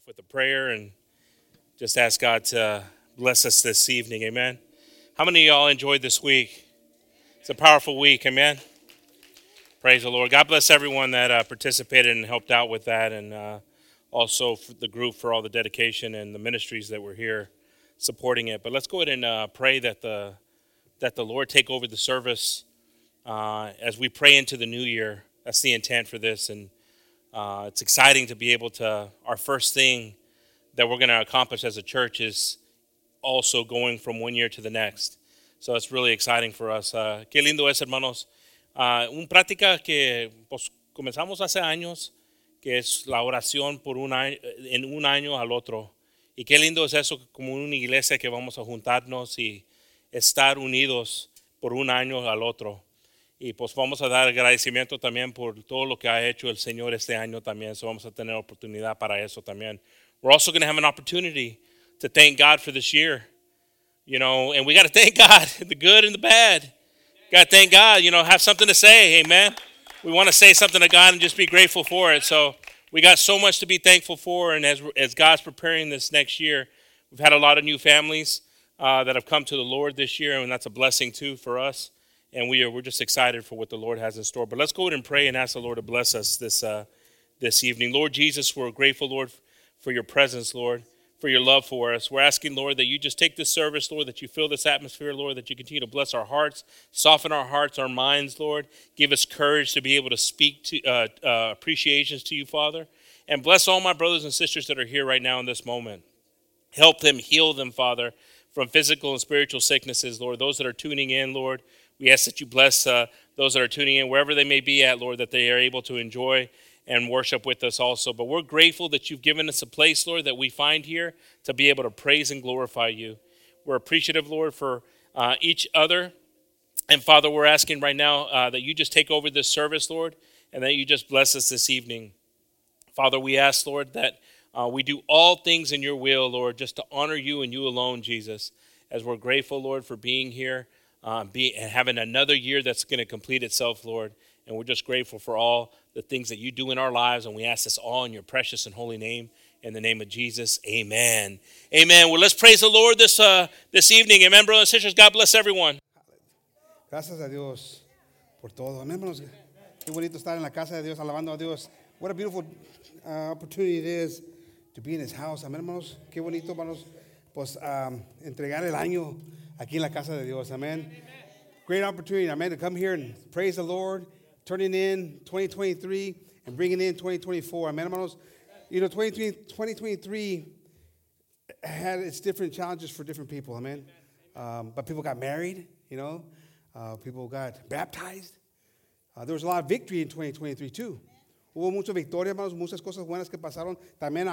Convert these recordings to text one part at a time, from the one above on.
off with a prayer and just ask God to bless us this evening. Amen. How many of y'all enjoyed this week? It's a powerful week. Amen. Praise the Lord. God bless everyone that uh, participated and helped out with that, and uh, also the group for all the dedication and the ministries that were here supporting it. But let's go ahead and uh, pray that the that the Lord take over the service uh, as we pray into the new year. That's the intent for this, and uh, it's exciting to be able to. Our first thing that we're going to accomplish as a church is also going from one year to the next. So it's really exciting for us. Uh, qué lindo es, hermanos. Uh, una práctica que comenzamos hace años, que es la oración por un año, en un año al otro. Y qué lindo es eso, como una iglesia que vamos a juntarnos y estar unidos por un año al otro. Y pues vamos a dar agradecimiento también por todo lo que ha hecho el Señor este año también. So vamos a tener oportunidad para eso también. We're also going to have an opportunity to thank God for this year. You know, and we got to thank God, the good and the bad. Got to thank God, you know, have something to say. Amen. We want to say something to God and just be grateful for it. So we got so much to be thankful for. And as, as God's preparing this next year, we've had a lot of new families uh, that have come to the Lord this year, and that's a blessing too for us. And we are we're just excited for what the Lord has in store. But let's go ahead and pray and ask the Lord to bless us this uh, this evening. Lord Jesus, we're grateful, Lord, for your presence, Lord, for your love for us. We're asking, Lord, that you just take this service, Lord, that you fill this atmosphere, Lord, that you continue to bless our hearts, soften our hearts, our minds, Lord. Give us courage to be able to speak to uh, uh, appreciations to you, Father. And bless all my brothers and sisters that are here right now in this moment. Help them, heal them, Father from physical and spiritual sicknesses, Lord. Those that are tuning in, Lord, we ask that you bless uh, those that are tuning in, wherever they may be at, Lord, that they are able to enjoy and worship with us also. But we're grateful that you've given us a place, Lord, that we find here to be able to praise and glorify you. We're appreciative, Lord, for uh, each other. And Father, we're asking right now uh, that you just take over this service, Lord, and that you just bless us this evening. Father, we ask, Lord, that uh, we do all things in your will, Lord, just to honor you and you alone, Jesus. As we're grateful, Lord, for being here uh, be, and having another year that's going to complete itself, Lord. And we're just grateful for all the things that you do in our lives. And we ask this all in your precious and holy name. In the name of Jesus, amen. Amen. Well, let's praise the Lord this, uh, this evening. Amen, brothers and sisters. God bless everyone. Gracias a Dios por todo. Amén, hermanos. Qué bonito estar en la casa de Dios, alabando a Dios. What a beautiful uh, opportunity it is to be in his house. Amén, hermanos. Qué bonito, hermanos, pues um, entregar el año aquí en la casa de Dios. Amén. Great opportunity, amen, to come here and praise the Lord, turning in 2023 and bringing in 2024. Amen, hermanos. You know, 2023 had its different challenges for different people. Amen. Um, but people got married, you know, uh, people got baptized. Uh, there was a lot of victory in 2023 too. Hubo mucha victoria, hermanos, muchas cosas buenas que pasaron. También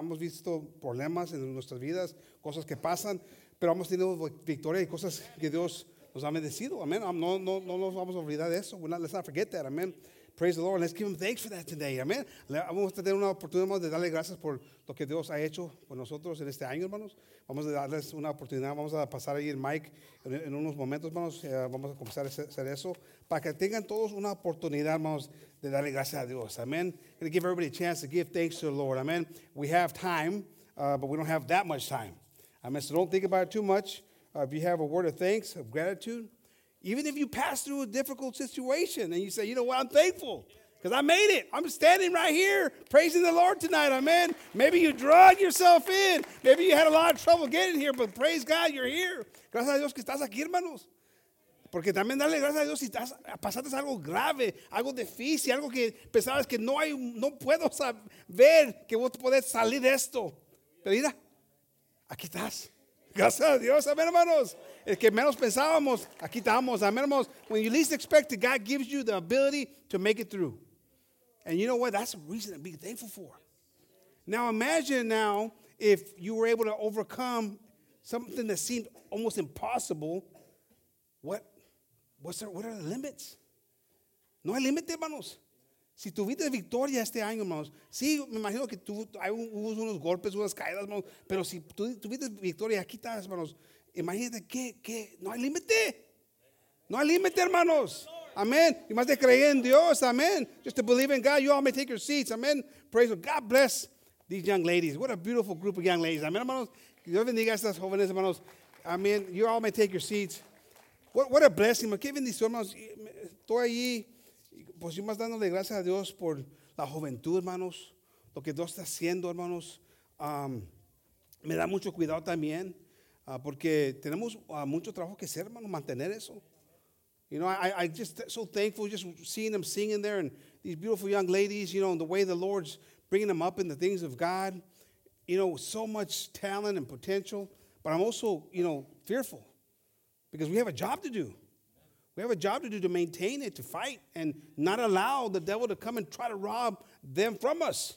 hemos visto problemas en nuestras vidas, cosas que pasan, pero hemos tenido victoria y cosas que Dios nos ha bendecido. Amén. No, no, no nos vamos a olvidar de eso. Not, let's not forget that. Amén. Praise the Lord. Let's give him thanks for that today. Amén. Vamos a tener una oportunidad de darle gracias por lo que Dios ha hecho por nosotros en este año, hermanos. Vamos a darles una oportunidad. Vamos a pasar ahí el mic en, unos momentos, hermanos. Eh, vamos a comenzar a hacer eso para que tengan todos una oportunidad, hermanos, de darle gracias a Dios. Amen. Going to give everybody a chance to give thanks to the Lord. Amen. We have time, uh, but we don't have that much time. Amen. So don't think about it too much. Uh, if you have a word of thanks, of gratitude, even if you pass through a difficult situation and you say, you know what, I'm thankful because I made it. I'm standing right here praising the Lord tonight. Amen. Maybe you drug yourself in. Maybe you had a lot of trouble getting here, but praise God, you're here. Gracias a Dios que estás aquí, hermanos. Porque también darle gracias a Dios si estás, pasaste algo grave, algo difícil, algo que pensabas que no hay, no puedo saber que vos podés salir de esto. Pero mira, aquí estás. Gracias a Dios, amén, hermanos. El que menos pensábamos, aquí estamos, amén, hermanos. When you least expect it, God gives you the ability to make it through. And you know what? That's a reason to be thankful for. Now imagine now if you were able to overcome something that seemed almost impossible. What, what's there, what are the limits? No hay límite, hermanos. Si tuviste victoria este año, hermanos, sí, me imagino que tuvo, hay hubo unos golpes, unas caídas, hermanos, pero si tú tuviste victoria, aquí estás, hermanos, imagínate que, que no hay límite. No hay límite, hermanos. Amen. You must creer en Dios. Amen. Just to believe in God. You all may take your seats. Amen. Praise God. God bless these young ladies. What a beautiful group of young ladies. Amén, hermanos. Dios bendiga a estas jóvenes, hermanos. Mean, you all may take your seats. What, what a blessing. Qué bendición, hermanos. Estoy allí, pues yo más dándole gracias a Dios por la juventud, hermanos. Lo que Dios está haciendo, hermanos. Um, me da mucho cuidado también, uh, porque tenemos uh, mucho trabajo que hacer, hermanos, mantener eso. You know, I, I just so thankful just seeing them singing there and these beautiful young ladies, you know, and the way the Lord's bringing them up in the things of God. You know, so much talent and potential. But I'm also, you know, fearful because we have a job to do. We have a job to do to maintain it, to fight, and not allow the devil to come and try to rob them from us.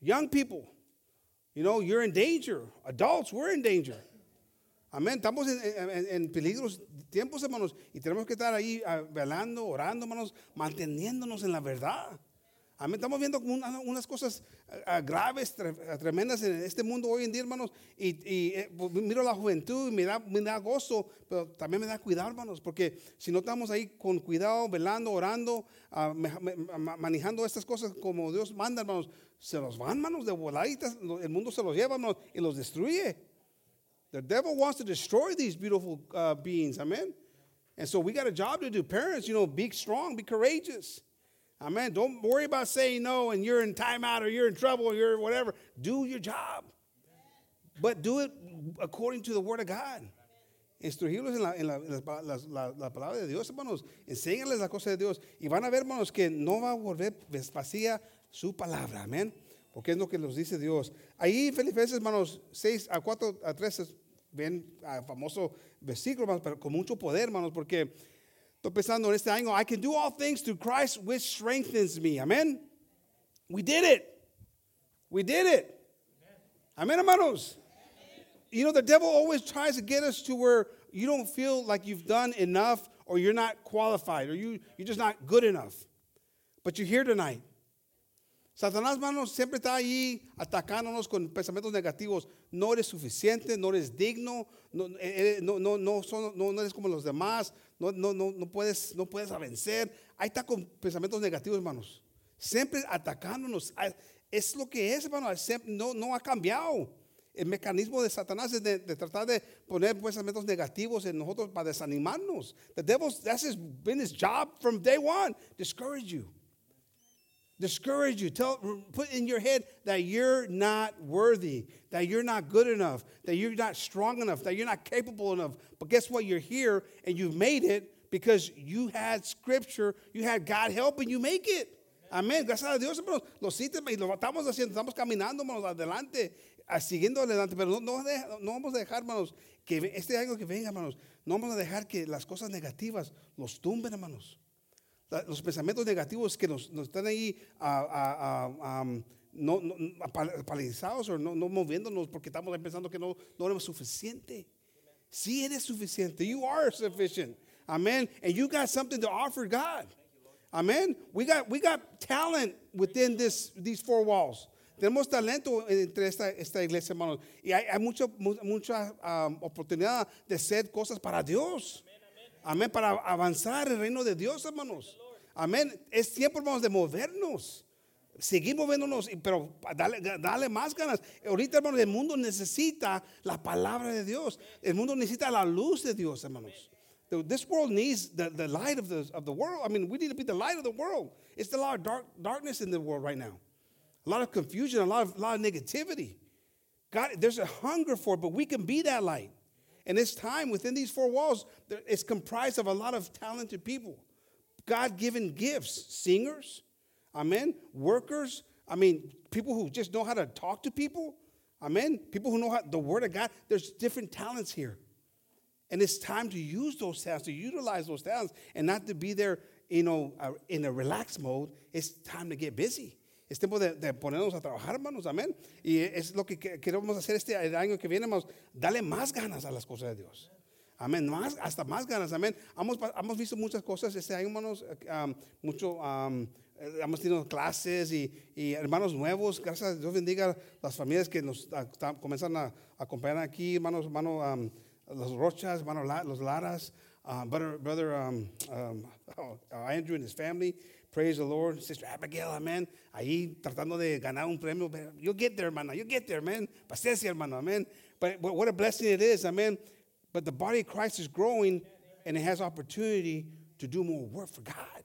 Young people, you know, you're in danger. Adults, we're in danger. Amén. Estamos en, en, en, peligros tiempos, hermanos, y tenemos que estar ahí uh, velando, orando, hermanos, manteniéndonos en la verdad. Amén. Estamos viendo una, unas cosas graves, tre tremendas en este mundo hoy en día, hermanos. Y, eh, miro la juventud y me da, me gozo, pero también me da cuidado, hermanos, porque si no estamos ahí con cuidado, velando, orando, me, manejando estas cosas como Dios manda, hermanos, se los van, hermanos, de voladitas. El mundo se los lleva, hermanos, y los destruye. The devil wants to destroy these beautiful uh, beings. Amen. And so we got a job to do. Parents, you know, be strong, be courageous. Amen. Don't worry about saying no and you're in timeout or you're in trouble or you're whatever. Do your job. But do it according to the word of God. Instruirlos en, la, en, la, en la, la, la, palabra de Dios, hermanos. Enséñales la cosa de Dios. Y van a ver, hermanos, que no va a volver vacía su palabra. Amén. Porque es lo que nos dice Dios. Ahí, Filipenses, hermanos, 6 a 4 a 3 ven al famoso versículo, hermanos, pero con mucho poder, hermanos, porque estoy pensando en este año, I can do all things through Christ which strengthens me. Amen. We did it. We did it. Amen, hermanos. You know, the devil always tries to get us to where you don't feel like you've done enough or you're not qualified or you, you're just not good enough. But you're here tonight. Satanás, hermanos, siempre está ahí atacándonos con pensamientos negativos. No eres suficiente, no eres digno, no, eres, no, no, no, son, no, no, eres como los demás, no, no, no, no, puedes, no puedes vencer. Ahí está con pensamientos negativos, hermanos. Siempre atacándonos. Es lo que es, hermano. No, no ha cambiado. El mecanismo de Satanás es de, tratar de poner pensamientos negativos en nosotros para desanimarnos. The devil, that's been his job from day one, discourage you discourage you. Tell, put in your head that you're not worthy, that you're not good enough, that you're not strong enough, that you're not capable enough. But guess what? You're here and you've made it because you had scripture, you had God helping you make it. Amén. Gracias a Dios, hermanos. Lo y lo estamos haciendo, estamos caminando, hermanos, adelante, ah, siguiendo adelante. Pero no, no, no vamos a dejar, hermanos, que este año que venga, hermanos, no vamos a dejar que las cosas negativas los tumben, hermanos los pensamientos negativos que nos, nos están ahí um, no, no, paralizados o no, no, moviéndonos porque estamos pensando que no, no eres suficiente. Sí eres suficiente. You are sufficient. Amen. And you got something to offer God. Amen. We got, we got talent within this, these four walls. Tenemos talento entre esta, esta iglesia, hermanos. Y hay, hay mucha, mucha um, oportunidad de hacer cosas para Dios. Amén. Para avanzar el reino de Dios, hermanos. Amén. Es tiempo, hermanos, de movernos. Seguir moviéndonos, pero dale, dale más ganas. Ahorita, hermanos, el mundo necesita la palabra de Dios. El mundo necesita la luz de Dios, hermanos. This world needs the, the light of the, of the world. I mean, we need to be the light of the world. It's a lot of dark, darkness in the world right now. A lot of confusion, a lot of, a lot of negativity. God, there's a hunger for it, but we can be that light. And it's time within these four walls, it's comprised of a lot of talented people. God given gifts, singers, amen, workers, I mean, people who just know how to talk to people, amen, people who know how, the word of God. There's different talents here. And it's time to use those talents, to utilize those talents, and not to be there, you know, uh, in a relaxed mode. It's time to get busy. Es tiempo de, de, ponernos a trabajar, hermanos, amén. Y es lo que queremos hacer este año que viene, hermanos, darle más ganas a las cosas de Dios. Amén, más, hasta más ganas, amén. Hemos, hemos visto muchas cosas este año, hermanos, um, mucho, um, hemos tenido clases y, y, hermanos nuevos, gracias a Dios bendiga las familias que nos a, comienzan a, acompañar aquí, hermanos, hermano, um, los Rochas, hermano, los Laras, uh, brother, brother oh, Andrew and his family, Praise the Lord. Sister Abigail, amen. Ahí tratando de ganar un premio. You'll get there, hermana. You'll get there, man. Paciencia, hermano, amen. But, but what a blessing it is, amen. But the body of Christ is growing and it has opportunity to do more work for God.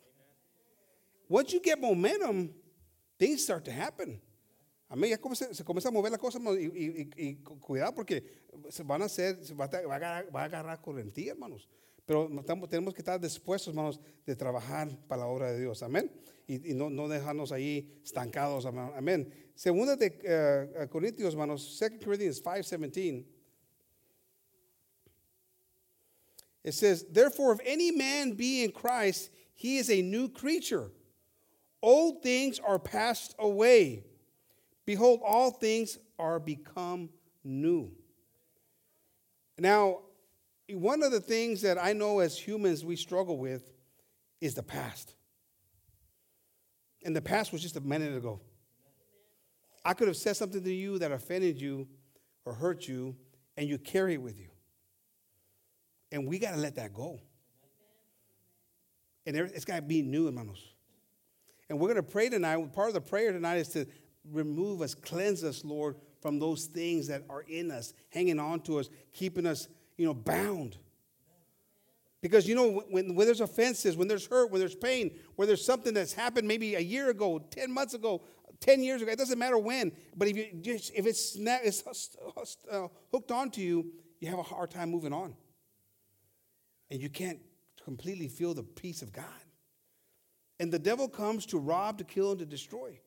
Once you get momentum, things start to happen. Amén, ya se, comienza a mover la cosa y, cuidado porque se van a hacer, se va a, agarrar, va a agarrar correntía, hermanos. Pero tenemos que estar dispuestos, hermanos, de trabajar para la obra de Dios. Amén. Y, no, no dejarnos ahí estancados. Amén. Segunda de eh, Corintios, hermanos, 2 Corinthians 5:17. It says, Therefore, if any man be in Christ, he is a new creature. Old things are passed away. Behold, all things are become new. Now, one of the things that I know as humans we struggle with is the past. And the past was just a minute ago. I could have said something to you that offended you or hurt you, and you carry it with you. And we got to let that go. And it's got to be new, hermanos. And we're going to pray tonight. Part of the prayer tonight is to remove us, cleanse us, Lord, from those things that are in us, hanging on to us, keeping us, you know, bound. Because you know, when, when there's offenses, when there's hurt, when there's pain, where there's something that's happened maybe a year ago, 10 months ago, 10 years ago, it doesn't matter when, but if, you just, if it's, it's uh, hooked onto you, you have a hard time moving on. And you can't completely feel the peace of God. And the devil comes to rob, to kill, and to destroy.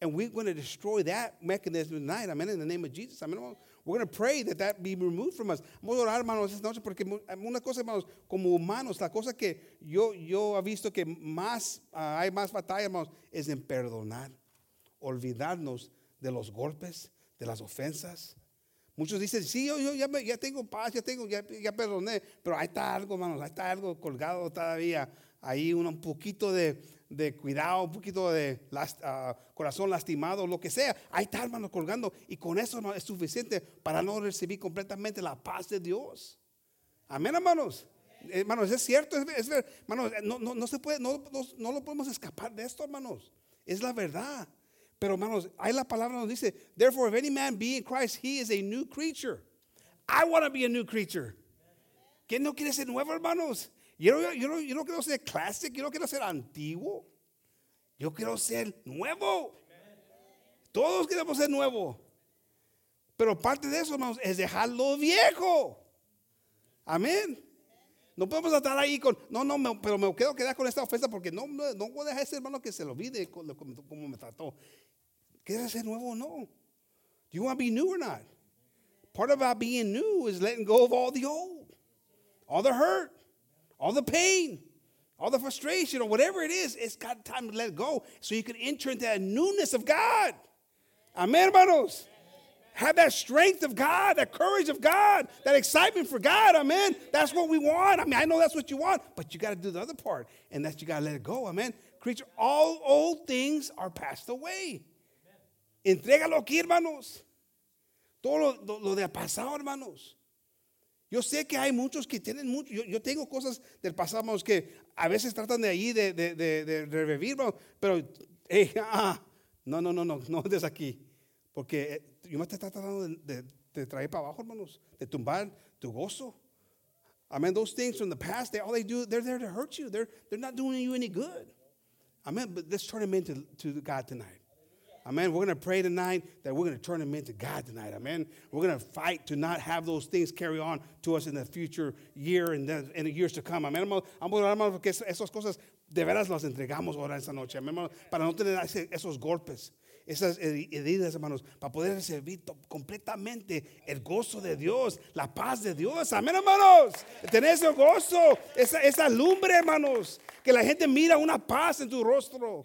And we're going to destroy that mechanism tonight. Amen. In the name of Jesus. Amen. We're going to pray that that be removed from us. Vamos a orar, hermanos, esta noche, porque una cosa, hermanos, como humanos, la cosa que yo, yo he visto que más, ah, hay más batalla, hermanos, es en perdonar. Olvidarnos de los golpes, de las ofensas. Muchos dicen, sí, yo, ya, tengo paz, ya, tengo, ya, ya perdoné, pero ahí está algo, hermanos, ahí está algo colgado todavía. Ahí un, poquito de, de cuidado, un poquito de ah, corazón lastimado, lo que sea. Ahí está, hermanos, colgando. Y con eso, hermano, es suficiente para no recibir completamente la paz de Dios. Amén, hermanos. Hermanos, es cierto, es, es hermanos, no, no, no se puede, no, no, no lo podemos escapar de esto, hermanos. Es la verdad. Pero, hermanos, ahí la palabra nos dice, therefore, if any man be in Christ, he is a new creature. I want to be a new creature. ¿Quién no quiere ser nuevo, hermanos? Yo, yo, no, quiero ser classic, yo no quiero ser antiguo. Yo quiero ser nuevo. Todos queremos ser nuevo. Pero parte de eso, hermanos, es dejar lo viejo. Amén. No podemos estar ahí con, no, no, pero me quiero quedar con esta ofensa porque no, no, voy a dejar a ese hermano que se lo olvide como, como me trató. ¿Quieres ser nuevo o no? Do you want to be new or not? Part about being new is letting go of all the old, all the hurt, all the pain, all the frustration, or whatever it is. It's got time to let go so you can enter into that newness of God. Amen, hermanos. Have that strength of God, that courage of God, that excitement for God. Amen. That's what we want. I mean, I know that's what you want, but you got to do the other part, and that's you got to let it go. Amen. Creature, all old things are passed away. Entrégalo aquí, hermanos. Todo lo, lo- lo del pasado, hermanos. Yo sé que hay muchos que tienen mucho. Yo, yo tengo cosas del pasado, hermanos, que a veces tratan de ahí de, de, de, de revivir, hermanos, pero, hey, ah, no, no, no, no, no desde aquí. Porque eh, yo me estoy tratando de, de- de traer para abajo, hermanos, de tumbar tu gozo. I mean, those things from the past, they, all they do, they're there to hurt you. They're, they're not doing you any good. Amen. But let's turn them into to God tonight. Amen. We're going to pray tonight that we're going to turn them into God tonight. Amen. We're going to fight to not have those things carry on to us in the future year and the, in the years to come. Amen. Vamos a orar, porque esas cosas de veras las entregamos ahora esta noche. Amén, para no tener esos golpes. Esas heridas, hermanos, para poder recibir completamente el gozo de Dios, la paz de Dios. Amén, hermanos. Tener ese gozo, esa, esa lumbre, hermanos. Que la gente mira una paz en tu rostro.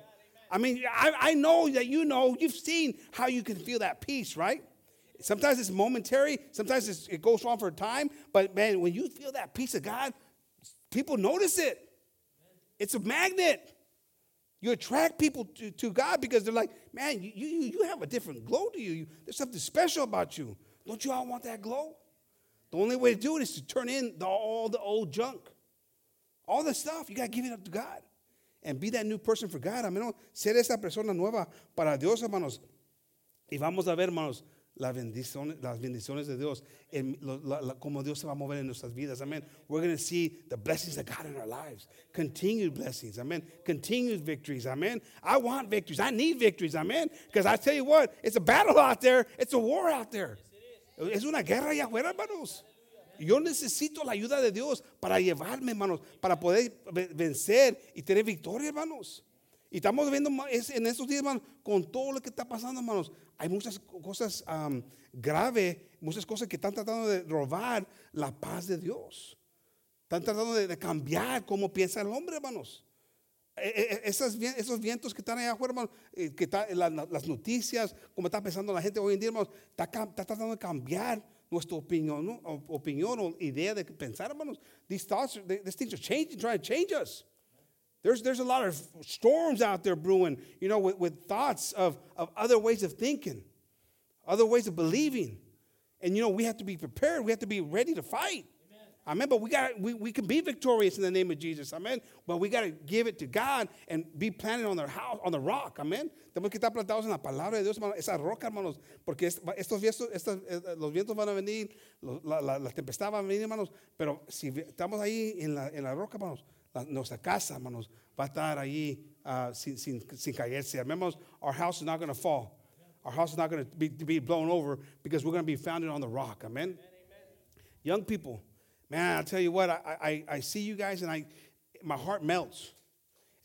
I mean, I, I know that you know, you've seen how you can feel that peace, right? Sometimes it's momentary, sometimes it's, it goes on for a time, but man, when you feel that peace of God, people notice it. It's a magnet. You attract people to, to God because they're like, man, you, you, you have a different glow to you. you. There's something special about you. Don't you all want that glow? The only way to do it is to turn in the, all the old junk. All the stuff, you got to give it up to God. And be that new person for God. Amén. Ser esa persona nueva para Dios, hermanos. Y vamos a ver, hermanos, las bendiciones, las bendiciones de Dios, en lo- la- la- como Dios se va a mover en nuestras vidas. Amen. We're going to see the blessings of God in our lives. Continued blessings. Amen. Continued victories. Amen. I want victories. I need victories. Amen. Because I tell you what, it's a battle out there. It's a war out there. Es una guerra allá afuera, hermanos. Yo necesito la ayuda de Dios para llevarme, hermanos, para poder ve- vencer y tener victoria, hermanos. Y estamos viendo en estos días, hermanos, con todo lo que está pasando, hermanos, hay muchas co- cosas graves, muchas cosas que están tratando de robar la paz de Dios. Están tratando de, cambiar cómo piensa el hombre, hermanos. Eh, esas vien- esos vientos que están allá afuera, hermanos, eh, las noticias, como está pensando la gente hoy en día, hermanos, está, está tratando de cambiar nuestra opinión. Opinión o idea de pensar, hermanos. These thoughts, these things are changing, trying to change us. There's, there's a lot of storms out there brewing, you know, with, with thoughts of, of other ways of thinking, other ways of believing. And, you know, we have to be prepared. We have to be ready to fight. Amen. But we got we, we can be victorious in the name of Jesus. Amen. But we got to give it to God and be planted on the house, on the rock. Amen. Tenemos que estar plantados en la palabra de Dios, hermano, esa roca, hermanos, porque es- estos vientos, estos, eh, los vientos van a venir, la, la, la tempestad va a venir, hermanos. Pero si estamos ahí en la, en la roca, hermanos, la- nuestra casa, hermanos, va a estar ahí ah, sin, sin, sin caerse. Remember, our house is not going to fall. Our house is not going to be, to be blown over because we're going to be founded on the rock. Amen. Young people, man, I'll tell you what, I, I, I see you guys and I, my heart melts.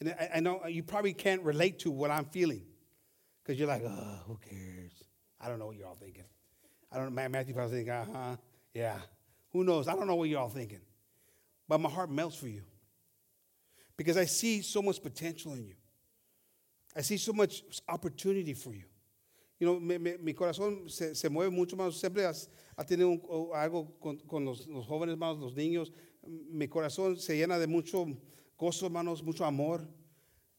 And I, I know you probably can't relate to what I'm feeling because you're like, oh, who cares? I don't know what you're all thinking. I don't know. Ma- Matthew probably thinking, uh huh, yeah. Who knows? I don't know what you're all thinking. But my heart melts for you because I see so much potential in you. I see so much opportunity for you. You know, mi, mi- mi corazón se, se mueve mucho más. Siempre ha tenido un- algo con, con los, los jóvenes, hermanos, los niños. Mi corazón se llena de mucho gozo, hermanos, mucho amor.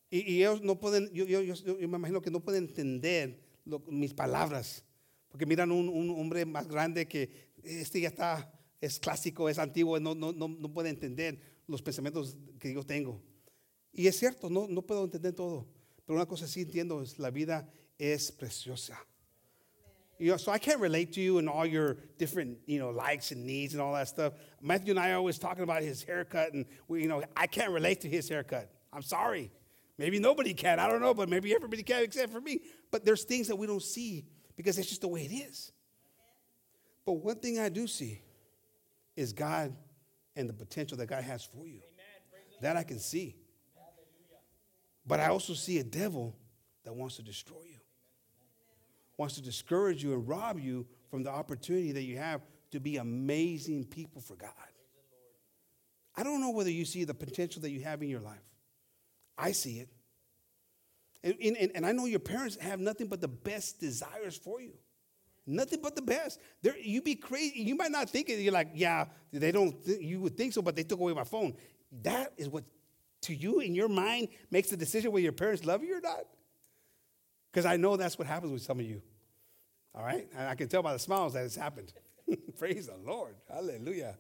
Y, y ellos no pueden, yo, yo, yo, yo me imagino que no pueden entender lo- mis palabras. Porque miran un, un hombre más grande que este ya está, es clásico, es antiguo, no, no, no, no puede entender los pensamientos que yo tengo. Y es cierto, no, no puedo entender todo. Pero una cosa sí entiendo es la vida es preciosa. You know, so I can't relate to you and all your different, you know, likes and needs and all that stuff. Matthew and I are always talking about his haircut, and we, you know, I can't relate to his haircut. I'm sorry. Maybe nobody can. I don't know, but maybe everybody can except for me. But there's things that we don't see because it's just the way it is. But one thing I do see is God and the potential that God has for you. That I can see. But I also see a devil that wants to destroy you, wants to discourage you and rob you from the opportunity that you have to be amazing people for God. I don't know whether you see the potential that you have in your life. I see it. And, and, and I know your parents have nothing but the best desires for you. Nothing but the best. There, you be crazy. You might not think it. You're like, yeah, they don't. Th- you would think so, but they took away my phone. That is what, to you in your mind, makes the decision whether your parents love you or not. Because I know that's what happens with some of you. All right, and I can tell by the smiles that it's happened. Praise the Lord. Hallelujah.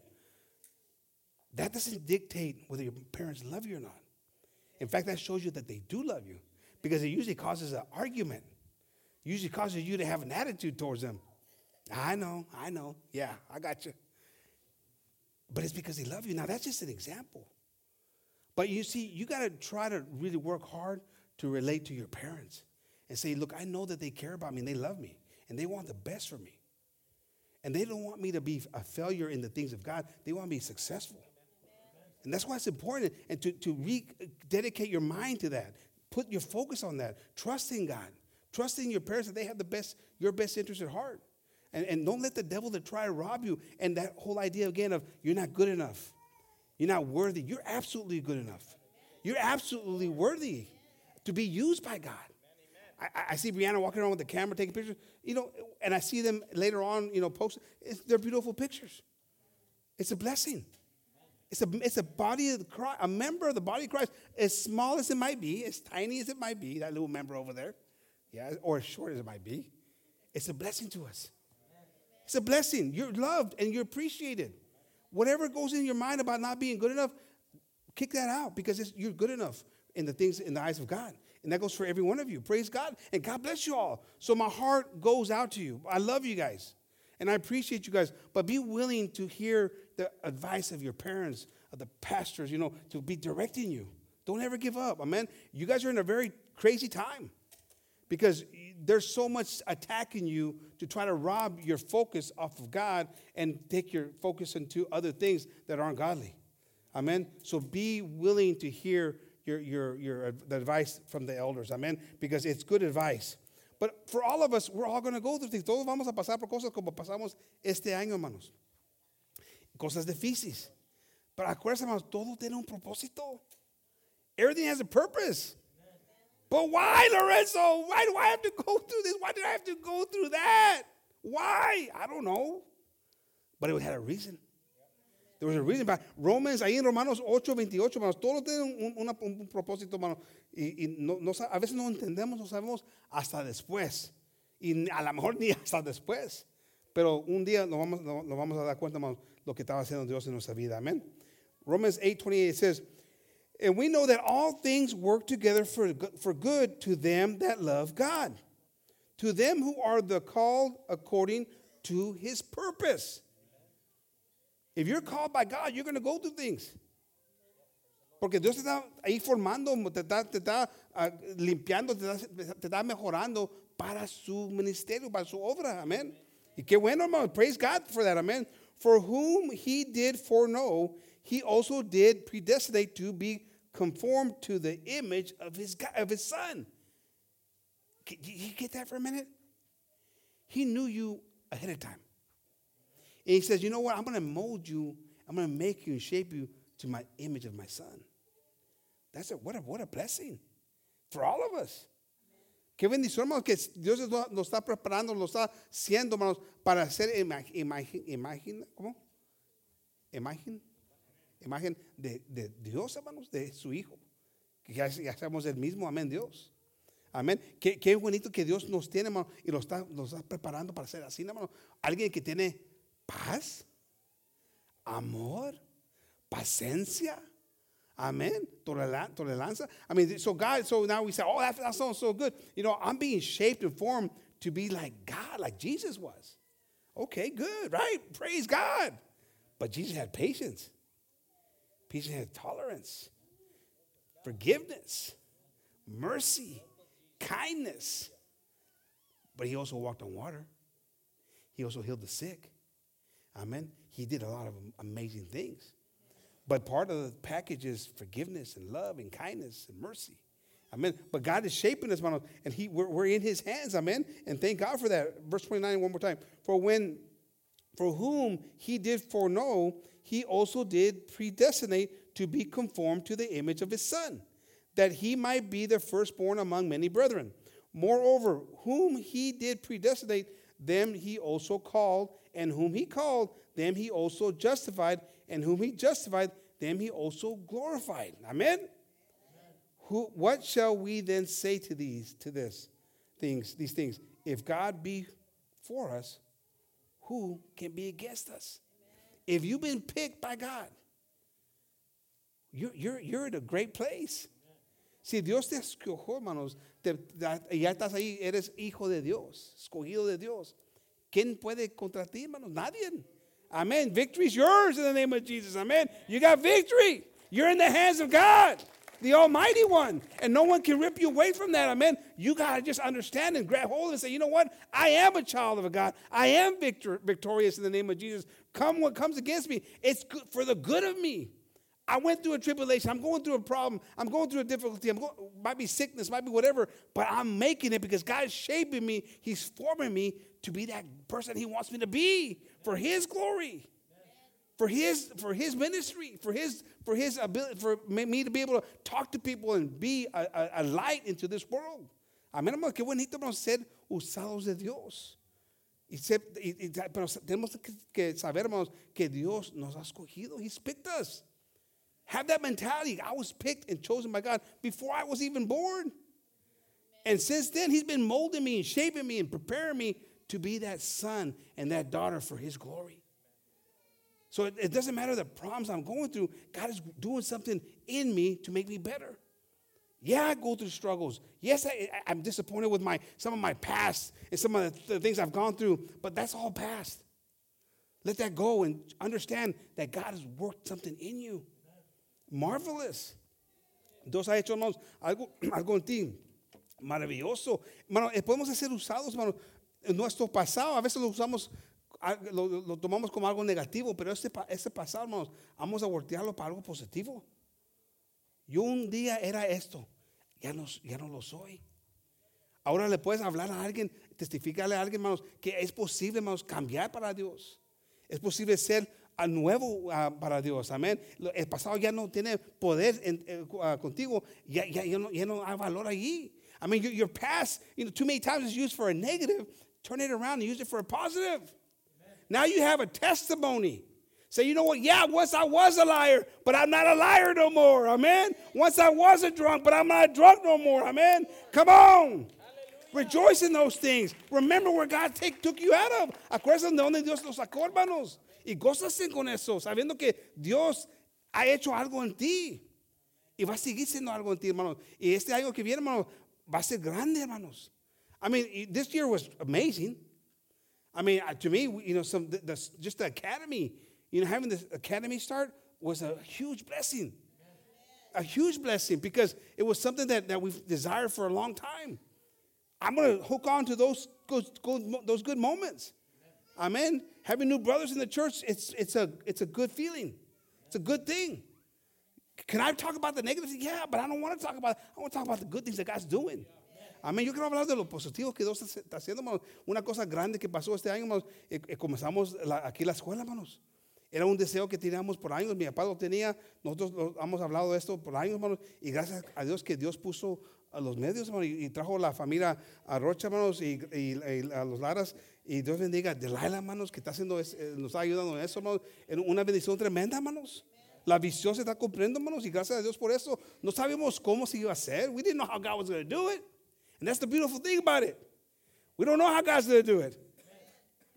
That doesn't dictate whether your parents love you or not. In fact, that shows you that they do love you because it usually causes an argument. Usually causes you to have an attitude towards them. I know, I know. Yeah, I got you. But it's because they love you. Now, that's just an example. But you see, you got to try to really work hard to relate to your parents and say, look, I know that they care about me and they love me and they want the best for me. And they don't want me to be a failure in the things of God, they want me to be successful. And that's why it's important and to, to rededicate your mind to that. Put your focus on that. Trust in God. Trust in your parents that they have the best, your best interest at heart. And, and don't let the devil to try to rob you. And that whole idea again of you're not good enough. You're not worthy. You're absolutely good enough. You're absolutely worthy to be used by God. I, I- see Brianna walking around with the camera taking pictures, you know, and I see them later on, you know, post. They're beautiful pictures. It's a blessing. It's a, it's a body of Christ, a member of the body of Christ, as small as it might be, as tiny as it might be, that little member over there, yeah, or as short as it might be. It's a blessing to us. It's a blessing. You're loved and you're appreciated. Whatever goes in your mind about not being good enough, kick that out because you're good enough. in the things in the eyes of God. And that goes for every one of you. Praise God. And God bless you all. So my heart goes out to you. I love you guys. And I appreciate you guys. But be willing to hear the advice of your parents, of the pastors, you know, to be directing you. Don't ever give up. Amen. You guys are in a very crazy time because there's so much attacking you to try to rob your focus off of God and take your focus into other things that aren't godly. Amen. So be willing to hear your, your, your the advice from the elders. Amen. Because it's good advice. But for all of us, we're all going to go through things. Todos vamos a pasar por cosas como pasamos este año, hermanos. Cosas difíciles. Pero acuérdense, hermanos, todo tiene un propósito. Everything has a purpose. But why, Lorenzo? Why do I have to go through this? Why did I have to go through that? Why? I don't know. But it had a reason. There was a reason. But Romans, ahí en Romanos 8, 28, hermanos, todo tiene un, un, un propósito, hermano. Y, y no, no, a veces no entendemos, no sabemos hasta después. Y a lo mejor ni hasta después. Pero un día nos vamos, nos vamos a dar cuenta, hermanos, lo que estaba haciendo Dios en nuestra vida. Amén. Romans 8, 28 says, And we know that all things work together for, for good to them that love God, to them who are the called according to his purpose. If you're called by God, you're going to go through things. Porque Dios te está ahí formando, te está, te está uh, limpiando, te está, te está, mejorando para su ministerio, para su obra. Amén. Y qué bueno, hermano. Praise God for that. Amén. For whom he did foreknow, he also did predestinate to be conformed to the image of his, of his son. Can you get that for a minute? He knew you ahead of time. And he says, You know what? I'm going to mold you, I'm going to make you and shape you to my image of my son. That's a, what, a, what a blessing for all of us. Qué bendición, hermanos, que Dios nos está preparando, nos está haciendo, hermanos, para hacer imagen, imagen, ¿cómo? Imagen imagen de, de, Dios, hermanos, de su Hijo. Que ya, ya el mismo, amén, Dios. Amén. Qué, qué, bonito que Dios nos tiene, hermano, y nos está, nos está preparando para ser así, hermano. Alguien que tiene paz, amor, paciencia. Amen. Tolerancia. I mean, so God, so now we say, oh, that, that sounds so good. You know, I'm being shaped and formed to be like God, like Jesus was. Okay, good, right? Praise God. But Jesus had patience. Peace had tolerance, forgiveness, mercy, kindness. But he also walked on water. He also healed the sick. Amen. He did a lot of amazing things. But part of the package is forgiveness and love and kindness and mercy. Amen. But God is shaping us, and he, we're, we're in his hands. Amen. And thank God for that. Verse 29, one more time. For when, for whom he did foreknow, he also did predestinate to be conformed to the image of his son, that he might be the firstborn among many brethren. Moreover, whom he did predestinate, them he also called, and whom he called, them he also justified, and whom he justified, them he also glorified. Amen. Amen. Who, what shall we then say to these, to this things, these things? If God be for us, who can be against us? If you've been picked by God, you're, you're, you're in a great place. Si Dios te escogió, hermanos, te, ya estás ahí, eres hijo de Dios, escogido de Dios. ¿Quién puede contra ti, hermanos? Nadie. Amen. Victory is yours in the name of Jesus. Amen. You got victory. You're in the hands of God, the Almighty One. And no one can rip you away from that. Amen. You got to just understand and grab hold and say, you know what? I am a child of a God. I am victor- victorious in the name of Jesus. Come what comes against me, it's good for the good of me. I went through a tribulation. I'm going through a problem. I'm going through a difficulty. I'm going, might be sickness, might be whatever, but I'm making it because God's shaping me. He's forming me to be that person He wants me to be for His glory, for His for His ministry, for His for His ability, for me to be able to talk to people and be a, a, a light into this world. Amén, hermano. Qué bonito vamos ser usados de Dios. Y se, y, y, pero tenemos que saber, hermanos, que Dios nos ha escogido. He's picked us. Have that mentality. I was picked and chosen by God before I was even born. And since then, He's been molding me and shaping me and preparing me to be that son and that daughter for His glory. So it, it doesn't matter the problems I'm going through, God is doing something in me to make me better. Yeah, I go through struggles. Yes, I, I'm disappointed with my some of my past and some of the, the things I've gone through, but that's all past. Let that go and understand that God has worked something in you. Marvelous. Dios ha hecho hermanos, algo, algo en ti maravilloso. Hermano, eh, podemos ser usados, hermano, nuestro pasado. A veces lo usamos, lo, tomamos como algo negativo, pero este, este pasado, hermanos, vamos a voltearlo para algo positivo. Yo un día era esto, ya no, ya no lo soy. Ahora le puedes hablar a alguien, testificarle a alguien, hermanos, que es posible, hermanos, cambiar para Dios. Es posible ser a nuevo para Dios. Amén. El pasado ya no tiene poder contigo. Ya, ya, ya, no, ya no hay valor allí. I mean, your, your past, you know, too many times is used for a negative. Turn it around and use it for a positive. Now you have a testimony. Say, you know what? Yeah, once I was a liar, but I'm not a liar no more. Amen. Once I was a drunk, but I'm not drunk no more. Amen. Come on. Rejoice in those things. Remember where God take, took you out of. Acuérdense de donde Dios los sacó, hermanos. Y gózase con eso, sabiendo que Dios ha hecho algo en ti. Y va a seguir siendo algo en ti, hermanos. Y este algo que viene, hermanos, va a ser grande, hermanos. I mean, this year was amazing. I mean, uh, to me, you know, some the, the, just the academy, you know, having this academy start was a huge blessing. A huge blessing because it was something that, that we've desired for a long time. I'm going to hook on to those good, those good moments. Amen. Having new brothers in the church, it's, it's, a, it's a good feeling. It's a good thing. Can I talk about the negatives? Yeah, but I don't want to talk about, I want to talk about the good things that God's doing. Amén. Yo quiero hablar de lo positivo que Dios está haciendo, hermanos. Una cosa grande que pasó este año, hermanos. eh, eh, comenzamos la- aquí la escuela, hermanos. Era un deseo que teníamos por años. Mi papá lo tenía. Nosotros lo- hemos hablado de esto por años, hermanos. Y gracias a Dios que Dios puso a los medios, hermanos. Y, y trajo la familia a Rocha, hermanos. Y, y- y a los Laras. Y Dios bendiga. Delilah, hermanos, que está haciendo, es- eh, nos está ayudando en eso, hermanos. En una bendición tremenda, hermanos. La visión se está cumpliendo, hermanos. Y gracias a Dios por eso. No sabíamos cómo se iba a hacer. We didn't know how God was going to do it. And that's the beautiful thing about it. We don't know how God's going to do it.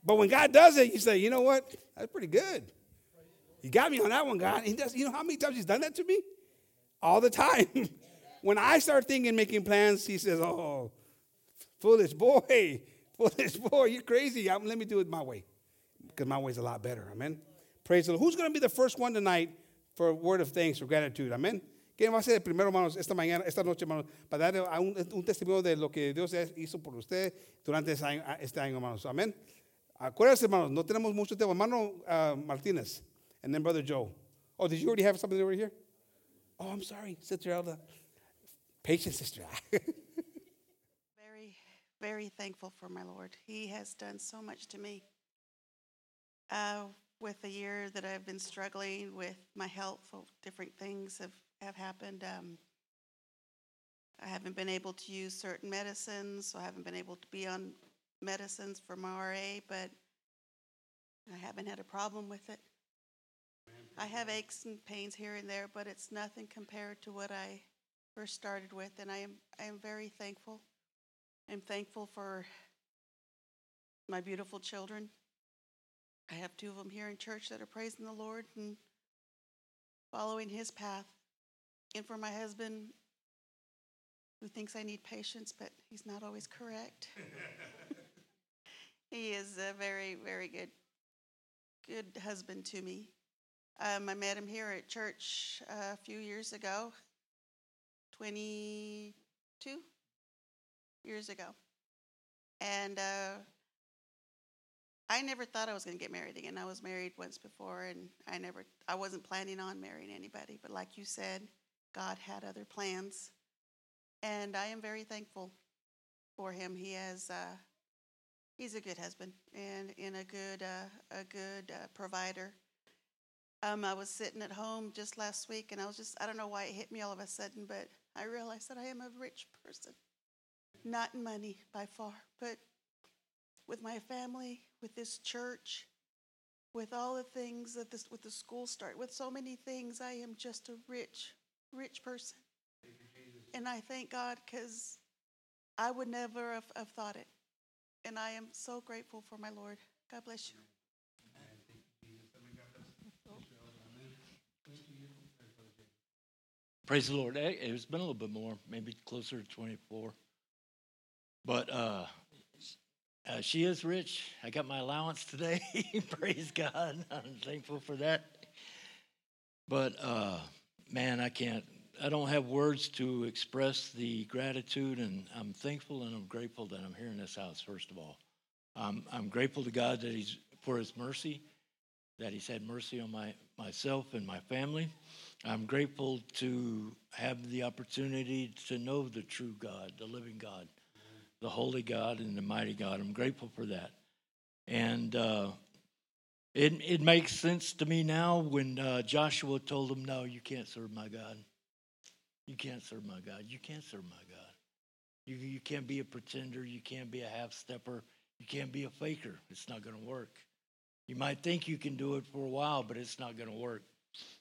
But when God does it, you say, you know what? That's pretty good. You got me on that one, God. He does, you know how many times He's done that to me? All the time. when I start thinking, making plans, He says, oh, foolish boy, foolish boy, you're crazy. Um, let me do it my way. Because my way's a lot better. Amen. Praise the Lord. Who's going to be the first one tonight for a word of thanks or gratitude? Amen. ¿Quién va a ser el primero, hermanos, esta mañana, esta noche, hermanos, para dar un, un testimonio de lo que Dios hizo por usted durante ese año- este año, hermanos? Amén. Acuérdense, hermanos, no tenemos mucho tiempo. Hermano uh, Martínez, and then Brother Joe. Oh, did you already have something over here? Oh, I'm sorry, Sister Elda. Patience, Sister. Very, very thankful for my Lord. He has done so much to me. Uh, with the year that I've been struggling with my health, different things have, have happened. Um, I haven't been able to use certain medicines, so I haven't been able to be on medicines for my RA, but I haven't had a problem with it. I have aches and pains here and there, but it's nothing compared to what I first started with, and I am I am very thankful. I'm thankful for my beautiful children. I have two of them here in church that are praising the Lord and following His path, and for my husband who thinks I need patience, but he's not always correct. he is a very, very good, good husband to me. Um, I met him here at church uh, a few years ago, 22 years ago. And uh, I never thought I was going to get married again. I was married once before, and I never, I wasn't planning on marrying anybody. But like you said, God had other plans, and I am very thankful for him. He has, uh, he's a good husband and, and a good, uh, a good uh, provider. Um, I was sitting at home just last week, and I was just, I don't know why it hit me all of a sudden, but I realized that I am a rich person. Not in money by far, but with my family, with this church, with all the things that this, with the school start, with so many things, I am just a rich, rich person. And I thank God because I would never have, have thought it. And I am so grateful for my Lord. God bless you. Praise the Lord. It's been a little bit more, maybe closer to 24. But uh, uh, she is rich. I got my allowance today. Praise God. I'm thankful for that. But uh, man, I can't, I don't have words to express the gratitude, and I'm thankful and I'm grateful that I'm here in this house, first of all. Um, I'm grateful to God that He's for His mercy, that He's had mercy on my myself and my family. I'm grateful to have the opportunity to know the true God, the living God, the holy God, and the mighty God. I'm grateful for that. And uh, it, it makes sense to me now when uh, Joshua told them, No, you can't serve my God. You can't serve my God. You can't serve my God. You, you can't be a pretender. You can't be a half stepper. You can't be a faker. It's not going to work. You might think you can do it for a while, but it's not going to work.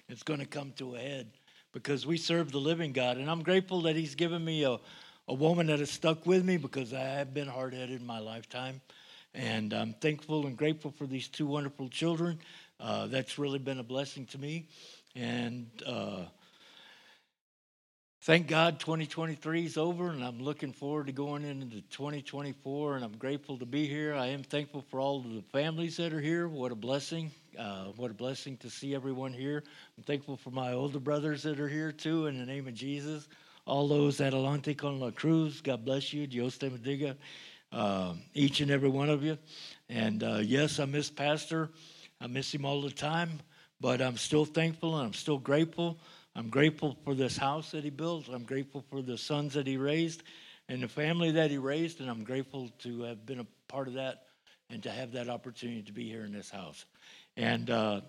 It's going to come to a head because we serve the living God. And I'm grateful that He's given me a, a woman that has stuck with me because I have been hard headed in my lifetime. And I'm thankful and grateful for these two wonderful children. Uh, that's really been a blessing to me. And uh, thank God 2023 is over, and I'm looking forward to going into 2024. And I'm grateful to be here. I am thankful for all of the families that are here. What a blessing! Uh, what a blessing to see everyone here. I'm thankful for my older brothers that are here too. In the name of Jesus, all those at Alante con la Cruz, God bless you. Dios te bendiga. Uh, each and every one of you. And uh, yes, I miss Pastor. I miss him all the time, but I'm still thankful and I'm still grateful. I'm grateful for this house that he built. I'm grateful for the sons that he raised and the family that he raised, and I'm grateful to have been a part of that and to have that opportunity to be here in this house. And uh,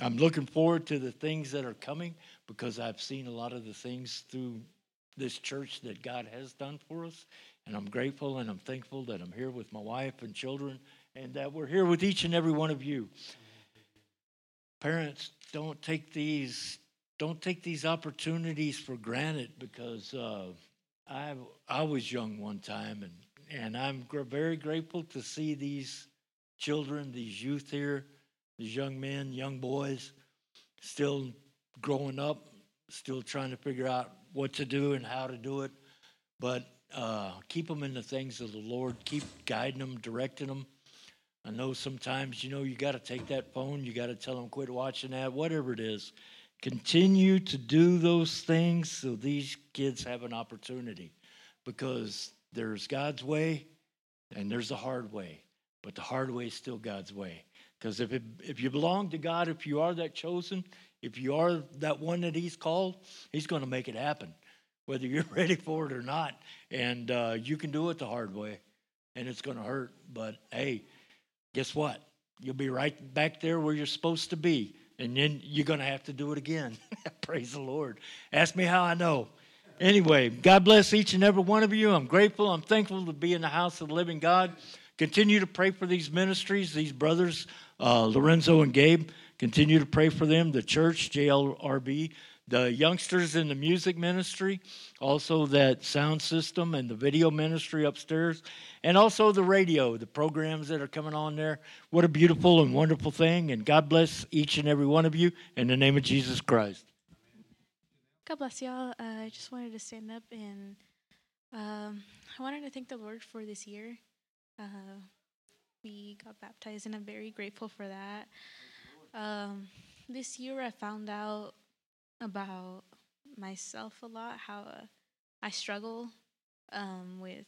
I'm looking forward to the things that are coming because I've seen a lot of the things through this church that God has done for us. And I'm grateful and I'm thankful that I'm here with my wife and children and that we're here with each and every one of you. Parents, don't take these don't take these opportunities for granted because uh, I I was young one time and and I'm gr- very grateful to see these children, these youth here, these young men, young boys, still growing up, still trying to figure out what to do and how to do it. But uh, keep them in the things of the Lord. Keep guiding them, directing them. I know sometimes, you know, you got to take that phone, you got to tell them quit watching that, whatever it is. Continue to do those things so these kids have an opportunity because there's God's way and there's the hard way, but the hard way is still God's way. Because if, if you belong to God, if you are that chosen, if you are that one that He's called, He's going to make it happen, whether you're ready for it or not. And uh, you can do it the hard way, and it's going to hurt. But hey, guess what? You'll be right back there where you're supposed to be, and then you're going to have to do it again. Praise the Lord. Ask me how I know. Anyway, God bless each and every one of you. I'm grateful. I'm thankful to be in the house of the living God. Continue to pray for these ministries, these brothers, uh, Lorenzo and Gabe. Continue to pray for them, the church, JLRV, the youngsters in the music ministry, also that sound system and the video ministry upstairs, and also the radio, the programs that are coming on there. What a beautiful and wonderful thing. And God bless each and every one of you in the name of Jesus Christ. God bless y'all. Uh, I just wanted to stand up and um, I wanted to thank the Lord for this year. Uh, we got baptized, and I'm very grateful for that. Um, this year, I found out about myself a lot, how uh, I struggle um, with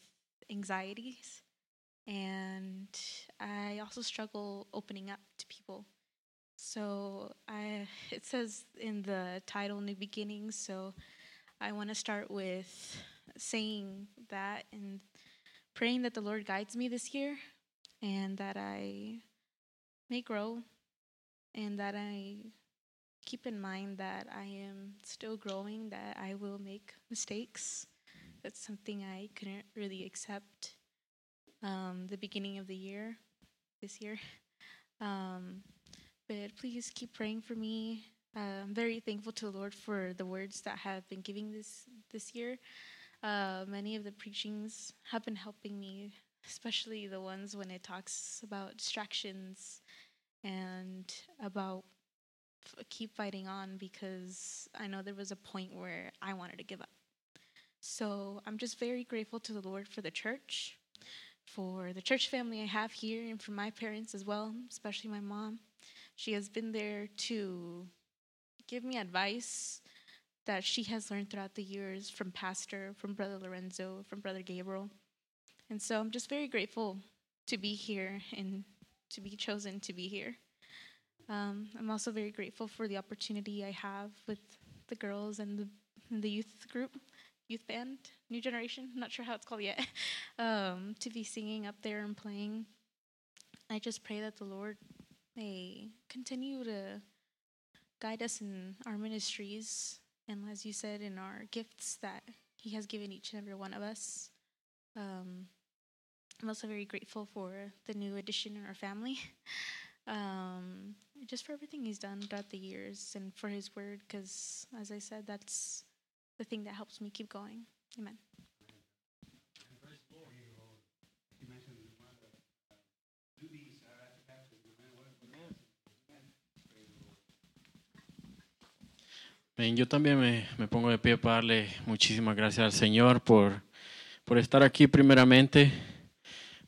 anxieties, and I also struggle opening up to people. So I it says in the title New Beginnings, so I want to start with saying that and praying that the Lord guides me this year and that I may grow and that I keep in mind that I am still growing, that I will make mistakes. That's something I couldn't really accept um, the beginning of the year, this year. Um, but please keep praying for me. Uh, I'm very thankful to the Lord for the words that have been giving this this year. Uh, many of the preachings have been helping me, especially the ones when it talks about distractions and about keep fighting on because I know there was a point where I wanted to give up. So I'm just very grateful to the Lord for the church, for the church family I have here, and for my parents as well, especially my mom. She has been there to give me advice that she has learned throughout the years from Pastor, from Brother Lorenzo, from Brother Gabriel. And so I'm just very grateful to be here and to be chosen to be here. Um, I'm also very grateful for the opportunity I have with the girls and the, and the youth group, youth band, new generation, not sure how it's called yet, um, to be singing up there and playing. I just pray that the Lord may continue to guide us in our ministries and, as you said, in our gifts that He has given each and every one of us. Um, I'm also very grateful for the new addition in our family. um, just for everything he's done throughout the years and for his word, because as I said, that's the thing that helps me keep going. Amen. Bien, yo también me, me, pongo de pie para darle muchísimas gracias al Señor por, por estar aquí primeramente,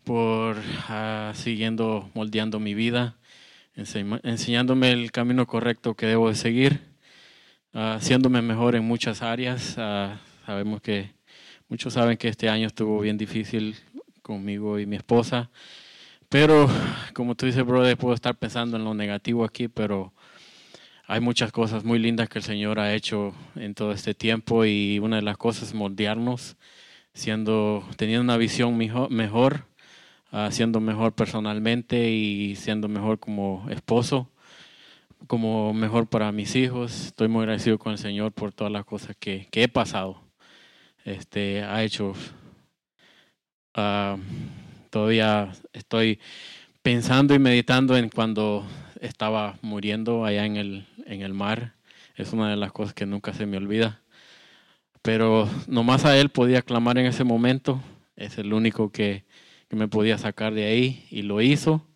por uh, siguiendo moldeando mi vida, enseñándome el camino correcto que debo de seguir, uh, haciéndome mejor en muchas áreas. Uh, sabemos que muchos saben que este año estuvo bien difícil conmigo y mi esposa, pero como tú dices, brother, puedo estar pensando en lo negativo aquí, pero hay muchas cosas muy lindas que el Señor ha hecho en todo este tiempo y una de las cosas es moldearnos, siendo, teniendo una visión mejor uh, siendo mejor personalmente y siendo mejor como esposo, como mejor para mis hijos. Estoy muy agradecido con el Señor por todas las cosas que, que he pasado. Este, ha hecho. Uh, todavía estoy pensando y meditando en cuando estaba muriendo allá en el, en el mar. Es una de las cosas que nunca se me olvida. Pero nomás a Él podía clamar en ese momento. Es el único que, que me podía sacar de ahí y lo hizo.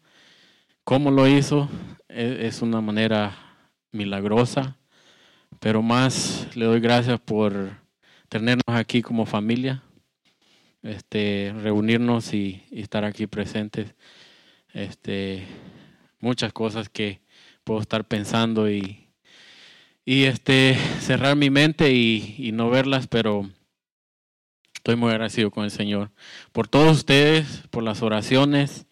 ¿Cómo lo hizo? Es una manera milagrosa, pero más le doy gracias por tenernos aquí como familia, este, reunirnos y, y estar aquí presentes. Este, muchas cosas que puedo estar pensando y, y este, cerrar mi mente y, y no verlas, pero Estoy muy agradecido con el Señor por todos ustedes, por las oraciones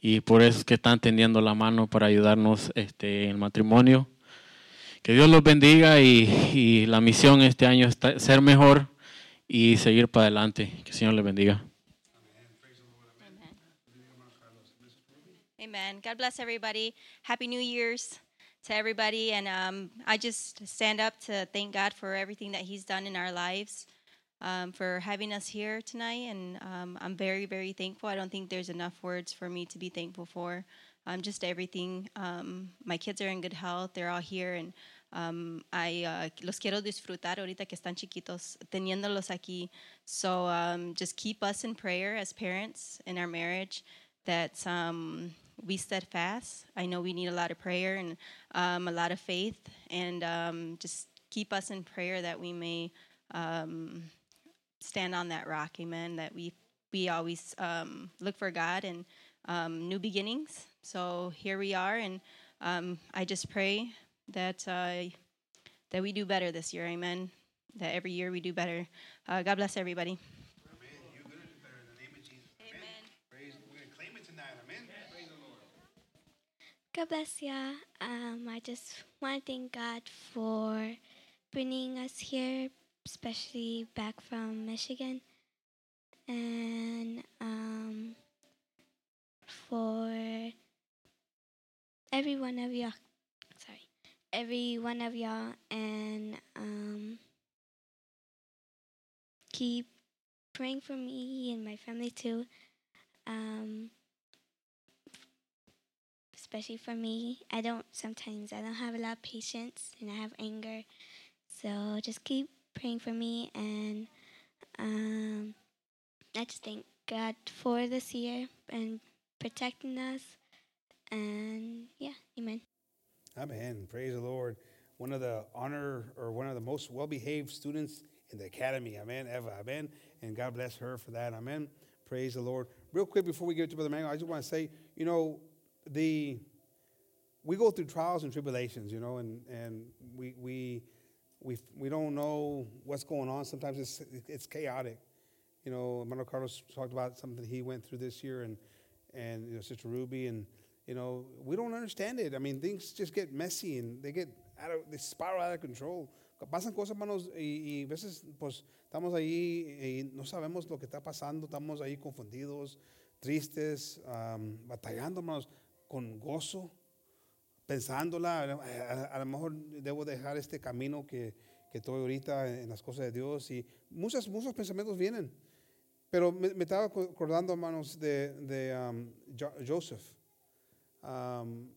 y por esos que están tendiendo la mano para ayudarnos este, en el matrimonio. Que Dios los bendiga y, y la misión este año es ser mejor y seguir para adelante. Que el Señor les bendiga. Amen. God bless everybody. Happy New Year's to everybody. And um, I just stand up to thank God for everything that He's done in our lives, um, for having us here tonight. And um, I'm very, very thankful. I don't think there's enough words for me to be thankful for. Um, just everything. Um, my kids are in good health. They're all here. And um, I uh, los quiero disfrutar ahorita que están chiquitos, teniéndolos aquí. So um, just keep us in prayer as parents in our marriage. That we steadfast. I know we need a lot of prayer and a lot of faith, and just keep us in prayer that we may um, stand on that rock. Amen. That we we always um, look for God and um, new beginnings. So here we are, and um, I just pray that uh, that we do better this year. Amen. That every year we do better. Uh, God bless everybody. God bless ya. Um, I just want to thank God for bringing us here, especially back from Michigan, and um, for every one of y'all. Sorry, every one of y'all, and um, keep praying for me and my family too. Um, especially for me. I don't sometimes I don't have a lot of patience and I have anger. So just keep praying for me and um, I just thank God for this year and protecting us and yeah, amen. Amen. Praise the Lord. One of the honor or one of the most well behaved students in the academy. Amen. Eva. Amen. And God bless her for that. Amen. Praise the Lord. Real quick before we get to Brother Manuel, I just want to say, you know, the we go through trials and tribulations, you know, and, and we, we, we, we don't know what's going on. Sometimes it's, it's chaotic. You know, Hermano Carlos talked about something he went through this year and, and you know, Sister Ruby, and, you know, we don't understand it. I mean, things just get messy and they get out of, they spiral out of control. Pasan cosas, hermanos, y, y veces, pues, estamos ahí y no sabemos lo que está pasando, estamos ahí confundidos, tristes, um, batallando, hermanos, con gozo pensándola, a, a, lo mejor debo dejar este camino que, que estoy ahorita en las cosas de Dios y muchos, muchos pensamientos vienen. Pero me, me estaba acordando, hermanos, de, de um, jo Joseph. Um,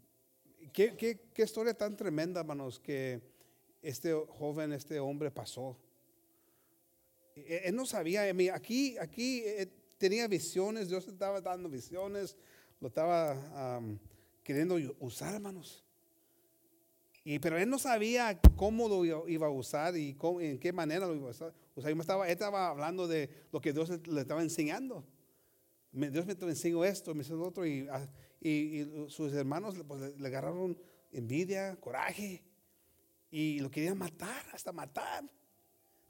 ¿qué, qué, qué, historia tan tremenda, hermanos, que este joven, este hombre pasó. Él no sabía, aquí, aquí eh, tenía visiones, Dios estaba dando visiones, lo estaba um, queriendo usar, hermanos. Y, pero él no sabía cómo lo iba a usar y cómo, en qué manera lo iba a usar. O sea, estaba, él estaba hablando de lo que Dios le estaba enseñando. Dios me enseñó esto, me enseñó otro. Y, ah, y, y sus hermanos pues, le agarraron envidia, coraje. Y lo querían matar, hasta matar.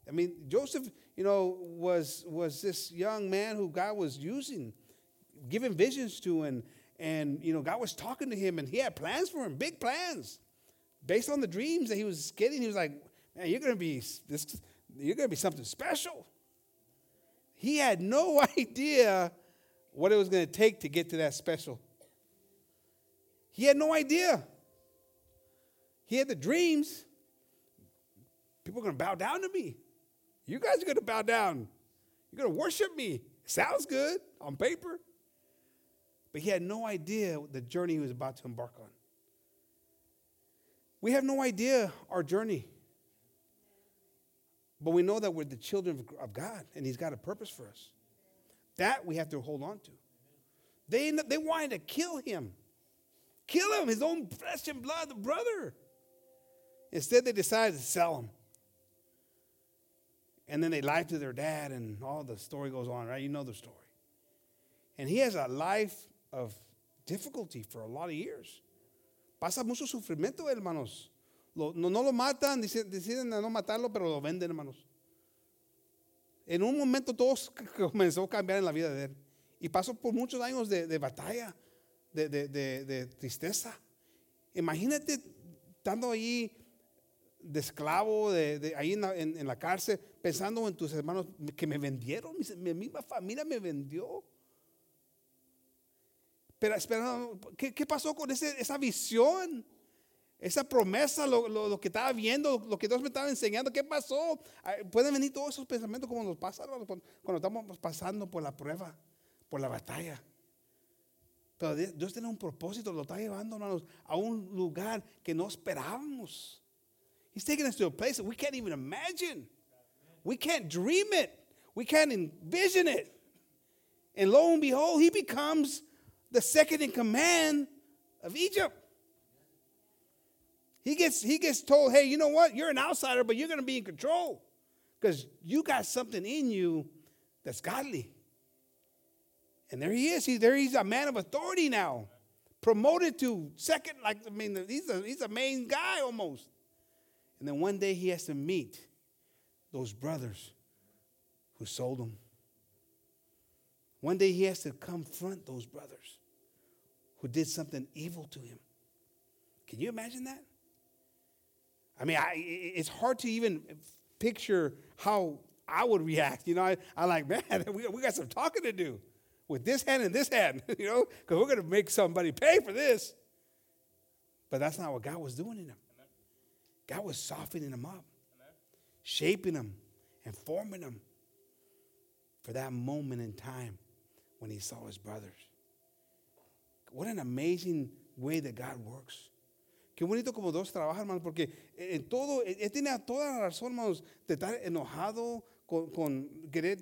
I mean, Joseph, you know, was, was this young man who God was using, giving visions to, and, and, you know, God was talking to him and he had plans for him, big plans. Based on the dreams that he was getting, he was like, man, you're going to be this, you're going to be something special. He had no idea what it was going to take to get to that special. He had no idea. He had the dreams. People are going to bow down to me. You guys are going to bow down. You're going to worship me. Sounds good on paper. But he had no idea the journey he was about to embark on. We have no idea our journey. But we know that we're the children of God and He's got a purpose for us. That we have to hold on to. They, they wanted to kill him, kill him, his own flesh and blood, the brother. Instead, they decided to sell him. And then they lied to their dad, and all the story goes on, right? You know the story. And he has a life of difficulty for a lot of years. Pasa mucho sufrimiento, hermanos. No, no, lo matan, deciden no matarlo, pero lo venden, hermanos. En un momento todo comenzó a cambiar en la vida de él. Y pasó por muchos años de, de batalla, de, de, de, tristeza. Imagínate estando ahí de esclavo, de, ahí en la, cárcel, pensando en tus hermanos que me vendieron, mi, mi misma familia me vendió. Pero esperando, ¿qué, ¿qué, pasó con ese, esa visión? Esa promesa, lo, lo, lo, que estaba viendo, lo que Dios me estaba enseñando, ¿qué pasó? Pueden venir todos esos pensamientos como nos pasa cuando estamos pasando por la prueba, por la batalla. Pero Dios tiene un propósito, lo está llevando a un lugar que no esperábamos. He's taking us to a place that we can't even imagine. We can't dream it. We can't envision it. And lo and behold, he becomes the second in command of Egypt. He gets, he gets told, hey, you know what? You're an outsider, but you're going to be in control because you got something in you that's godly. And there he is. He, there he's a man of authority now, promoted to second, like, I mean, he's a, he's a main guy almost. And then one day he has to meet those brothers who sold him. One day he has to confront those brothers who did something evil to him. Can you imagine that? I mean, I, it's hard to even picture how I would react. You know, I, I'm like, man, we, we got some talking to do with this hand and this hand, you know, because we're going to make somebody pay for this. But that's not what God was doing in him. God was softening him up, shaping him, and forming him for that moment in time when he saw his brothers. What an amazing way that God works. Qué bonito como Dios trabaja, hermanos, porque en todo, él tiene toda la razón, hermanos, de estar enojado, con, con querer,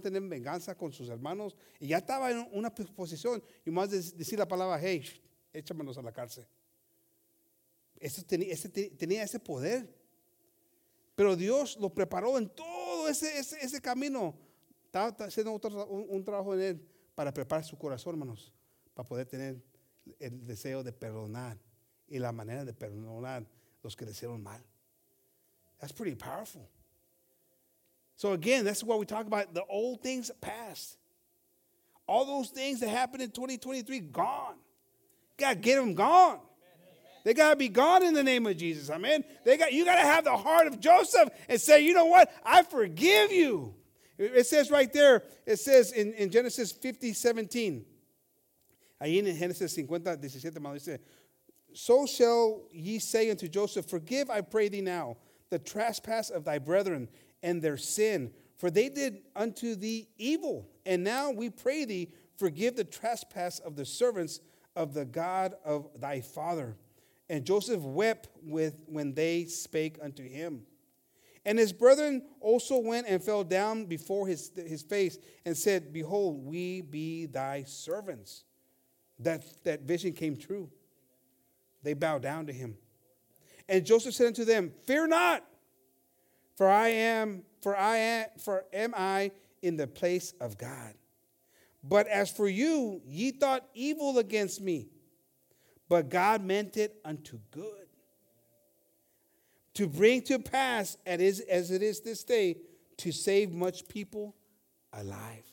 tener venganza con sus hermanos. Y ya estaba en una posición, y más de decir la palabra, hey, échamelos a la cárcel. Eso tenía, ese, poder. Pero Dios lo preparó en todo ese, ese, camino. Estaba haciendo un trabajo en él para preparar su corazón, hermanos, para poder tener el deseo de perdonar y la manera de perdonar los que le hicieron mal. That's pretty powerful. So again, that's what we talk about. The old things past. All those things that happened in 2023, gone. Gotta get them gone. They gotta be gone in the name of Jesus. Amen. They got you gotta have the heart of Joseph and say, you know what? I forgive you. It it says right there, it says in, in Genesis 50, 17. Ahí en Génesis 50, 17, hermano, dice, so shall ye say unto Joseph, Forgive, I pray thee now, the trespass of thy brethren and their sin, for they did unto thee evil. And now we pray thee, forgive the trespass of the servants of the God of thy father. And Joseph wept with when they spake unto him. And his brethren also went and fell down before his, his face and said, Behold, we be thy servants. That, that vision came true. They bowed down to him. And Joseph said unto them, Fear not, for I am, for I am, for am I in the place of God. But as for you, ye thought evil against me, but God meant it unto good. To bring to pass, as it is, as it is this day, to save much people alive.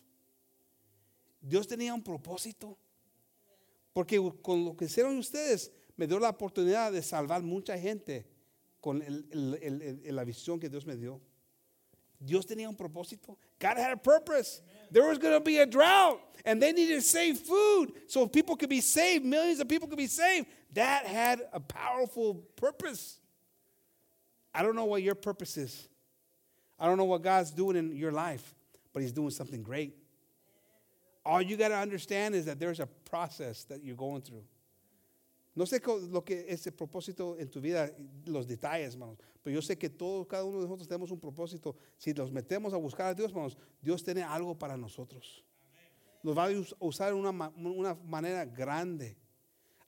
Dios tenía un propósito. Porque con lo que hicieron ustedes, me dio la oportunidad de salvar mucha gente con el- el- el- la visión que Dios me dio. Dios tenía un propósito. God had a purpose. There was going to be a drought, and they needed to save food so people could be saved. Millions of people could be saved. That had a powerful purpose. I don't know what your purpose is. I don't know what God's doing in your life, but He's doing something great. All you got to understand is that there's a process that you're going through. No sé lo que es el propósito en tu vida, los detalles, hermanos, pero yo sé que todos, cada uno de nosotros tenemos un propósito. Si nos metemos a buscar a Dios, hermanos, Dios tiene algo para nosotros. Nos va a us- usar de una, ma- una manera grande.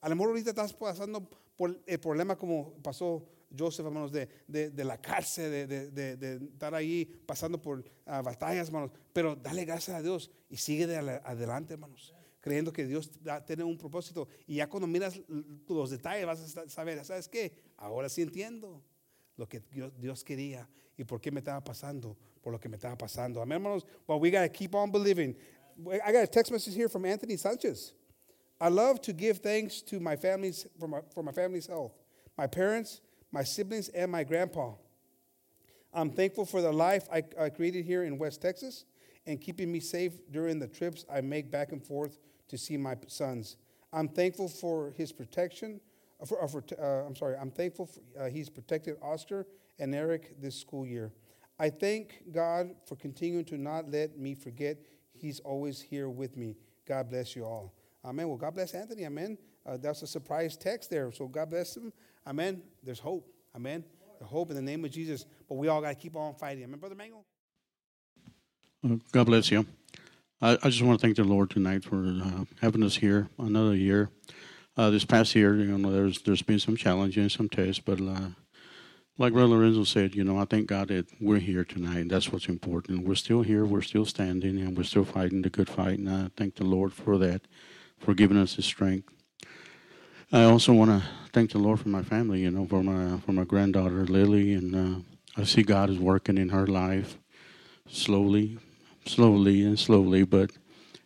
A lo mejor ahorita estás pasando por el problema como pasó Joseph, hermanos, de, de- la cárcel, de, de- estar ahí pasando por ah, batallas, hermanos. Pero dale gracias a Dios y sigue adelante, hermanos. Creyendo que Dios tiene un propósito. Y ya cuando miras los detalles vas a sa- saber, ¿sabes qué? Ahora sí entiendo lo que Dios quería y por qué me estaba pasando, por lo que me estaba pasando. Amén, hermanos. Well, we got to keep on believing. I got a text message here from Anthony Sanchez. I love to give thanks to my family's for my, for my family's health, my parents, my siblings, and my grandpa. I'm thankful for the life I, I created here in West Texas and keeping me safe during the trips I make back and forth to see my sons. I'm thankful for his protection. uh, For, uh, for, uh, I'm sorry. I'm thankful for, uh, he's protected Oscar and Eric this school year. I thank God for continuing to not let me forget He's always here with me. God bless you all. Amen. Well, God bless Anthony. Amen. Uh, that's a surprise text there. So God bless him. Amen. There's hope. Amen. The hope in the name of Jesus. But we all got to keep on fighting. Amen, Brother Mango. Uh, God bless you. I, I just want to thank the Lord tonight for uh, having us here another year. Uh, this past year, you know, there's there's been some challenges, some tests, but uh, like Brother Lorenzo said, you know, I thank God that we're here tonight. That's what's important. We're still here, we're still standing, and we're still fighting the good fight. And I thank the Lord for that, for giving us the strength. I also want to thank the Lord for my family, you know, for my for my granddaughter Lily, and uh, I see God is working in her life slowly, slowly and slowly, but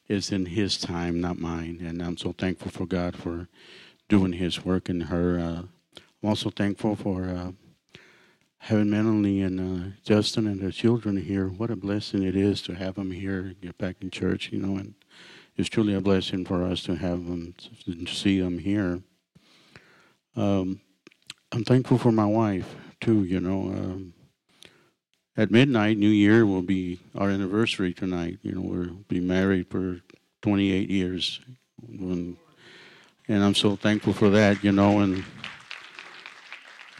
it's in His time, not mine. And I'm so thankful for God for doing His work in her. Uh, I'm also thankful for uh, having Melanie and uh, Justin and their children here. What a blessing it is to have them here, get back in church, you know, and it's truly a blessing for us to have them, to see them here. Um, I'm thankful for my wife too. You know, um, at midnight, New Year will be our anniversary tonight. You know, we'll be married for 28 years, and, and I'm so thankful for that. You know, and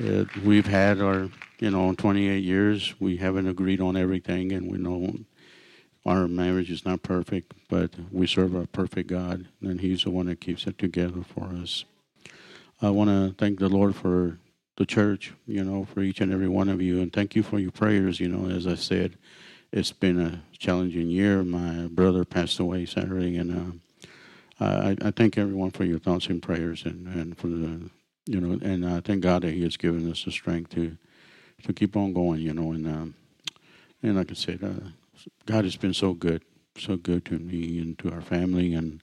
uh, we've had our, you know, 28 years. We haven't agreed on everything, and we know our marriage is not perfect, but we serve a perfect God, and He's the one that keeps it together for us. I want to thank the Lord for the church, you know, for each and every one of you. And thank you for your prayers. You know, as I said, it's been a challenging year. My brother passed away Saturday, and uh, I, I thank everyone for your thoughts and prayers, and, and for the, you know, and I thank God that He has given us the strength to to keep on going. You know, and um, and like I said, uh, God has been so good, so good to me and to our family, and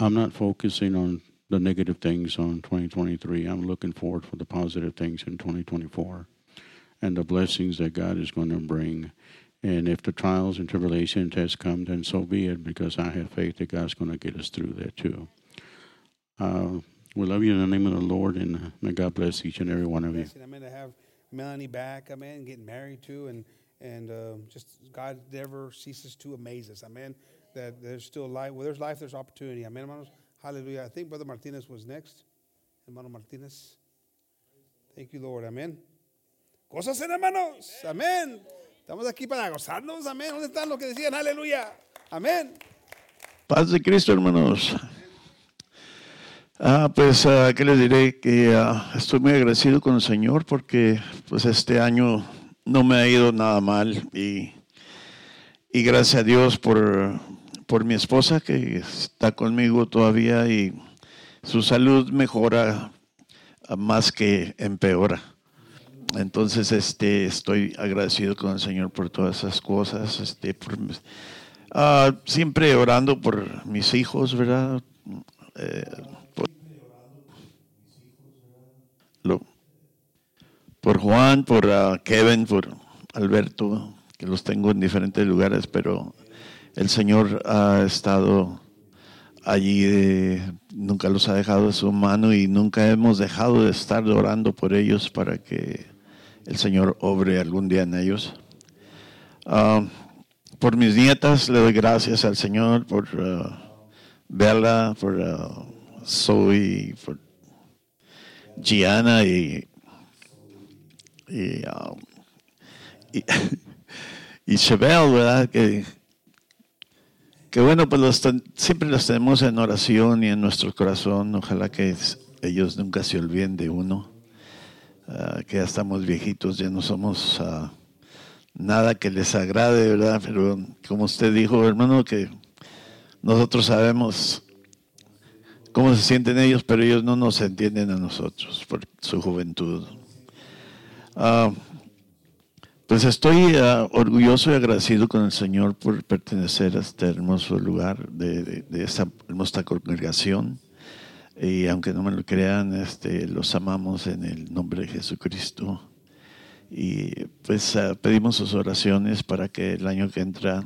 I'm not focusing on the negative things on 2023. I'm looking forward for the positive things in 2024 and the blessings that God is going to bring. And if the trials and tribulation tests come, then so be it, because I have faith that God's going to get us through that too. Uh, we love you in the name of the Lord, and may God bless each and every one of you. blessing. Amen. To have Melanie back, amen, getting married too, and and um, just God never ceases to amaze us, amen. That there's still life. Well, there's life. There's opportunity, amen, hermanos. Hallelujah. I think Brother Martinez was next. Hermano Martinez. Thank you, Lord, amen. Cosas en hermanos, amén. Estamos aquí para gozarnos, amén. ¿Dónde están los que decían aleluya? Amén. Paz de Cristo, hermanos. Ah, pues, ah, ¿qué les diré? Que ah, estoy muy agradecido con el Señor porque, pues, este año no me ha ido nada mal y, y gracias a Dios por, por mi esposa que está conmigo todavía y su salud mejora ah, más que empeora. Entonces, este, estoy agradecido con el Señor por todas esas cosas, este, por, ah, siempre orando por mis hijos, ¿verdad? Eh, por, lo- por Juan, por ah, Kevin, por Alberto, que los tengo en diferentes lugares, pero el Señor ha estado allí, eh, nunca los ha dejado de su mano y nunca hemos dejado de estar orando por ellos para que el Señor obre algún día en ellos. Ah, por mis nietas le doy gracias al Señor, por ah, Bella, por ah, Zoe, por Gianna y, y, y, Chevelle, ¿verdad? Que bueno, pues siempre los tenemos en oración y en nuestro corazón. Ojalá que ellos nunca se olviden de uno. Ah, que ya estamos viejitos, ya no somos ah, nada que les agrade, ¿verdad? Pero como usted dijo, hermano, que nosotros sabemos cómo se sienten ellos, pero ellos no nos entienden a nosotros por su juventud. Ah, pues estoy ah, orgulloso y agradecido con el Señor por pertenecer a este hermoso lugar, de, esta hermosa congregación. Y aunque no me lo crean, este, los amamos en el nombre de Jesucristo. Y pues ah, pedimos sus oraciones para que el año que entra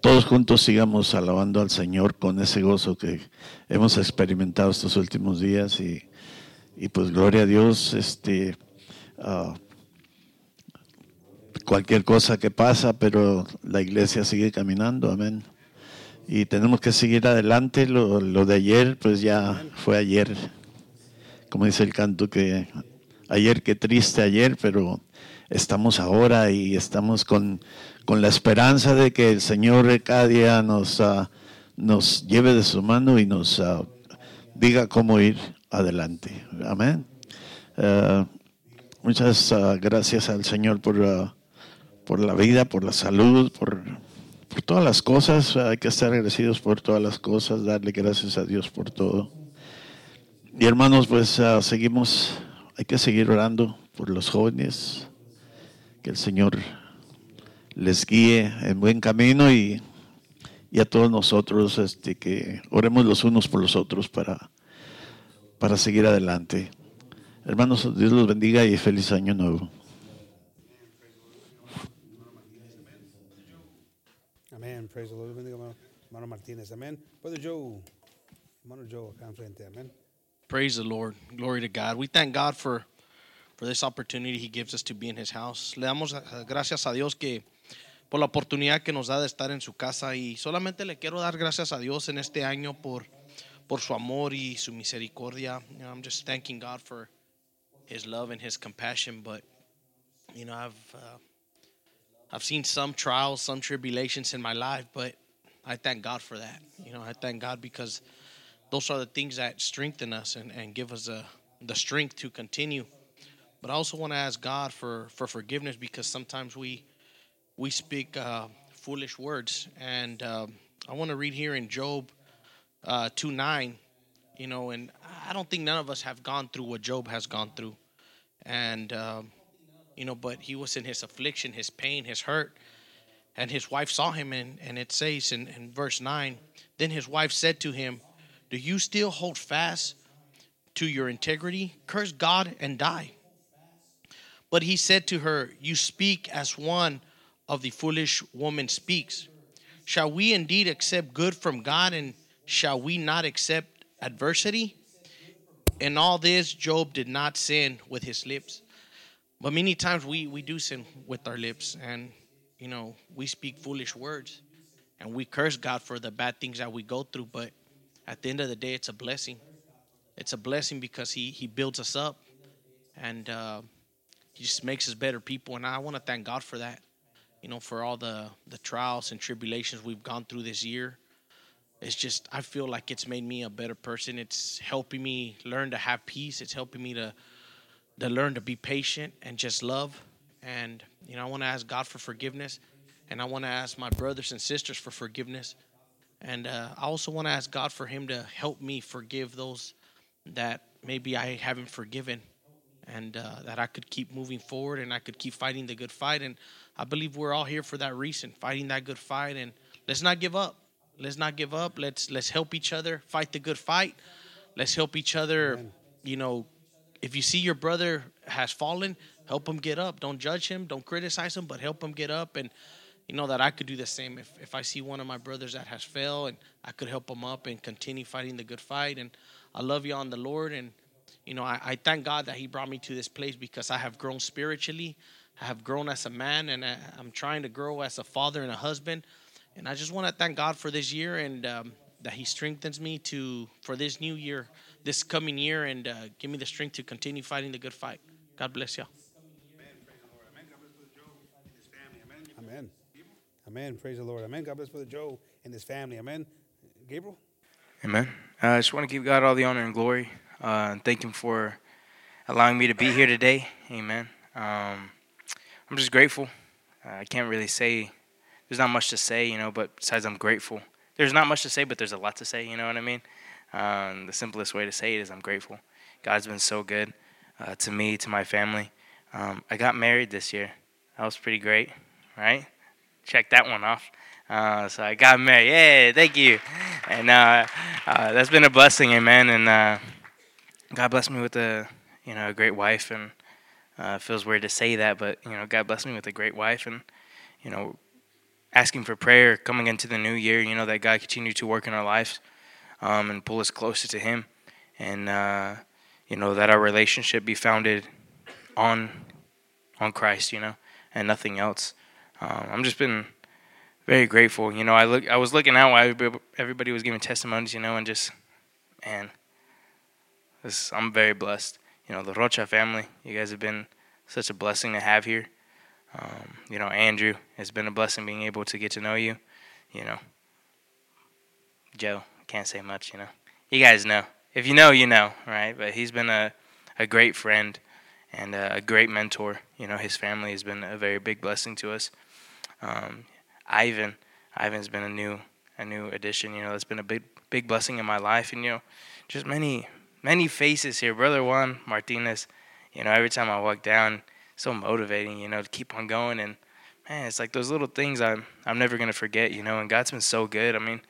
todos juntos sigamos alabando al Señor con ese gozo que hemos experimentado estos últimos días. Y, y pues gloria a Dios, este, ah, cualquier cosa que pasa, pero la iglesia sigue caminando, amén. Y tenemos que seguir adelante. Lo, lo de ayer, pues ya fue ayer. Como dice el canto, que ayer, qué triste ayer, pero estamos ahora y estamos con, con la esperanza de que el Señor cada día nos, ah, nos lleve de su mano y nos ah, diga cómo ir adelante. Amén. Ah, muchas gracias al Señor por, por la vida, por la salud, por, por todas las cosas. Hay que estar agradecidos por todas las cosas, darle gracias a Dios por todo. Y hermanos, pues ah, seguimos, hay que seguir orando por los jóvenes, que el Señor les guíe en buen camino y, y a todos nosotros este, que oremos los unos por los otros para, para seguir adelante. Hermanos, Dios los bendiga y feliz año nuevo. Praise the Lord. Bendiga, hermano, Martínez. Amén. Brother Joe. Hermano Joe, acá enfrente. Amén. Praise the Lord. Glory to God. We thank God for for this opportunity he gives us to be in his house. Le damos eh, gracias a Dios que por la oportunidad que nos da de estar en su casa y solamente le quiero dar gracias a Dios en este año por por su amor y su misericordia. You know, I'm just thanking God for his love and his compassion, but you know, I've uh, I've seen some trials, some tribulations in my life, but I thank God for that. You know, I thank God because those are the things that strengthen us and, and give us a the strength to continue. But I also want to ask God for for forgiveness because sometimes we we speak uh, foolish words, and um, I want to read here in Job uh, two nine, you know, and I don't think none of us have gone through what Job has gone through, and um, you know, but he was in his affliction, his pain, his hurt, and his wife saw him, and and it says in, in verse nine, then his wife said to him, "Do you still hold fast to your integrity? Curse God and die." But he said to her, You speak as one of the foolish woman speaks. Shall we indeed accept good from God and shall we not accept adversity? In all this, Job did not sin with his lips. But many times we, we do sin with our lips and, you know, we speak foolish words and we curse God for the bad things that we go through. But at the end of the day, it's a blessing. It's a blessing because He, he builds us up and uh, He just makes us better people. And I want to thank God for that you know, for all the the trials and tribulations we've gone through this year. It's just I feel like it's made me a better person. It's helping me learn to have peace. It's helping me to to learn to be patient and just love. And you know, I want to ask God for forgiveness, and I want to ask my brothers and sisters for forgiveness. And uh, I also want to ask God for Him to help me forgive those that maybe I haven't forgiven, and uh, that I could keep moving forward and I could keep fighting the good fight. And I believe we're all here for that reason, fighting that good fight. And let's not give up. Let's not give up. Let's let's help each other fight the good fight. Let's help each other. You know, if you see your brother has fallen, help him get up. Don't judge him. Don't criticize him, but help him get up. And you know that I could do the same if if I see one of my brothers that has failed, and I could help him up and continue fighting the good fight. And I love you on the Lord and you know, I, I, thank God that He brought me to this place because I have grown spiritually. I have grown as a man and I, am trying to grow as a father and a husband. And I just want to thank God for this year and um, that He strengthens me to for this new year, this coming year, and uh, give me the strength to continue fighting the good fight. God bless you. Amen. Amen. Praise the Lord. Amen. God bless Brother Joe and his family. Amen. Gabriel? Amen. Uh, I just want to give God all the honor and glory uh, and thank Him for allowing me to be here today. Amen. Um, I'm just grateful. Uh, I can't really say, there's not much to say, you know, but besides I'm grateful. There's not much to say, but there's a lot to say, you know what I mean? Um, the simplest way to say it is I'm grateful. God's been so good uh, to me, to my family. Um, I got married this year. That was pretty great, right? Check that one off. Uh, so I got married. Yeah, thank you. And uh, uh, that's been a blessing, amen. And uh, God blessed me with a you know a great wife, and it feels weird to say that, but you know God blessed me with a great wife, and you know asking for prayer coming into the new year. You know that God continue to work in our lives um, and pull us closer to Him, and uh, you know that our relationship be founded on on Christ. You know, and nothing else. Um, I'm just been very grateful. You know, I look I was looking out while everybody was giving testimonies. You know, and just man this, I'm very blessed. You know, the Rocha family, you guys have been such a blessing to have here. Um, you know, Andrew, it's been a blessing being able to get to know you. You know, Joe, can't say much, you know. You guys know. If you know, you know, right? But he's been a, a great friend and a, great mentor. You know, his family has been a very big blessing to us. Um, Ivan, Ivan's been a new a new addition. You know, it's been a big big blessing in my life, and you know, just many many faces here. Brother Juan Martinez, you know, every time I walk down, so motivating, you know, to keep on going. And man, it's like those little things I'm I'm never gonna forget, you know. And God's been so good. I mean,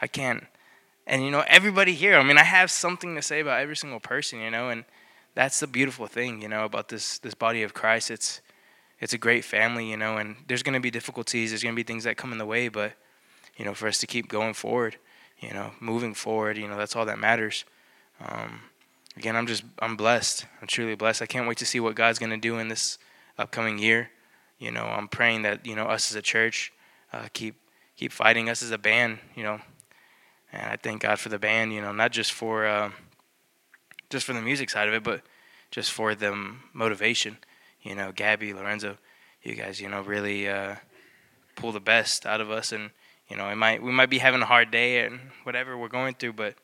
I can't. And you know, everybody here. I mean, I have something to say about every single person, you know. And that's the beautiful thing, you know, about this this body of Christ. It's it's a great family, you know. And there's gonna be difficulties. There's gonna be things that come in the way, but you know, for us to keep going forward, you know, moving forward, you know, that's all that matters. Um, again, I'm just I'm blessed. I'm truly blessed. I can't wait to see what God's going to do in this upcoming year. You know, I'm praying that you know us as a church uh, keep keep fighting. Us as a band, you know, and I thank God for the band. You know, not just for uh, just for the music side of it, but just for the motivation. You know, Gabby, Lorenzo, you guys, you know, really uh, pull the best out of us, and you know, it might we might be having a hard day and whatever we're going through, but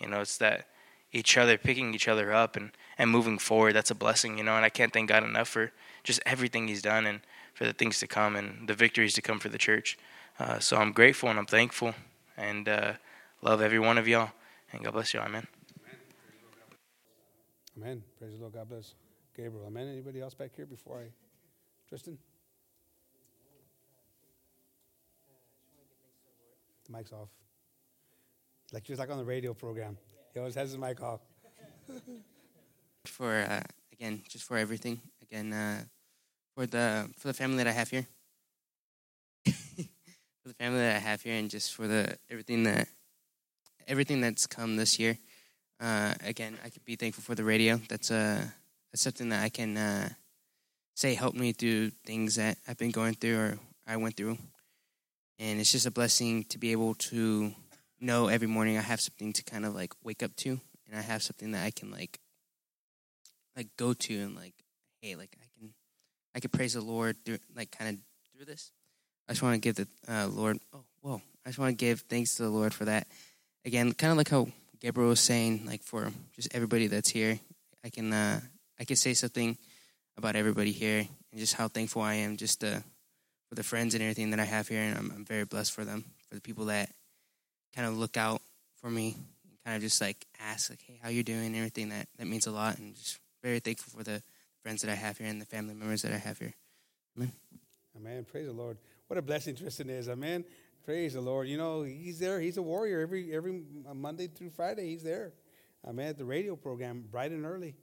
you know, it's that each other, picking each other up and, and moving forward. That's a blessing, you know. And I can't thank God enough for just everything He's done and for the things to come and the victories to come for the church. Uh, so I'm grateful and I'm thankful and uh, love every one of y'all. And God bless y'all. Amen. Amen. Praise the Lord. God bless Gabriel. Amen. Anybody else back here before I, Tristan? The mic's off. Like just like on the radio program. He always has his mic off. for uh, again, just for everything. Again, uh, for the for the family that I have here. for the family that I have here, and just for the everything that everything that's come this year. Uh, again, I could be thankful for the radio. That's uh, that's something that I can uh, say helped me through things that I've been going through or I went through, and it's just a blessing to be able to know every morning I have something to kind of like wake up to, and I have something that I can like like go to and like, hey, like I can I can praise the Lord through like kind of through this. I just want to give the uh, Lord. Oh, whoa! I just want to give thanks to the Lord for that. Again, kind of like how Gabriel was saying, like for just everybody that's here, I can uh, I can say something about everybody here and just how thankful I am just uh, for the friends and everything that I have here, and I'm, I'm very blessed for them, for the people that kind of look out for me, and kind of just like ask like, hey, how you doing, and everything that that means a lot, and just very thankful for the friends that I have here and the family members that I have here. Amen. Amen. Praise the Lord. What a blessing Tristan is. Amen. Praise the Lord. You know, he's there. He's a warrior every every Monday through Friday. He's there. Amen. At the radio program, bright and early.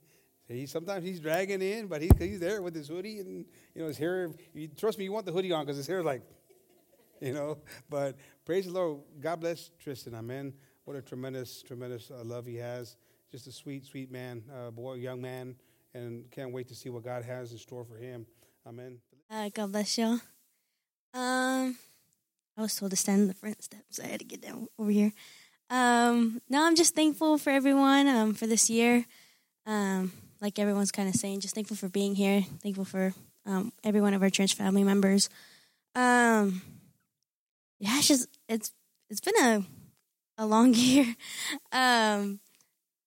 He sometimes he's dragging in, but he, he's there with his hoodie and you know his hair. You, trust me, you want the hoodie on because his hair is like, you know. But praise the Lord. God bless Tristan. Amen. What a tremendous, tremendous uh, love he has. Just a sweet, sweet man, uh, boy, young man, and can't wait to see what God has in store for him. Amen. Uh, God bless y'all. Um, I was told to stand in the front steps. So I had to get down over here. Um, no, I'm just thankful for everyone um, for this year. Um, like everyone's kind of saying, just thankful for being here. Thankful for um, every one of our church family members. Um, yeah, it's just it's it's been a a long year. Um,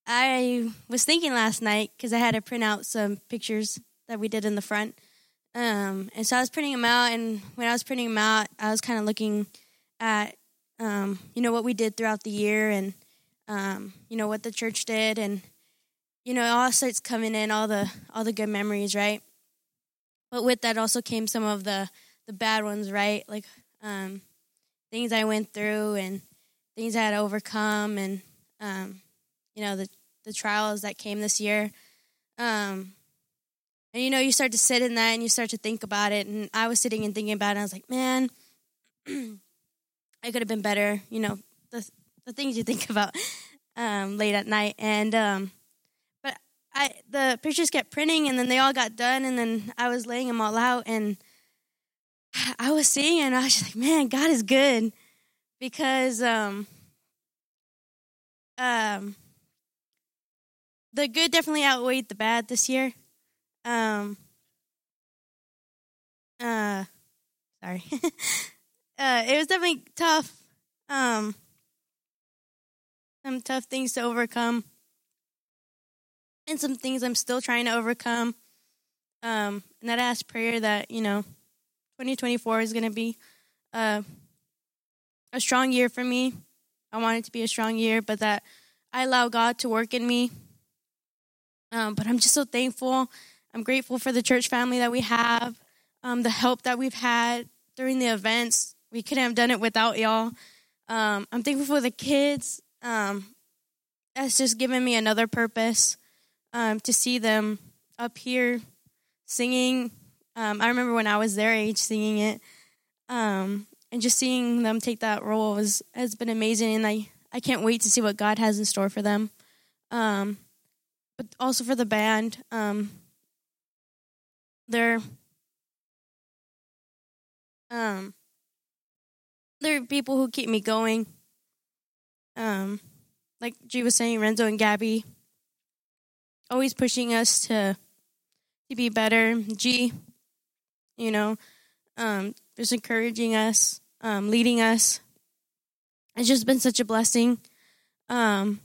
I was thinking last night because I had to print out some pictures that we did in the front. Um, and so I was printing them out, and when I was printing them out, I was kind of looking at, um, you know, what we did throughout the year, and um, you know what the church did, and you know, it all starts coming in all the all the good memories, right? But with that also came some of the the bad ones, right? Like um, things I went through and things I had to overcome, and um, you know the the trials that came this year. Um, and you know, you start to sit in that and you start to think about it. And I was sitting and thinking about it. And I was like, man, I could have been better. You know, the the things you think about um, late at night. And um, but I the pictures kept printing, and then they all got done, and then I was laying them all out, and I was seeing, and I was just like, man, God is good, because um um the good definitely outweighed the bad this year. Um, uh, sorry. uh, it was definitely tough. Um, some tough things to overcome, and some things I'm still trying to overcome. Um, and that ask prayer that you know, 2024 is going to be uh, a strong year for me. I want it to be a strong year, but that I allow God to work in me. Um, but I'm just so thankful I'm grateful for the church family that we have, um, the help that we've had during the events. We couldn't have done it without y'all. Um, I'm thankful for the kids. Um, that's just given me another purpose um, to see them up here singing. Um, I remember when I was their age singing it, um, and just seeing them take that role was, has been amazing. And I, I can't wait to see what God has in store for them. But also for the band. They're um they're people who keep me going. Um like G was saying, Renzo and Gabby always pushing us to to be better. G, you know, um, just encouraging us, um, leading us. It's just been such a blessing. Um,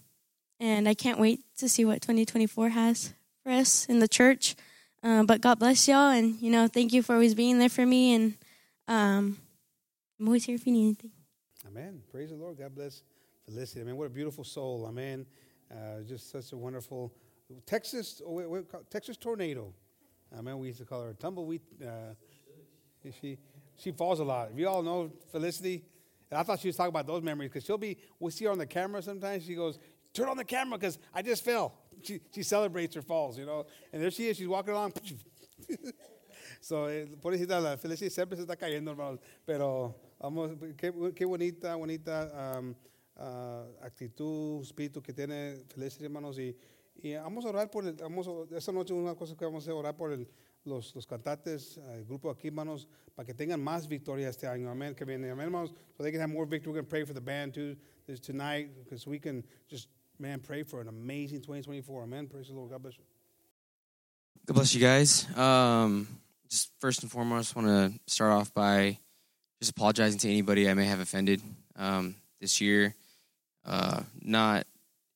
and I can't wait to see what 2024 has for us in the church. Uh, but God bless y'all, and you know, thank you for always being there for me. And um, I'm always here if you need anything. Amen. Praise the Lord. God bless Felicity. I mean, what a beautiful soul. Amen. Uh, just such a wonderful Texas. Oh, Texas tornado. Amen. We used to call her a tumbleweed. Uh, she she falls a lot. If you all know Felicity, and I thought she was talking about those memories because she'll be. We'll see her on the camera sometimes. She goes, "Turn on the camera because I just fell." She she celebrates her falls, you know. And there she is. She's walking along. so, eh, pobrecita, la Felicity siempre se está cayendo, hermanos. Pero qué, bonita, bonita um, uh, actitud, espíritu que tiene hermanos. Y, y vamos a orar por el, vamos esta noche una cosa que vamos a orar por el, los, los cantantes, el grupo aquí, hermanos, para que tengan más victoria este año. Amén. Que viene, amén, hermanos. So they can have more victory. We're going to pray for the band too this tonight because we can just, man, pray for an amazing 2024. Amen. Praise the Lord. God bless you. God bless you guys. Um, just first and foremost, want to start off by just apologizing to anybody I may have offended um, this year. Uh, not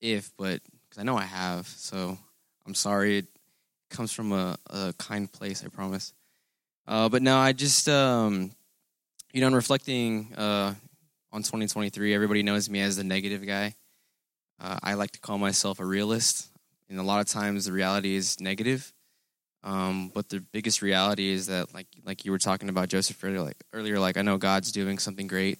if, but because I know I have. So I'm sorry. It comes from a, a kind place, I promise. Uh, but no, I just, um, you know, in reflecting uh, on 2023, everybody knows me as the negative guy. Uh, I like to call myself a realist, and a lot of times the reality is negative. Um, but the biggest reality is that, like, like you were talking about Joseph earlier, like earlier, like I know God's doing something great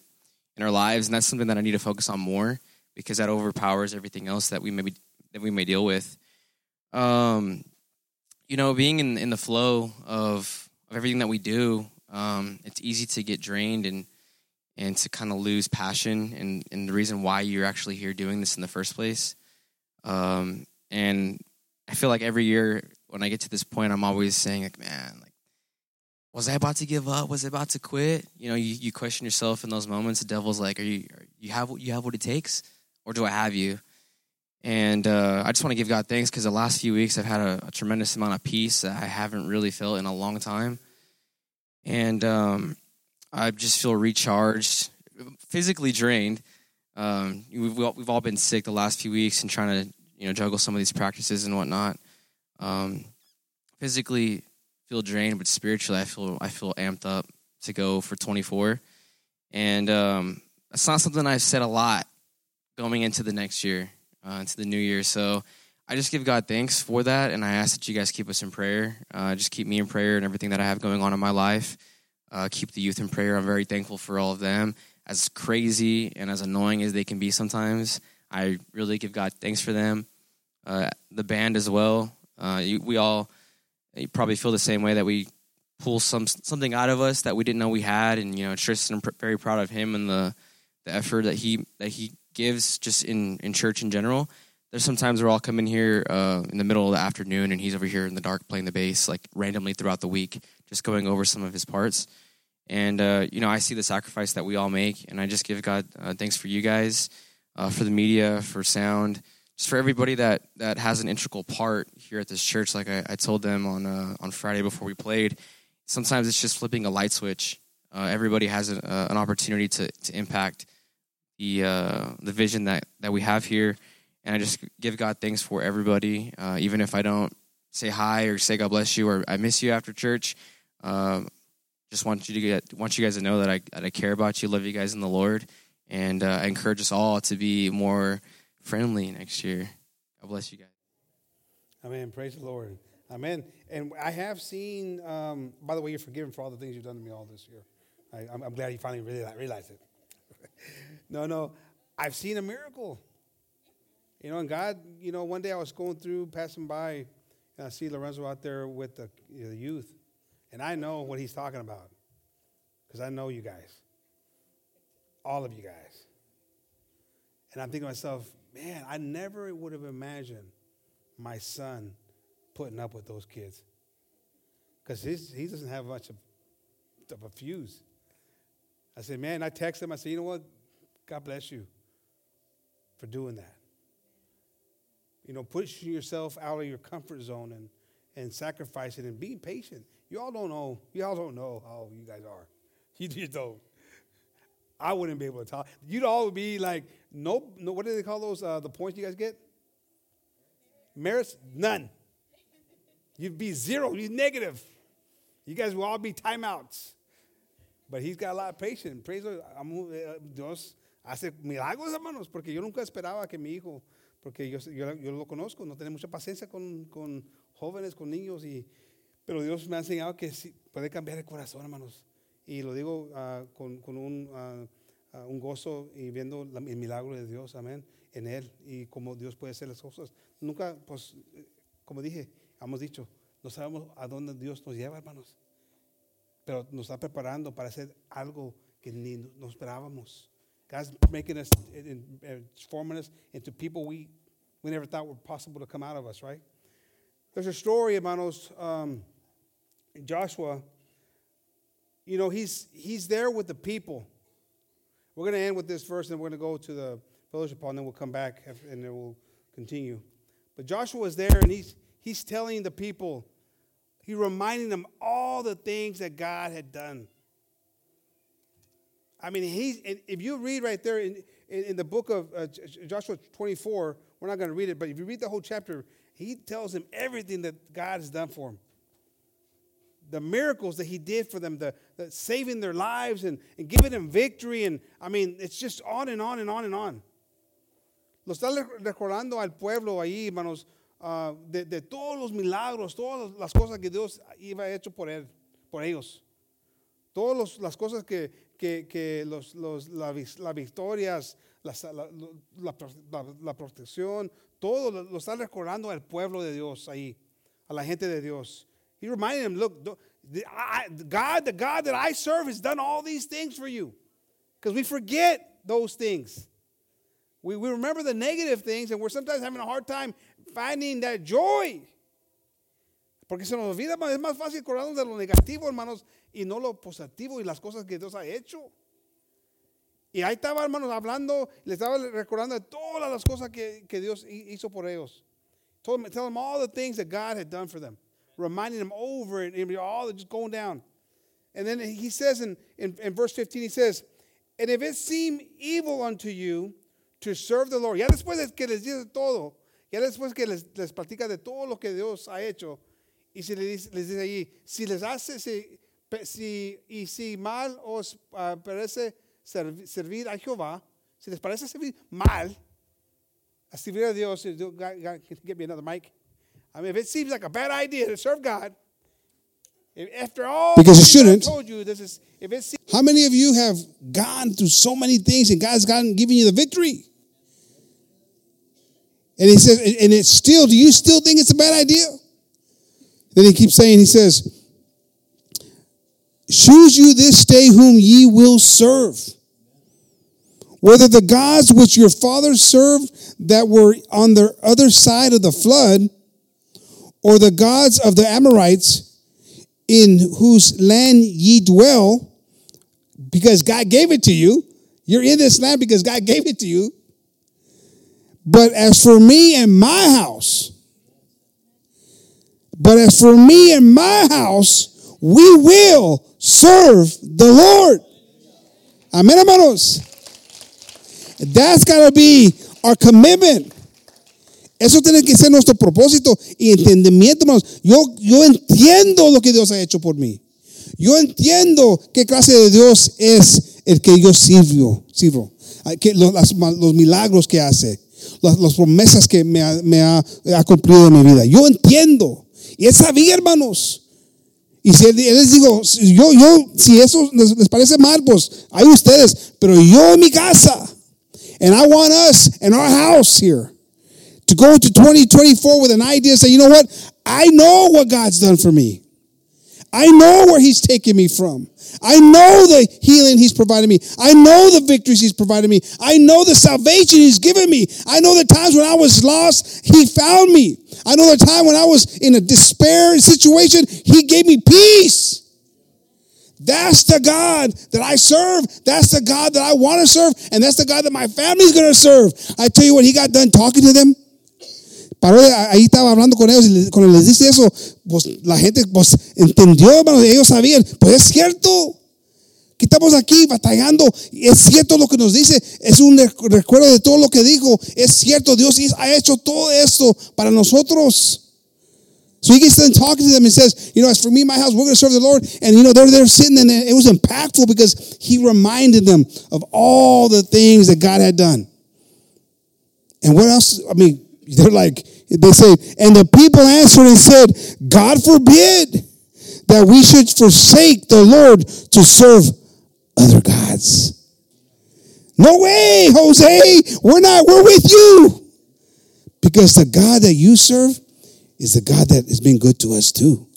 in our lives, and that's something that I need to focus on more because that overpowers everything else that we may be, that we may deal with. Um, you know, being in in the flow of of everything that we do, um, it's easy to get drained and and to kind of lose passion and and the reason why you're actually here doing this in the first place. Um, and I feel like every year when I get to this point, I'm always saying like, man, like, was I about to give up? Was I about to quit? You know, you, you question yourself in those moments. The devil's like, are you are, you have what you have what it takes, or do I have you? And uh, I just want to give God thanks because the last few weeks I've had a, a, tremendous amount of peace that I haven't really felt in a long time. And um, I just feel recharged, physically drained. Um, we've, we've all been sick the last few weeks and trying to you know juggle some of these practices and whatnot. Um, physically feel drained, but spiritually I feel I feel amped up to go for 24. And um, it's not something I've said a lot going into the next year uh, into the new year. So I just give God thanks for that, and I ask that you guys keep us in prayer. Uh, just keep me in prayer and everything that I have going on in my life. Uh, keep the youth in prayer. I'm very thankful for all of them. As crazy and as annoying as they can be sometimes, I really give God thanks for them. Uh, the band as well. Uh, you, we all you probably feel the same way that we pull some something out of us that we didn't know we had, and you know Tristan, I'm very proud of him and the the effort that he that he gives just in, in church in general. There's sometimes where I'll come in here uh, in the middle of the afternoon and he's over here in the dark playing the bass, like randomly throughout the week, just going over some of his parts. And, uh, you know, I see the sacrifice that we all make. And I just give God uh, thanks for you guys, uh, for the media, for sound, just for everybody that, that has an integral part here at this church. Like I, I told them on, uh, on Friday before we played, sometimes it's just flipping a light switch. Uh, everybody has an, an opportunity to, to impact the uh, the vision that that we have here, and I just give God thanks for everybody. Even if I don't say hi or say God bless you or I miss you after church, um, just want you to get want you guys to know that I that I care about you, love you guys in the Lord, and uh, I encourage us all to be more friendly next year. God bless you guys. Amen. Praise the Lord. Amen. And I have seen. Um, by the way, you're forgiven for all the things you've done to me all this year. I, am glad you finally really realized it. no, no. I've seen a miracle. You know, and God, you know, one day I was going through, passing by, and I see Lorenzo out there with the, you know, the youth. And I know what he's talking about because I know you guys, all of you guys. And I'm thinking to myself, man, I never would have imagined my son putting up with those kids because he doesn't have much of, of a fuse. I said, man, I texted him. I said, you know what? God bless you for doing that. You know, pushing yourself out of your comfort zone and, and sacrificing and being patient. You all don't know. You all don't know how you guys are. You just don't. I wouldn't be able to talk. You'd all be like, no, no. What do they call those? Uh, the points you guys get? Merits? None. You'd be zero, you'd negative. You guys will all be timeouts. But he's got a lot of patience. Praise. Eh, Dios hace milagros, hermanos, porque yo nunca esperaba que mi hijo, porque yo, yo, yo lo conozco, no tiene mucha paciencia con, con jóvenes, con niños, y, pero Dios me ha enseñado que sí, puede cambiar el corazón, hermanos. Y lo digo uh, con, con, un, uh, uh, un gozo y viendo la, el milagro de Dios, amén, en Él y cómo Dios puede hacer las cosas. Nunca, pues, como dije, hemos dicho, no sabemos a dónde Dios nos lleva, hermanos. Pero nos está preparando para hacer algo que ni nos esperábamos. God's making us, forming us into people we, we never thought were possible to come out of us, right? There's a story, hermanos, um, Joshua, you know, he's, he's there with the people. We're going to end with this verse, and we're going to go to the fellowship hall, and then we'll come back and then we'll continue. But Joshua is there, and he's, he's telling the people, he reminding them all the things that God had done. I mean, he's, if you read right there in, in, in the book of uh, Joshua 24, we're not going to read it, but if you read the whole chapter, he tells them everything that God has done for him. The miracles that he did for them, the, the saving their lives and, and giving them victory. And I mean, it's just on and on and on and on. Lo está recordando al pueblo ahí, hermanos, uh, de, de, todos los milagros, todas las cosas que Dios iba hecho por él, por ellos. Todas las cosas que, que, que los, los, las la victorias, la, la, protección, todo lo, lo, está recordando al pueblo de Dios ahí, a la gente de Dios. He reminded them, look, the, I, God, the God that I serve has done all these things for you. Because we forget those things. We, we remember the negative things and we're sometimes having a hard time finding that joy. Porque se nos olvida, es más fácil acordarnos de lo negativo, hermanos, y no lo positivo y las cosas que Dios ha hecho. Y ahí estaba, hermanos, hablando, le estaba recordando de todas las cosas que, que Dios hizo por ellos. Told them, tell them all the things that God had done for them. Reminding them over and, and all just going down. And then he says in, in, in verse 15, he says, And if it seem evil unto you to serve the Lord. Ya después de que les dice todo, ya después que les, les platica de todo lo que Dios ha hecho, y si les les dice allí, si les hace, si, si, y si mal os uh, parece servir, servir a Jehová, si les parece servir mal, a servir a Dios, God, get me another mic. I mean, if it seems like a bad idea to serve God, after all because you shouldn't. I told you, this is, if it seems, How many of you have gone through so many things and God's gotten given you the victory? And he says, and it's still, do you still think it's a bad idea? Then he keeps saying, he says, Choose you this day whom ye will serve. Whether the gods which your fathers served that were on the other side of the flood, or the gods of the Amorites in whose land ye dwell, because God gave it to you. You're in this land because God gave it to you. But as for me and my house, but as for me and my house, we will serve the Lord. Amen, hermanos. That's got to be our commitment. Eso tiene que ser nuestro propósito y entendimiento, hermanos. Yo, yo entiendo lo que Dios ha hecho por mí. Yo entiendo qué clase de Dios es el que yo sirvo, sirvo. Que los, milagros que hace, las, promesas que me, ha, me ha, cumplido en mi vida. Yo entiendo. Y él sabía, hermanos. Y si les digo, yo, yo, si eso les, les, parece mal, pues hay ustedes. Pero yo en mi casa, and I want us in our house here to go to 2024 with an idea, and say, you know what? I know what God's done for me. I know where He's taken me from. I know the healing He's provided me. I know the victories He's provided me. I know the salvation He's given me. I know the times when I was lost, He found me. I know the time when I was in a despair situation, He gave me peace. That's the God that I serve. That's the God that I want to serve. And that's the God that my family's going to serve. I tell you what, He got done talking to them. Paró, ahí estaba hablando con ellos y cuando les dice eso, pues la gente pues entendió, hermano, ellos sabían, pues es cierto. Que estamos aquí batallando, es cierto lo que nos dice, es un recuerdo de todo lo que dijo, es cierto, Dios ha hecho todo esto para nosotros. So he gets done talking to them and says, you know, as for me my house, we're going to serve the Lord. And, you know, they're there sitting and it was impactful because he reminded them of all the things that God had done. And what else? I mean, they're like, they say, and the people answered and said, God forbid that we should forsake the Lord to serve other gods. No way, Jose. We're not, we're with you. Because the God that you serve is the God that has been good to us too.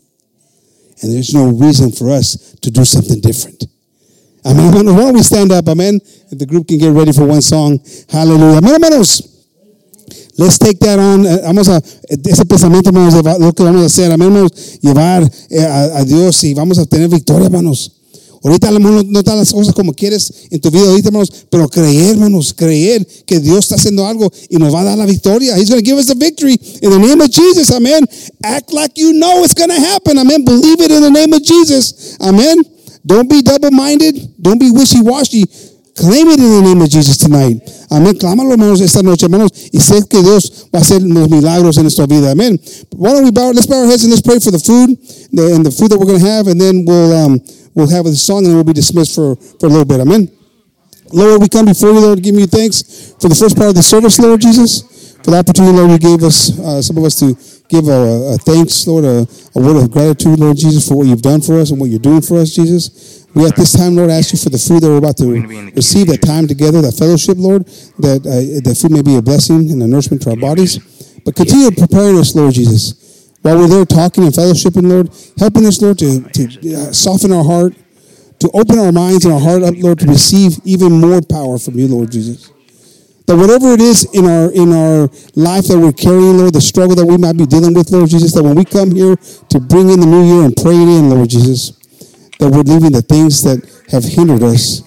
And there's no reason for us to do something different. I Amen. Why don't we stand up? Amen. The group can get ready for one song. Hallelujah. Amen. Let's take that on. Eh, Vamos a, ese pensamiento, hermanos, lo que vamos a hacer, hermanos, llevar eh, a, a Dios y vamos a obtener victoria, hermanos. Ahorita a lo mejor no, no están las cosas como quieres en tu vida ahorita, hermanos, pero creer, hermanos, creer que Dios está haciendo algo y nos va a dar la victoria. He's going to give us the victory in the name of Jesus. Amen. Act like you know it's going to happen. Amen. Believe it in the name of Jesus. Amen. Don't be double-minded. Don't be wishy-washy. Claim it in the name of Jesus tonight. Amén. Clámalo, hermanos, esta noche, hermanos. Y sé que Dios va a hacer los milagros en nuestra vida. Amén. Why don't we bow, let's bow our heads and let's pray for the food the, and the food that we're going to have. And then we'll, um, we'll have a song and we'll be dismissed for, for a little bit. Amen. Lord, we come before you, Lord, giving you thanks for the first part of the service, Lord Jesus. For the opportunity, Lord, you gave us, uh, some of us to give a, a thanks, Lord, a, a word of gratitude, Lord Jesus, for what you've done for us and what you're doing for us, Jesus. We at this time, Lord, ask you for the food that we're about to receive, that time together, that fellowship, Lord, that uh, the food may be a blessing and a nourishment to our bodies. But continue preparing us, Lord Jesus. While we're there talking and fellowshipping, Lord, helping us, Lord, to, to uh, soften our heart, to open our minds and our heart up, Lord, to receive even more power from you, Lord Jesus. That whatever it is in our in our life that we're carrying, Lord, the struggle that we might be dealing with, Lord Jesus, that when we come here to bring in the new year and pray it in, Lord Jesus, that we're leaving the things that have hindered us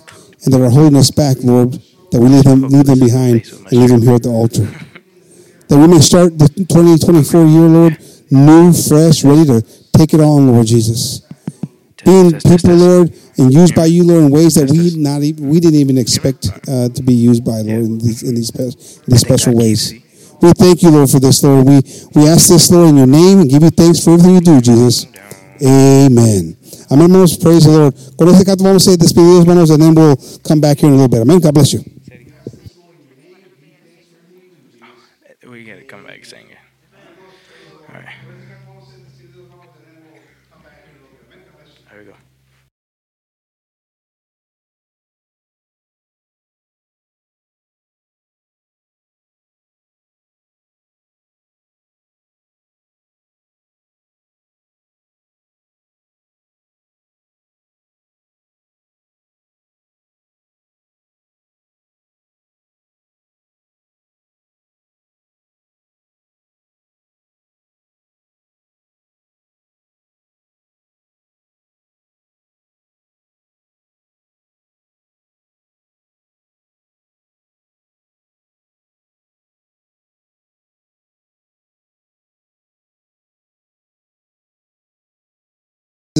and that are holding us back, Lord, that we leave them, leave them behind and leave them here at the altar. That we may start the 2024 year, Lord, new, fresh, ready to take it on, Lord Jesus. Being people, Lord, and used by you, Lord, in ways that we not even, we didn't even expect uh, to be used by, Lord, in these in these, in these special ways. We thank you, Lord, for this, Lord. We we ask this, Lord, in your name, and give you thanks for everything you do, Jesus. Amen. Amén, hermanos. Praise the Lord. Con este canto vamos a ser despedidos, hermanos, and then we'll come back here in a little bit. Amen. God bless you.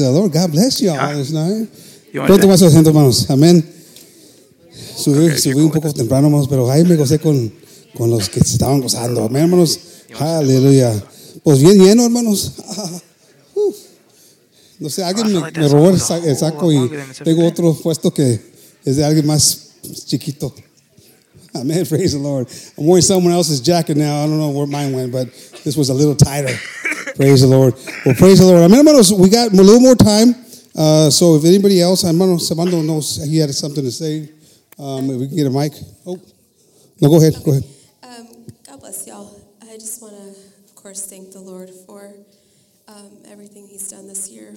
The Lord, God bless you all night. Pronto más asiento, hermanos. Amén. Subí, subí un poco temprano, hermanos, pero ahí me gocé con, con los que se estaban gozando. Amén, hermanos. Aleluya. Pues bien lleno, hermanos. No sé, alguien me, me robó el saco y tengo otro puesto que es de alguien más chiquito. Amen. Praise the Lord. I'm wearing someone else's jacket now. I don't know where mine went, but this was a little tighter. Praise the Lord. Well, praise the Lord. Amen, hermanos. We got a little more time. Uh, so if anybody else, hermano Servando knows he had something to say, um, if we can get a mic. Oh, no, go ahead. Go ahead. Um, God bless y'all. I just want to, of course, thank the Lord for um, everything He's done this year.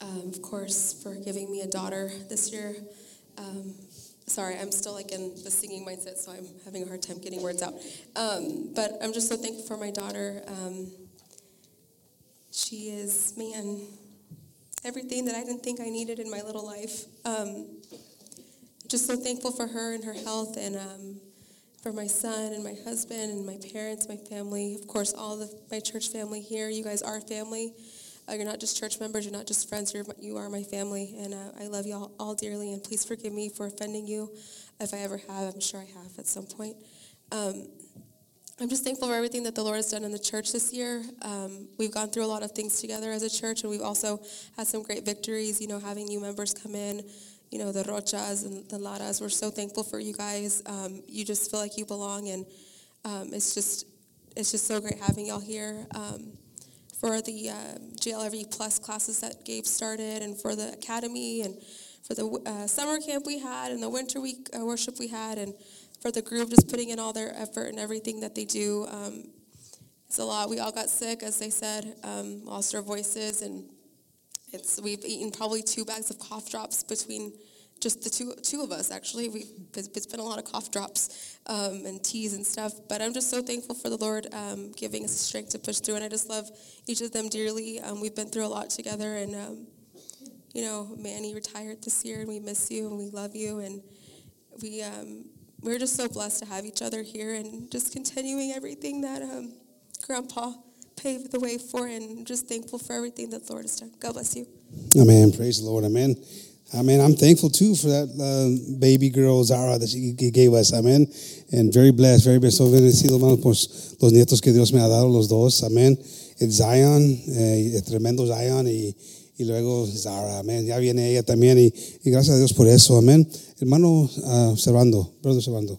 Um, of course, for giving me a daughter this year. Um, sorry, I'm still like in the singing mindset, so I'm having a hard time getting words out. Um, but I'm just so thankful for my daughter. Um, she is, man, everything that I didn't think I needed in my little life. Um, just so thankful for her and her health and um, for my son and my husband and my parents, my family, of course, all the my church family here. You guys are family. Uh, you're not just church members. You're not just friends. You're, you are my family, and uh, I love you all, all dearly. And please forgive me for offending you, if I ever have. I'm sure I have at some point. Um, I'm just thankful for everything that the Lord has done in the church this year. Um, we've gone through a lot of things together as a church, and we've also had some great victories. You know, having new members come in, you know, the Rochas and the Laras. We're so thankful for you guys. Um, you just feel like you belong, and um, it's just it's just so great having y'all here. Um, for the uh, JLRV Plus classes that Gabe started, and for the academy, and for the uh, summer camp we had, and the winter week uh, worship we had, and for the group just putting in all their effort and everything that they do. Um, it's a lot. We all got sick, as they said, um, lost our voices, and it's we've eaten probably two bags of cough drops between just the two two of us. Actually, we've it's been a lot of cough drops um, and teas and stuff. But I'm just so thankful for the Lord um, giving us the strength to push through, and I just love each of them dearly. Um, we've been through a lot together, and um, you know, Manny retired this year, and we miss you, and we love you, and we um, we're just so blessed to have each other here, and just continuing everything that Grandpa paved the way for, and just thankful for everything that the Lord has done. God bless you. Amen. Praise the Lord. Amen. Amen. I'm thankful too for that uh, baby girl Zara that she gave us. Amen. And very blessed, very blessed. So bendecido, hermano, por los nietos que Dios me ha dado, los dos. Amén. El Zion, eh, el tremendo Zion y, y luego Zara. Amén. Ya viene ella también y, y gracias a Dios por eso. Amén. Hermano uh, Servando, brother Servando.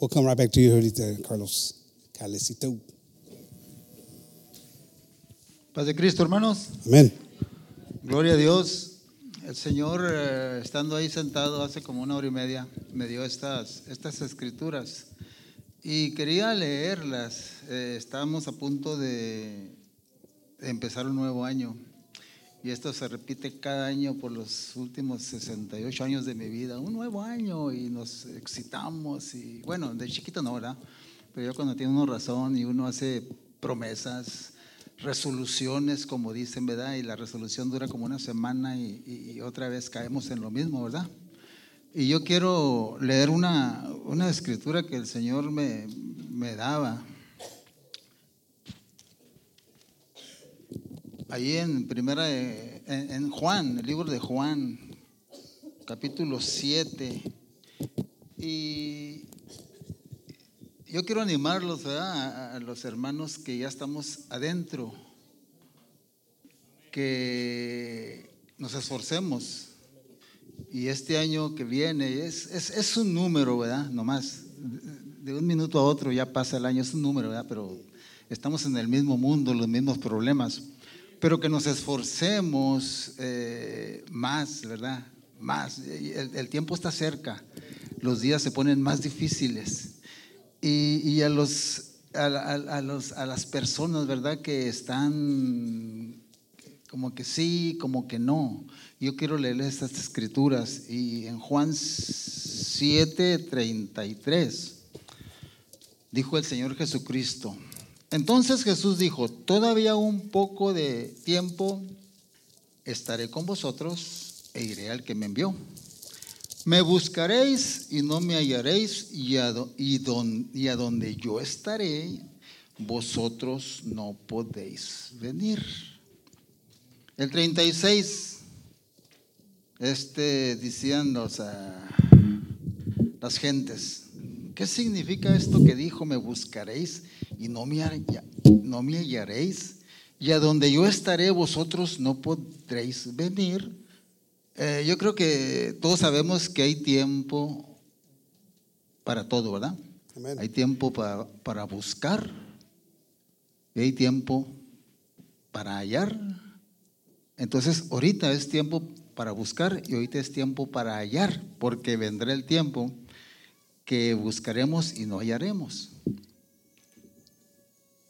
We'll come right back to you ahorita, Carlos. Calecito. Paz de Cristo, hermanos. Amén. Gloria a Dios. El Señor, eh, estando ahí sentado hace como una hora y media, me dio estas, estas escrituras y quería leerlas. Eh, estamos a punto de, empezar un nuevo año y esto se repite cada año por los últimos 68 años de mi vida. Un nuevo año y nos excitamos y bueno, de chiquito no, ¿verdad? Pero yo cuando tiene uno razón y uno hace promesas, resoluciones, como dicen, ¿verdad? Y la resolución dura como una semana y, otra vez caemos en lo mismo, ¿verdad? Y yo quiero leer una, una escritura que el Señor me, me daba. Ahí en primera, de- en, en Juan, el libro de Juan, capítulo 7. Y yo quiero animarlos, ¿verdad? A, los hermanos que ya estamos adentro, que nos esforcemos. Y este año que viene es, es, es un número, ¿verdad? Nomás. De un minuto a otro ya pasa el año, es un número, ¿verdad? Pero estamos en el mismo mundo, los mismos problemas. Pero que nos esforcemos eh, más, ¿verdad? Más. El tiempo está cerca, los días se ponen más difíciles. Y, a, los, a los, a las personas, ¿verdad? Que están como que sí, como que no. Yo quiero leerles estas escrituras y en Juan 7, 33 dijo el Señor Jesucristo. Entonces Jesús dijo, todavía un poco de tiempo estaré con vosotros e iré al que me envió. Me buscaréis y no me hallaréis y a, donde yo estaré, vosotros no podéis venir. El 36, este, decían los, ah, las gentes, ¿qué significa esto que dijo, me buscaréis y no me, no me hallaréis? Y a donde yo estaré, vosotros no podréis venir. Eh, yo creo que todos sabemos que hay tiempo para todo, ¿verdad? Hay tiempo para, para buscar y hay tiempo para hallar. Entonces, ahorita es tiempo para buscar y ahorita es tiempo para hallar, porque vendrá el tiempo que buscaremos y no hallaremos.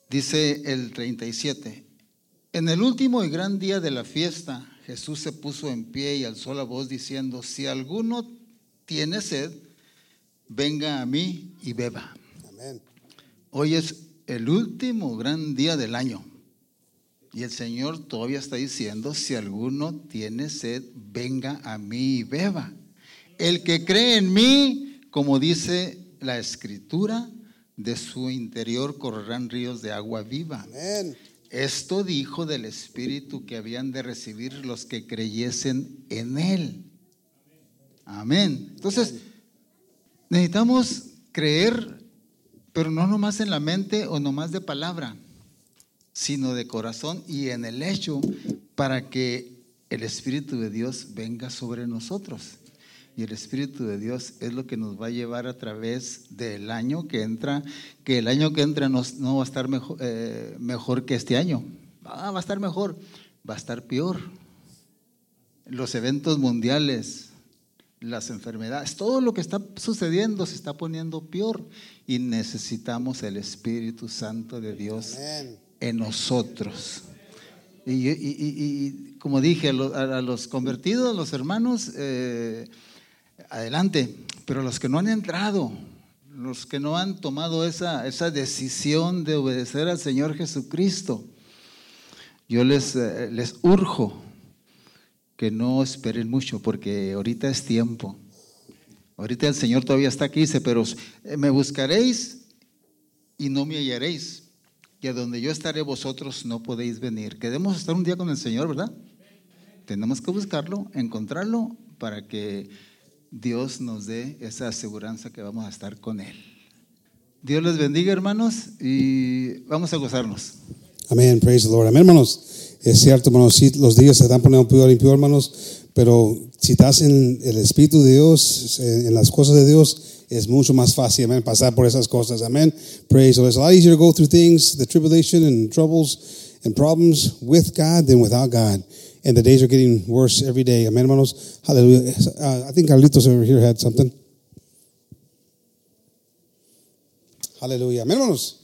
Dice el 37, en el último y gran día de la fiesta, Jesús se puso en pie y alzó la voz diciendo, si alguno tiene sed, venga a mí y beba. Amén. Hoy es el último gran día del año. Y el Señor todavía está diciendo, si alguno tiene sed, venga a mí y beba. El que cree en mí, como dice la escritura, de su interior correrán ríos de agua viva. Amén. Esto dijo del Espíritu que habían de recibir los que creyesen en Él. Amén. Entonces, necesitamos creer pero no nomás en la mente o nomás de palabra, sino de corazón y en el hecho para que el Espíritu de Dios venga sobre nosotros. Y el Espíritu de Dios es lo que nos va a llevar a través del año que entra, que el año que entra no, no va a estar mejor, eh, mejor que este año. Ah, va a estar mejor, va a estar peor. Los eventos mundiales, las enfermedades, todo lo que está sucediendo se está poniendo peor y necesitamos el Espíritu Santo de Dios en nosotros. Y, y- y- y como dije, a, lo- a los convertidos, a los hermanos, eh, adelante, pero los que no han entrado, los que no han tomado esa, esa decisión de obedecer al Señor Jesucristo, yo les, eh, les urjo que no esperen mucho, porque ahorita es tiempo. Ahorita el Señor todavía está aquí, dice, pero eh, me buscaréis y no me hallaréis. Y a donde yo estaré vosotros no podéis venir. Queremos estar un día con el Señor, ¿verdad? Tenemos que buscarlo, encontrarlo, para que Dios nos dé esa aseguranza que vamos a estar con Él. Dios les bendiga, hermanos, y vamos a gozarnos. Amén, praise the Lord. Amén, hermanos. Es cierto, hermanos, sí, los días se están poniendo peor y peor, hermanos, pero si estás en el Espíritu de Dios, en las cosas de Dios, es mucho más fácil, amén, pasar por esas cosas. Amén. Praise the Lord. It's a lot easier to go through things, the tribulation and troubles and problems with God than without God. And the days are getting worse every day. Amén, hermanos. Hallelujah. Uh, I think Carlitos over here had something. Hallelujah. Amén, hermanos.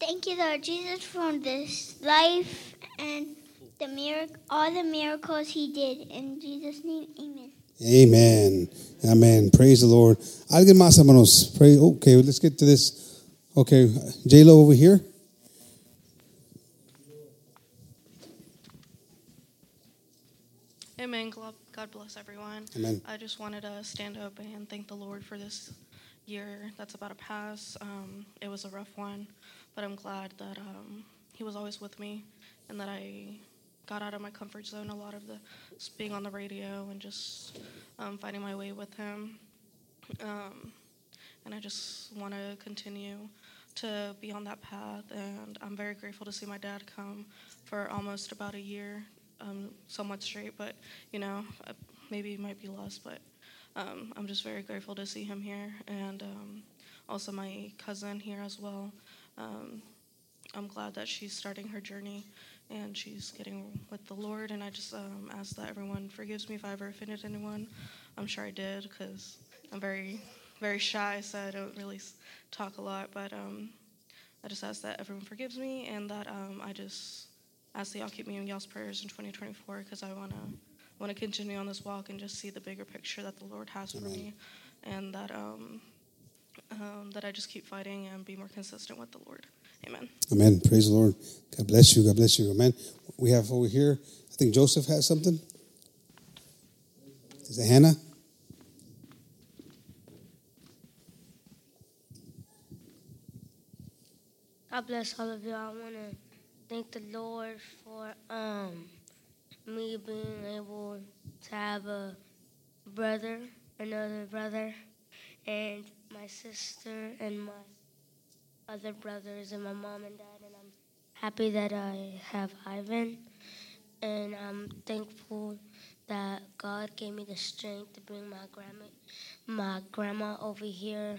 Thank you, Lord Jesus, for this life and the miracle, all the miracles He did. In Jesus' name, Amen. Amen. Amen. Praise the Lord. Alguien más, hermanos. Pray. Okay, let's get to this. Okay, J Lo over here. Bless everyone. Amen. I just wanted to stand up and thank the Lord for this year that's about to pass. Um, it was a rough one, but I'm glad that um, He was always with me and that I got out of my comfort zone a lot of the being on the radio and just um, finding my way with Him. Um, and I just want to continue to be on that path. And I'm very grateful to see my dad come for almost about a year, um, somewhat straight, but you know, maybe it might be lost, but um, I'm just very grateful to see him here, and um, also my cousin here as well. Um, I'm glad that she's starting her journey and she's getting with the Lord. And I just um, ask that everyone forgives me if I ever offended anyone. I'm sure I did because I'm very, very shy, so I don't really talk a lot. But um, I just ask that everyone forgives me and that um, I just ask that y'all keep me in y'all's prayers in 2024 because I want to want to continue on this walk and just see the bigger picture that the Lord has for me, and that um, um, that I just keep fighting and be more consistent with the Lord. Amen. Amen. Praise the Lord. God bless you. God bless you. Amen. We have over here, I think Joseph has something. Is it Hannah? God bless all of you. I want to thank the Lord for um, me being able to have a brother, another brother, and my sister and my other brothers and my mom and dad. And I'm happy that I have Ivan. And I'm thankful that God gave me the strength to bring my grandma, my grandma over here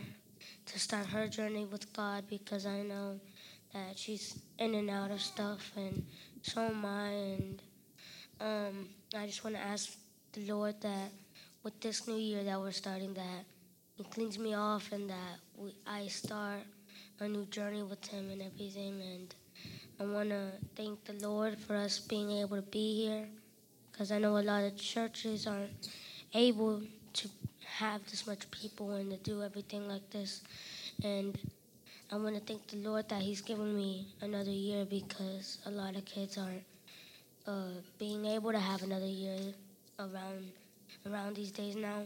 to start her journey with God because I know that she's in and out of stuff and so am I and um, I just want to ask the Lord that with this new year that we're starting that he cleans me off and that we, I start a new journey with him and everything and I want to thank the Lord for us being able to be here because I know a lot of churches aren't able to have this much people and to do everything like this. And I want to thank the Lord that He's given me another year because a lot of kids aren't uh, being able to have another year around around these days now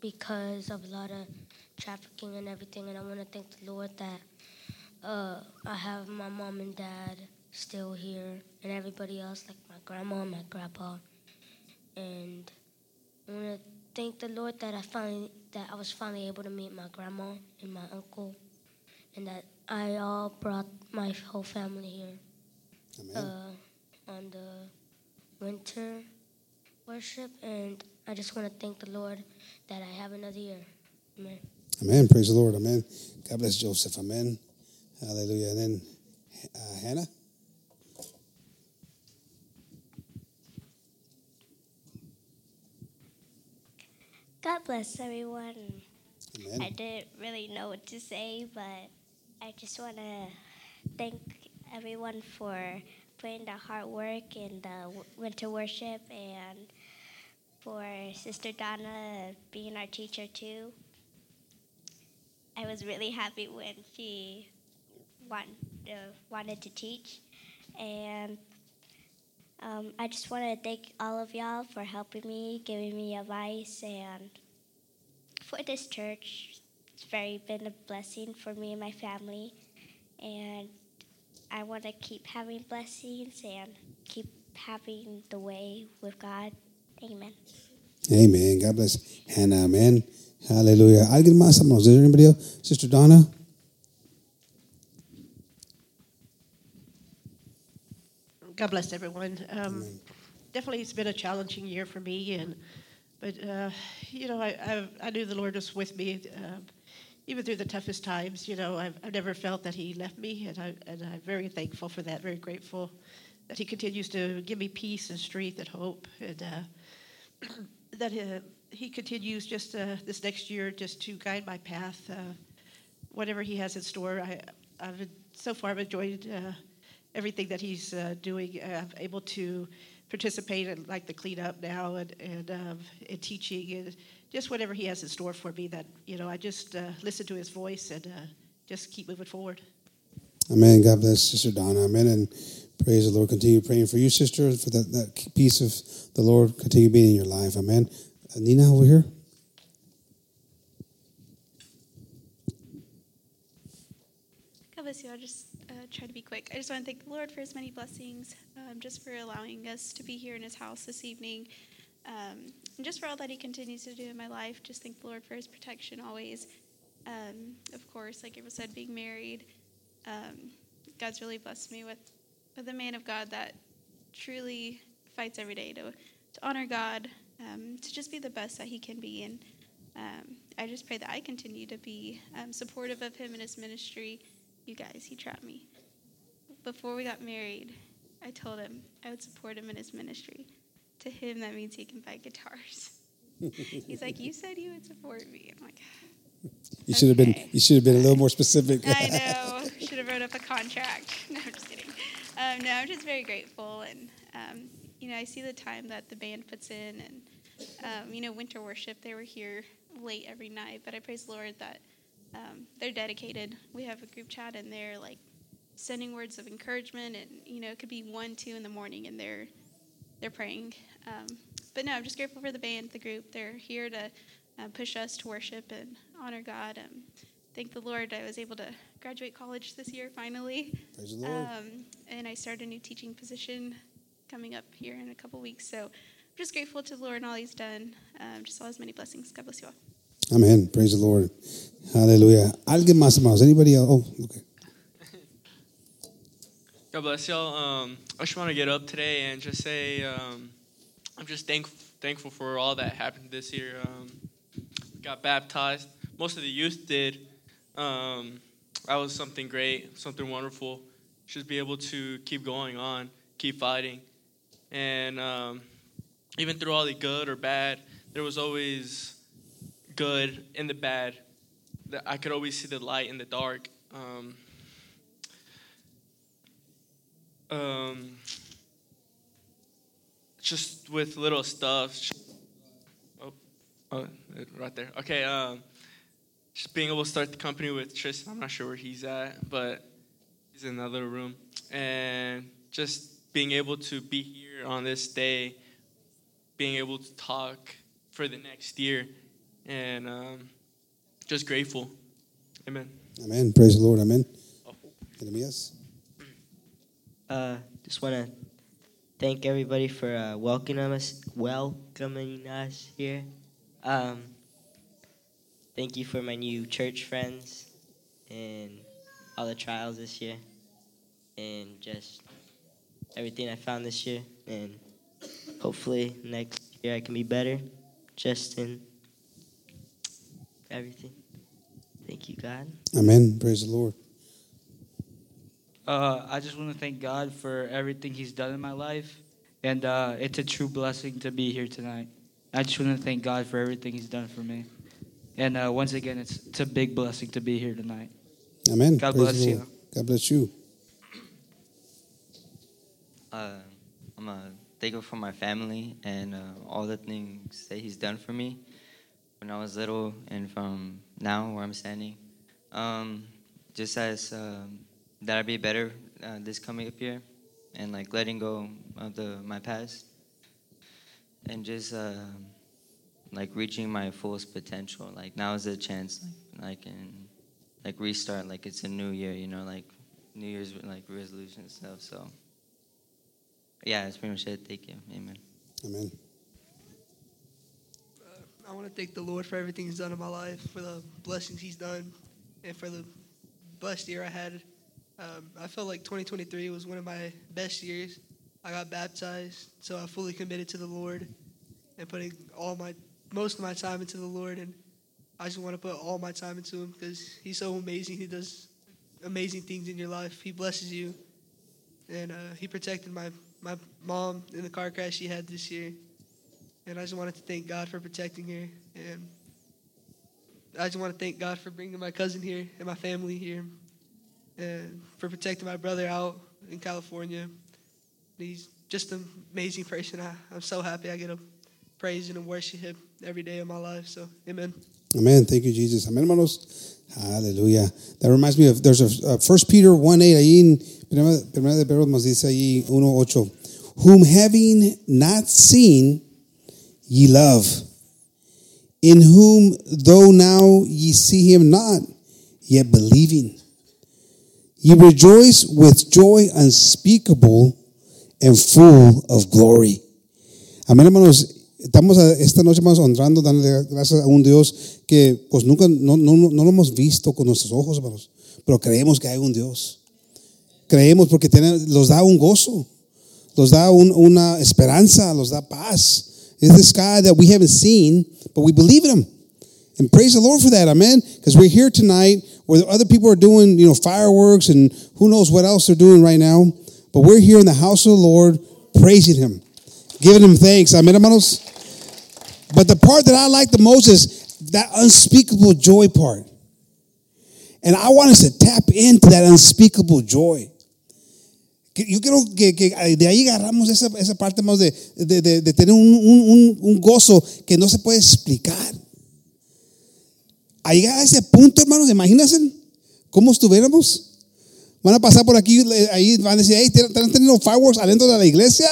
because of a lot of trafficking and everything. And I want to thank the Lord that uh, I have my mom and dad still here and everybody else, like my grandma and my grandpa. And I want to thank the Lord that I finally that I was finally able to meet my grandma and my uncle, and that I all brought my whole family here uh, on the winter worship, and I just want to thank the Lord that I have another year. Amen. Amen. Praise the Lord. Amen. God bless Joseph. Amen. Hallelujah. And then uh, Hannah. God bless everyone. Amen. I didn't really know what to say, but I just want to thank everyone for putting the hard work in the winter worship and for Sister Donna being our teacher too. I was really happy when she want, uh, wanted to teach. And um, I just want to thank all of y'all for helping me, giving me advice, and for this church. It's very been a blessing for me and my family. And I want to keep having blessings and keep having the way with God. Amen. Amen. God bless Hannah. Amen. Hallelujah. ¿Alguien más, hermanos? Is there anybody else? Sister Donna? God bless everyone. Um, definitely, it's been a challenging year for me, and but uh, you know, I, I I knew the Lord was with me, uh, even through the toughest times. You know, I've, I've never felt that He left me, and I and I'm very thankful for that. Very grateful that He continues to give me peace and strength and hope, and uh, that uh, He continues just uh, this next year just to guide my path. Uh, whatever He has in store, I I've so far I've enjoyed. Uh, everything that he's uh, doing. I'm able to participate in like the cleanup now and and um, in teaching and just whatever he has in store for me. That you know, I just uh, listen to his voice and uh, just keep moving forward. Amen. God bless Sister Donna. Amen. And praise the Lord. Continue praying for you, sister, for that, that peace of the Lord continue being in your life. Amen. Uh, Nina over here. God bless you. I'll just uh, try to be quick. I just want to thank the Lord for his many blessings, um, just for allowing us to be here in his house this evening, um, and just for all that he continues to do in my life. Just thank the Lord for his protection always. Um, of course, like April said, being married, um, God's really blessed me with, with a man of God that truly fights every day to, to honor God, um, to just be the best that he can be. And um, I just pray that I continue to be um, supportive of him and his ministry. You guys, he trapped me. Before we got married, I told him I would support him in his ministry. To him, that means he can buy guitars. He's like, You said you would support me. I'm like, You should have been. You should have been a little more specific. I know. Should have wrote up a contract. No, I'm just kidding. Um, no, I'm just very grateful, and um, you know, I see the time that the band puts in, and um, you know, winter worship. They were here late every night, but I praise the Lord that um, they're dedicated. We have a group chat, and they're like sending words of encouragement, and you know, it could be one, two in the morning, and they're they're praying. Um, but no, I'm just grateful for the band, the group. They're here to uh, push us to worship and honor God. Um, thank the Lord I was able to graduate college this year finally. Praise the Lord. Um, and I start a new teaching position coming up here in a couple weeks. So I'm just grateful to the Lord and all He's done. Um, just all His many blessings. God bless you all. Amen. Praise the Lord. Hallelujah. Alguien más, hermanos. Anybody else? Oh, okay. God bless y'all. Um, I just want to get up today and just say um, I'm just thank- thankful for all that happened this year. Um, got baptized. Most of the youth did. Um, that was something great, something wonderful. Just be able to keep going on, keep fighting. And um, even through all the good or bad, there was always good in the bad. I could always see the light in the dark. Um, um, just with little stuff. Oh, oh, right there. Okay. Um, just being able to start the company with Tristan. I'm not sure where he's at, but he's in another room. And just being able to be here on this day, being able to talk for the next year, and um, just grateful. Amen. Amen. Praise the Lord. Amen. Jeremias. Uh, just want to thank everybody for uh, welcoming us, welcoming us here. Um, thank you for my new church friends and all the trials this year and just everything I found this year. And hopefully next year I can be better just in everything. Thank you, God. Amen. Praise the Lord. Uh, I just want to thank God for everything He's done in my life, and uh, it's a true blessing to be here tonight. I just want to thank God for everything He's done for me, and uh, once again, it's it's a big blessing to be here tonight. Amen. God Praise bless you. Lord. God bless you. Uh, I'm uh, thankful for my family and uh, all the things that he's done for me when I was little and from now where I'm standing. Um, just as um, that I be better uh, this coming up year and like letting go of the my past and just um like reaching my fullest potential. Like now is the chance like, I can like restart like it's a new year, you know, like New Year's like resolution stuff. So yeah, that's pretty much it. Thank you. Amen. Amen. I want to thank the Lord for everything He's done in my life, for the blessings He's done, and for the blessed year I had. Um, I felt like 2023 was one of my best years. I got baptized, so I fully committed to the Lord and putting all my most of my time into the Lord. And I just want to put all my time into Him because He's so amazing. He does amazing things in your life. He blesses you, and uh, He protected my my mom in the car crash she had this year. And I just wanted to thank God for protecting her. And I just want to thank God for bringing my cousin here and my family here. And for protecting my brother out in California. He's just an amazing person. I, I'm so happy I get to praise and worship him every day of my life. So, amen. Amen. Thank you, Jesus. Amén, hermanos. Hallelujah. That reminds me of there's a First Peter 1 8 ahí en primera de Pedro nos dice ahí 1 8 whom having not seen ye love in whom though now ye see him not yet believing ye rejoice with joy unspeakable and full of glory. Amén, hermanos. Estamos esta noche más honrando, dándole gracias a un Dios que pues nunca, no, no, no lo hemos visto con nuestros ojos, hermanos, pero creemos que hay un Dios. Creemos porque los da un gozo, los da un- una esperanza, los da paz. It's this God that we haven't seen, but we believe in Him. And praise the Lord for that, amen. Because we're here tonight where other people are doing, you know, fireworks and who knows what else they're doing right now. But we're here in the house of the Lord praising Him, giving Him thanks, amen, hermanos. But the part that I like the most is that unspeakable joy part. And I want us to tap into that unspeakable joy. Yo quiero que, que de ahí agarramos esa, esa parte más de, de- de- de tener un- un- un gozo que no se puede explicar. A llegar a ese punto, hermanos, imagínense cómo estuviéramos. Van a pasar por aquí, le- ahí van a decir, hey, están teniendo fireworks adentro de la iglesia.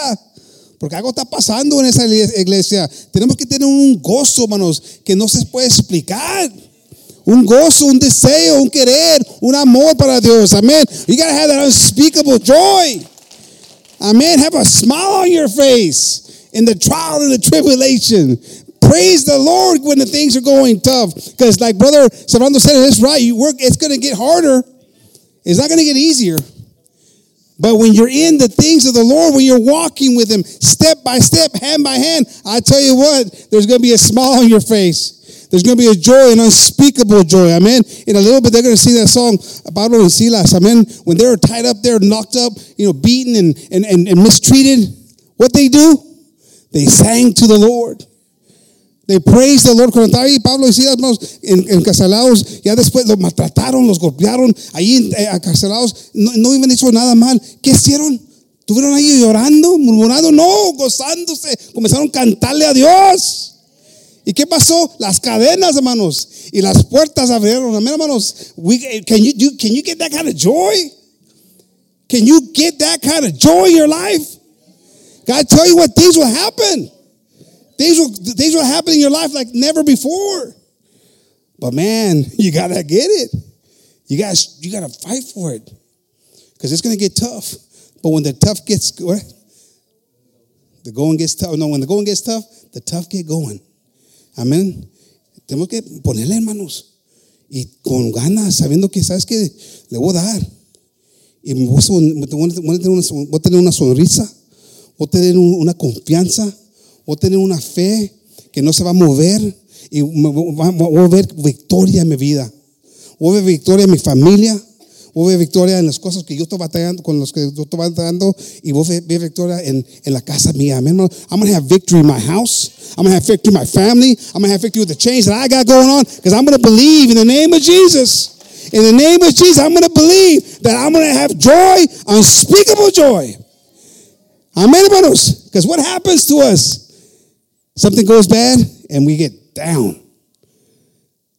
Porque algo está pasando en esa iglesia. Tenemos que tener un gozo, hermanos, que no se puede explicar. Un gozo, un deseo, un querer, un amor para Dios. Amén. You gotta have that unspeakable joy. Amen. Have a smile on your face in the trial and the tribulation. Praise the Lord when the things are going tough. Because, like Brother Servando said, it's right. You work, it's going to get harder. It's not going to get easier. But when you're in the things of the Lord, when you're walking with Him step by step, hand by hand, I tell you what, there's going to be a smile on your face. There's going to be a joy, an unspeakable joy. Amen. In a little bit, they're going to see that song, Pablo and Silas. Amen. When they were tied up there, knocked up, you know, beaten and, and, and, and mistreated, what they do? They sang to the Lord. They praised the Lord. Cuando estaba ahí Pablo y Silas hermanos, en- encarcelados, ya después los maltrataron, los golpearon, ahí eh, encarcelados, no, no habían hecho nada mal. ¿Qué hicieron? ¿Estuvieron ahí llorando, murmurando? No, gozándose. Comenzaron a cantarle a Dios. ¿Y qué pasó? Las cadenas, hermanos, y las puertas abrieron. Amén, hermanos. We, can, you, can you get that kind of joy? Can you get that kind of joy in your life? God tell you what things will happen. Things will, things will happen in your life like never before. But man, you gotta get it. You gotta you gotta fight for it. Because it's gonna get tough. But when the tough gets what? The going gets tough. No, when the going gets tough, the tough get going. Amén. Tenemos que ponerle, hermanos. Y con ganas, sabiendo que, ¿sabes que Le voy a dar. Y voy a tener una sonrisa. Voy a tener una confianza. Voy a tener una fe que no se va a mover. Y voy a- ver victoria en mi vida. Voy a ver victoria en mi familia. Voy a ver victoria en las cosas que yo estoy batallando, con los que yo estoy batallando. Y voy a ver, victoria en, en la casa mía. Amén. I'm going to have victory in my house. I'm going to have victory in my family. I'm going to have victory with the change that I got going on. Because I'm going to believe in the name of Jesus. In the name of Jesus, I'm going to believe that I'm going to have joy, unspeakable joy. Amen, hermanos. Because what happens to us? Something goes bad and we get down.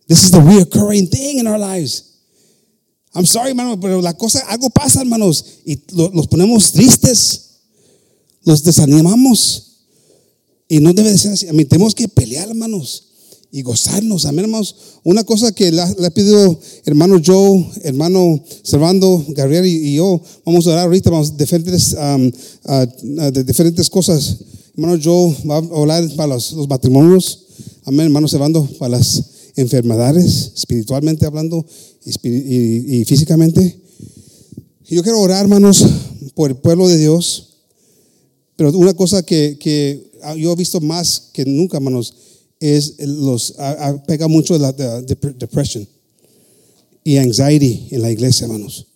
This is the reoccurring thing in our lives. I'm sorry, hermano, pero la cosa, algo pasa, hermanos, y lo- los ponemos tristes, los desanimamos. Y no debe de ser así. A mí tenemos que pelear, hermanos, y gozarnos. Amén, hermanos. Una cosa que le ha, pedido hermano Joe, hermano Servando, Gabriel y, y yo, vamos a orar ahorita, vamos diferentes, um, ah, de diferentes cosas. Hermano Joe va a orar para los, los matrimonios. Amén, hermano Servando, para las enfermedades, espiritualmente hablando y, y- físicamente. Yo quiero orar, hermanos, por el pueblo de Dios. Pero una cosa que, que yo he visto más que nunca, hermanos, es los, a- a- pega mucho la, la dep- depression y anxiety en la iglesia, hermanos.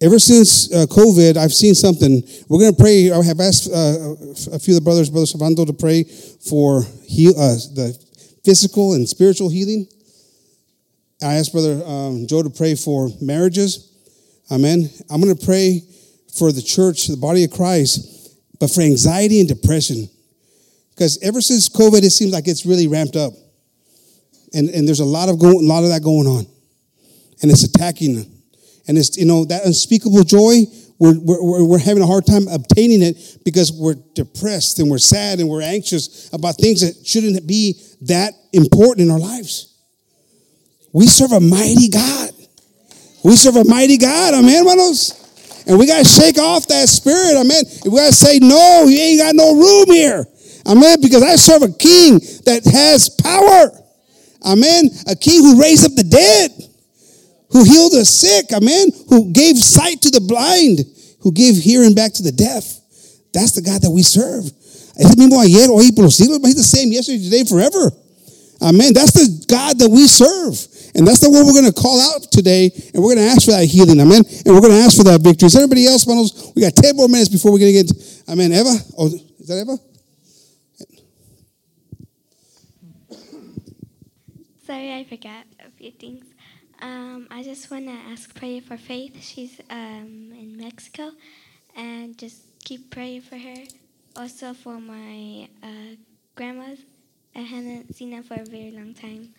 Ever since uh, COVID, I've seen something. We're going to pray. I have asked uh, a few of the brothers, Brother Servando, to pray for heal, uh, the physical and spiritual healing. I asked Brother um, Joe to pray for marriages. Amen. I'm going to pray for the church, the body of Christ, but for anxiety and depression. Because ever since COVID, it seems like it's really ramped up. And, and there's a lot of, go, a lot of that going on. And it's attacking. And it's, you know, that unspeakable joy, we're, we're, we're having a hard time obtaining it because we're depressed and we're sad and we're anxious about things that shouldn't be that important in our lives. We serve a mighty God. We serve a mighty God, amen, hermanos. And we got to shake off that spirit, amen. We got to say, no, you ain't got no room here, amen, because I serve a king that has power, amen. A king who raised up the dead, who healed the sick, amen, who gave sight to the blind, who gave hearing back to the deaf. That's the God that we serve. Es el mismo ayer, hoy, por los siglos. He's the same yesterday, today, forever. Amen. That's the God that we serve. And that's the one we're going to call out today. And we're going to ask for that healing. Amen. And we're going to ask for that victory. Is there anybody else, manos? We got 10 more minutes before we're going to get. Amen. Eva? Oh, is that Eva? Sorry, I forgot a few things. Um, I just want to ask prayer for Faith. She's um, in Mexico, and just keep praying for her. Also for my uh, grandmas. I haven't seen them for a very long time,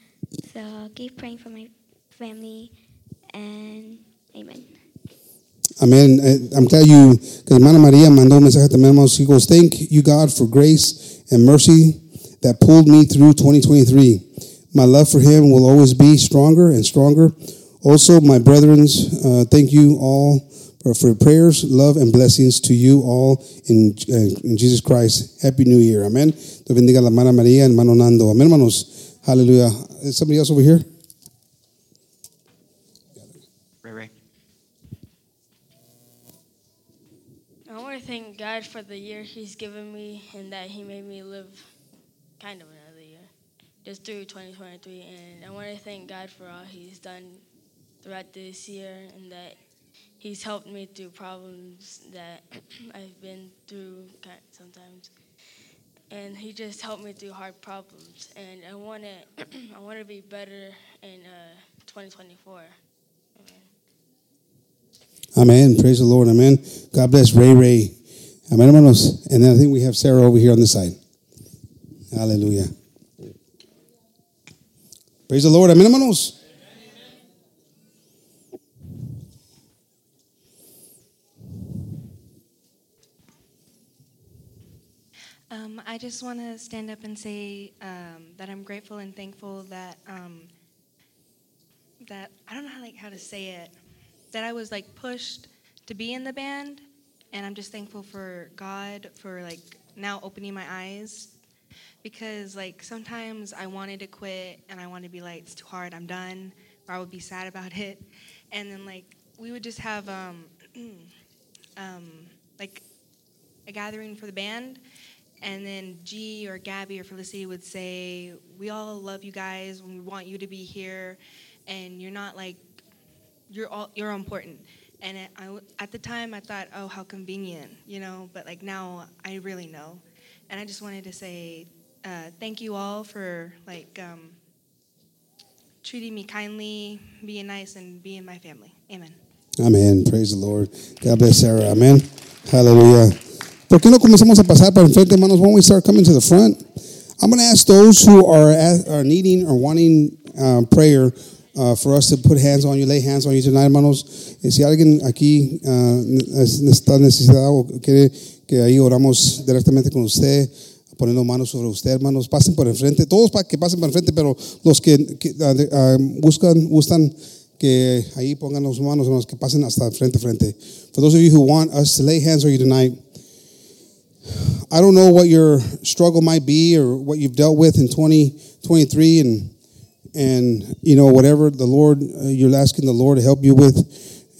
so keep praying for my family, and Amen. Amen. Uh, I'm glad you, because Hermana Maria mandó un mensaje también, hermanos. He goes, Thank you, God, for grace and mercy that pulled me through 2023. My love for Him will always be stronger and stronger. Also, my brethren, uh, thank you all for, for prayers, love, and blessings to you all in, uh, in Jesus Christ. Happy New Year. Amen. Dios bendiga la hermana María and hermano Nando. Amen, hermanos. Hallelujah. Is somebody else over here? Ray Ray. I want to thank God for the year He's given me and that He made me live kind of another year, just through 2023. And I want to thank God for all He's done throughout this year and that He's helped me through problems that I've been through sometimes. And He just helped me through hard problems. And I want to, I want to be better in uh, 2024. Amen. Praise the Lord. Amen. God bless Ray Ray. Amen, hermanos. And then I think we have Sarah over here on the side. Hallelujah. Praise the Lord. Amen, hermanos. Um, I just want to stand up and say um, that I'm grateful and thankful that um, that I don't know how like how to say it that I was like pushed to be in the band, and I'm just thankful for God for like now opening my eyes because like sometimes I wanted to quit and I wanted to be like it's too hard, I'm done, or I would be sad about it, and then like we would just have um, um, like a gathering for the band. And then G or Gabby or Felicity would say, "We all love you guys. and We want you to be here, and you're not like you're all you're important." And I at the time, I thought, "Oh, how convenient," you know. But like now, I really know, and I just wanted to say uh, thank you all for like um, treating me kindly, being nice, and being my family. Amen. Amén. Praise the Lord. God bless Sarah. Amén. Hallelujah. ¿Por qué no comenzamos a pasar para enfrente, hermanos? When we start coming to the front, I'm going to ask those who are, are needing or wanting um, prayer uh, for us to put hands on you, lay hands on you tonight, hermanos. Y si alguien aquí uh, está necesitado o quiere que ahí oramos directamente con usted, poniendo manos sobre usted, hermanos, pasen por enfrente. Todos para que pasen por enfrente, pero los que, que uh, buscan, gustan que ahí pongan las manos, hermanos, que pasen hasta frente, frente. For those of you who want us to lay hands on you tonight, I don't know what your struggle might be or what you've dealt with in 2023 and and you know whatever the Lord uh, you're asking the Lord to help you with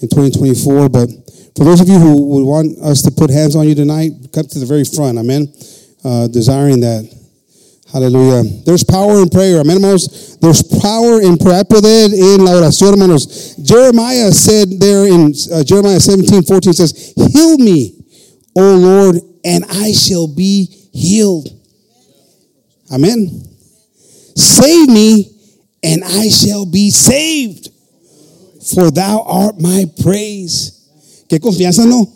in 2024 but for those of you who would want us to put hands on you tonight come to the very front amen uh, desiring that hallelujah there's power in prayer amen hermanos there's power in prayer poder en la oración hermanos Jeremiah said there in uh, Jeremiah 17 14 says heal me O Lord and I shall be healed. Amen. Save me, and I shall be saved, for thou art my praise. Qué confianza, no?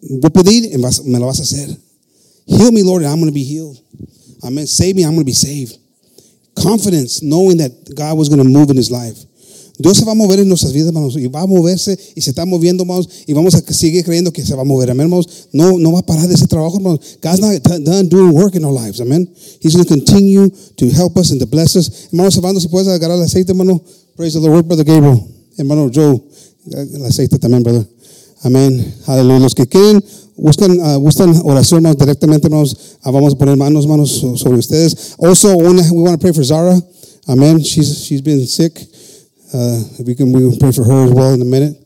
Voy a pedir me lo vas a hacer. Heal me, Lord, and I'm going to be healed. Amen. Save me, I'm going to be saved. Confidence, knowing that God was going to move in his life. Dios se va a mover en nuestras vidas, hermanos, y va a moverse y se está moviendo, hermanos, y vamos a seguir creyendo que se va a mover, amén, hermanos. No, no va a parar de ese trabajo, hermanos. God's not done doing work in our lives, amén. He's going to continue to help us and to bless us. Hermanos, Servando, si puedes agarrar el aceite, hermano. Praise the Lord, Brother Gabriel. Hermano Joe, el aceite también, brother. Amén. Aleluya. Los que quieren, buscan, uh, buscan oración, hermanos, directamente, hermanos, uh, vamos a poner manos, hermanos, sobre ustedes. Also, we want to pray for Zara. Amen. She's, she's been sick. Uh, we can we can pray for her as well in a minute.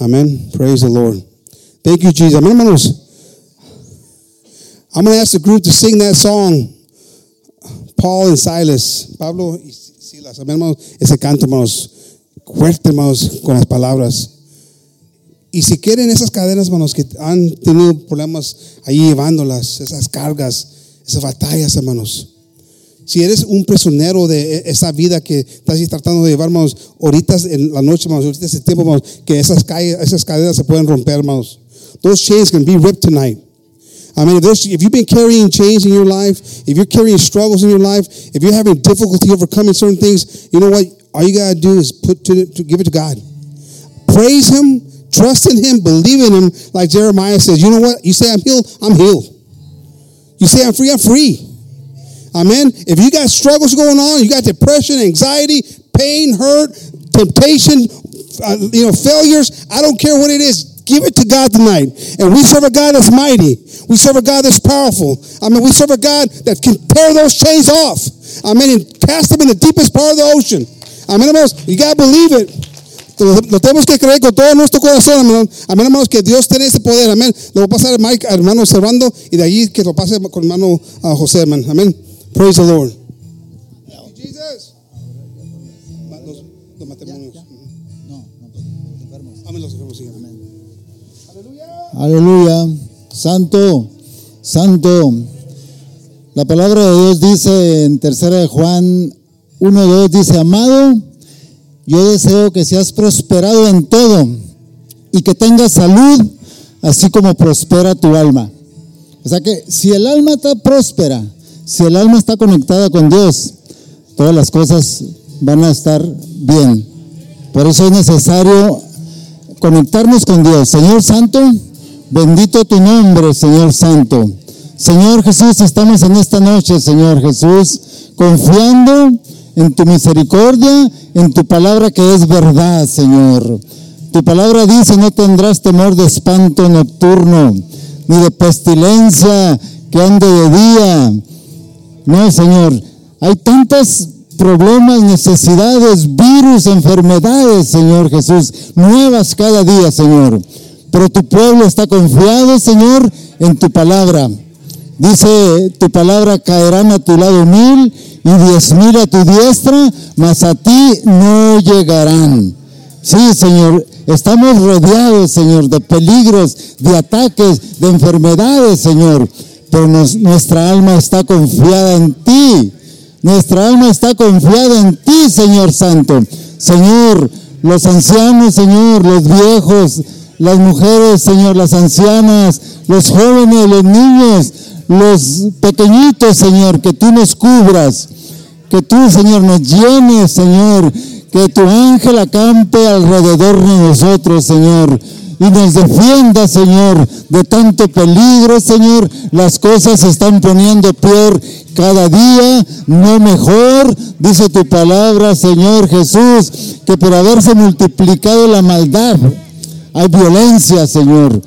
Amen. Praise the Lord. Thank you, Jesus. Amen, hermanos. I'm going to ask the group to sing that song. Paul and Silas. Pablo y Silas. Amén, hermanos. Ese canto, hermanos. Fuerte, hermanos, con las palabras. Y si quieren esas cadenas, hermanos, que han tenido problemas ahí llevándolas, esas cargas, esas batallas, hermanos. Si eres un prisionero de esa vida que estás tratando de llevar, hermanos, ahorita en la noche, hermanos, ahorita ese tiempo, hermanos, que esas, esas cadenas se pueden romper, hermanos. Those chains can be ripped tonight. I mean, if, if you've been carrying chains in your life, if you're carrying struggles in your life, if you're having difficulty overcoming certain things, you know what? All you gotta do is put to, to give it to God. Praise Him, trust in Him, believe in Him. Like Jeremiah says, you know what? You say I'm healed, I'm healed. You say I'm free, I'm free. Amen. If you got struggles going on, you got depression, anxiety, pain, hurt, temptation, uh, you know, failures, I don't care what it is. Give it to God tonight. And we serve a God that's mighty. We serve a God that's powerful. I mean, we serve a God that can tear those chains off. Amen. And cast them in the deepest part of the ocean. Amen, hermanos. You got to believe it. Lo, tenemos que creer con todo nuestro corazón, hermanos. Amén, hermanos, que Dios tiene ese poder. Amén. Le voy a pasar mic al hermano observando y de ahí que lo pase con hermano uh, José, amén. Amén. Praise the Lord. Jesus. Los, los matrimonios. No, no, los enfermos. Amén, los enfermos, sí. Amén. Aleluya. Santo, santo. La palabra de Dios dice en tercera de Juan 1.2 dice, amado, yo deseo que seas prosperado en todo y que tengas salud, así como prospera tu alma. O sea que si el alma está próspera, si el alma está conectada con Dios, todas las cosas van a estar bien. Por eso es necesario conectarnos con Dios. Señor Santo, bendito tu nombre, Señor Santo. Señor Jesús, estamos en esta noche, Señor Jesús, confiando en tu misericordia, en tu palabra que es verdad, Señor. Tu palabra dice, no tendrás temor de espanto nocturno, ni de pestilencia que ande de día, No, Señor. Hay tantos problemas, necesidades, virus, enfermedades, Señor Jesús, nuevas cada día, Señor. Pero tu pueblo está confiado, Señor, en tu palabra. Dice, tu palabra caerán a tu lado mil y diez mil a tu diestra, mas a ti no llegarán. Sí, Señor, estamos rodeados, Señor, de peligros, de ataques, de enfermedades, Señor. Pero nuestra alma está confiada en ti. Nuestra alma está confiada en ti, Señor Santo. Señor, los ancianos, Señor, los viejos, las mujeres, Señor, las ancianas, los jóvenes, los niños, los pequeñitos, Señor, que tú nos cubras. Que tú, Señor, nos llenes, Señor. Que tu ángel acampe alrededor de nosotros, Señor. Y nos defienda, Señor, de tanto peligro, Señor. Las cosas se están poniendo peor cada día, no mejor. Dice tu palabra, Señor Jesús, que por haberse multiplicado la maldad, hay violencia, Señor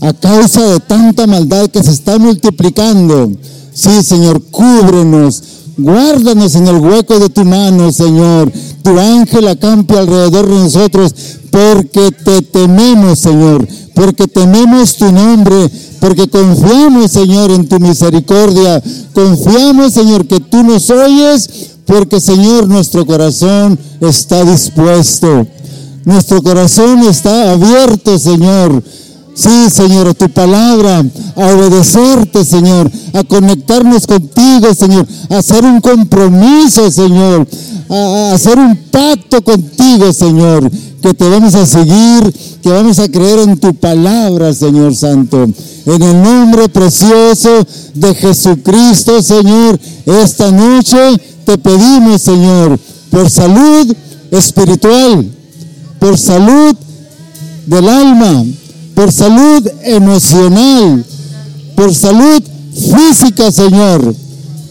a causa de tanta maldad que se está multiplicando. Sí, Señor, cúbrenos, guárdanos en el hueco de tu mano, Señor. Tu ángel acampe alrededor de nosotros, porque te tememos, Señor, porque tememos tu nombre, porque confiamos, Señor, en tu misericordia. Confiamos, Señor, que tú nos oyes, porque, Señor, nuestro corazón está dispuesto. Nuestro corazón está abierto, Señor. Sí, Señor, a tu palabra, a obedecerte, Señor, a conectarnos contigo, Señor, a hacer un compromiso, Señor, a, hacer un pacto contigo, Señor, que te vamos a seguir, que vamos a creer en tu palabra, Señor Santo. En el nombre precioso de Jesucristo, Señor, esta noche te pedimos, Señor, por salud espiritual, por salud del alma, por salud emocional, por salud física, Señor,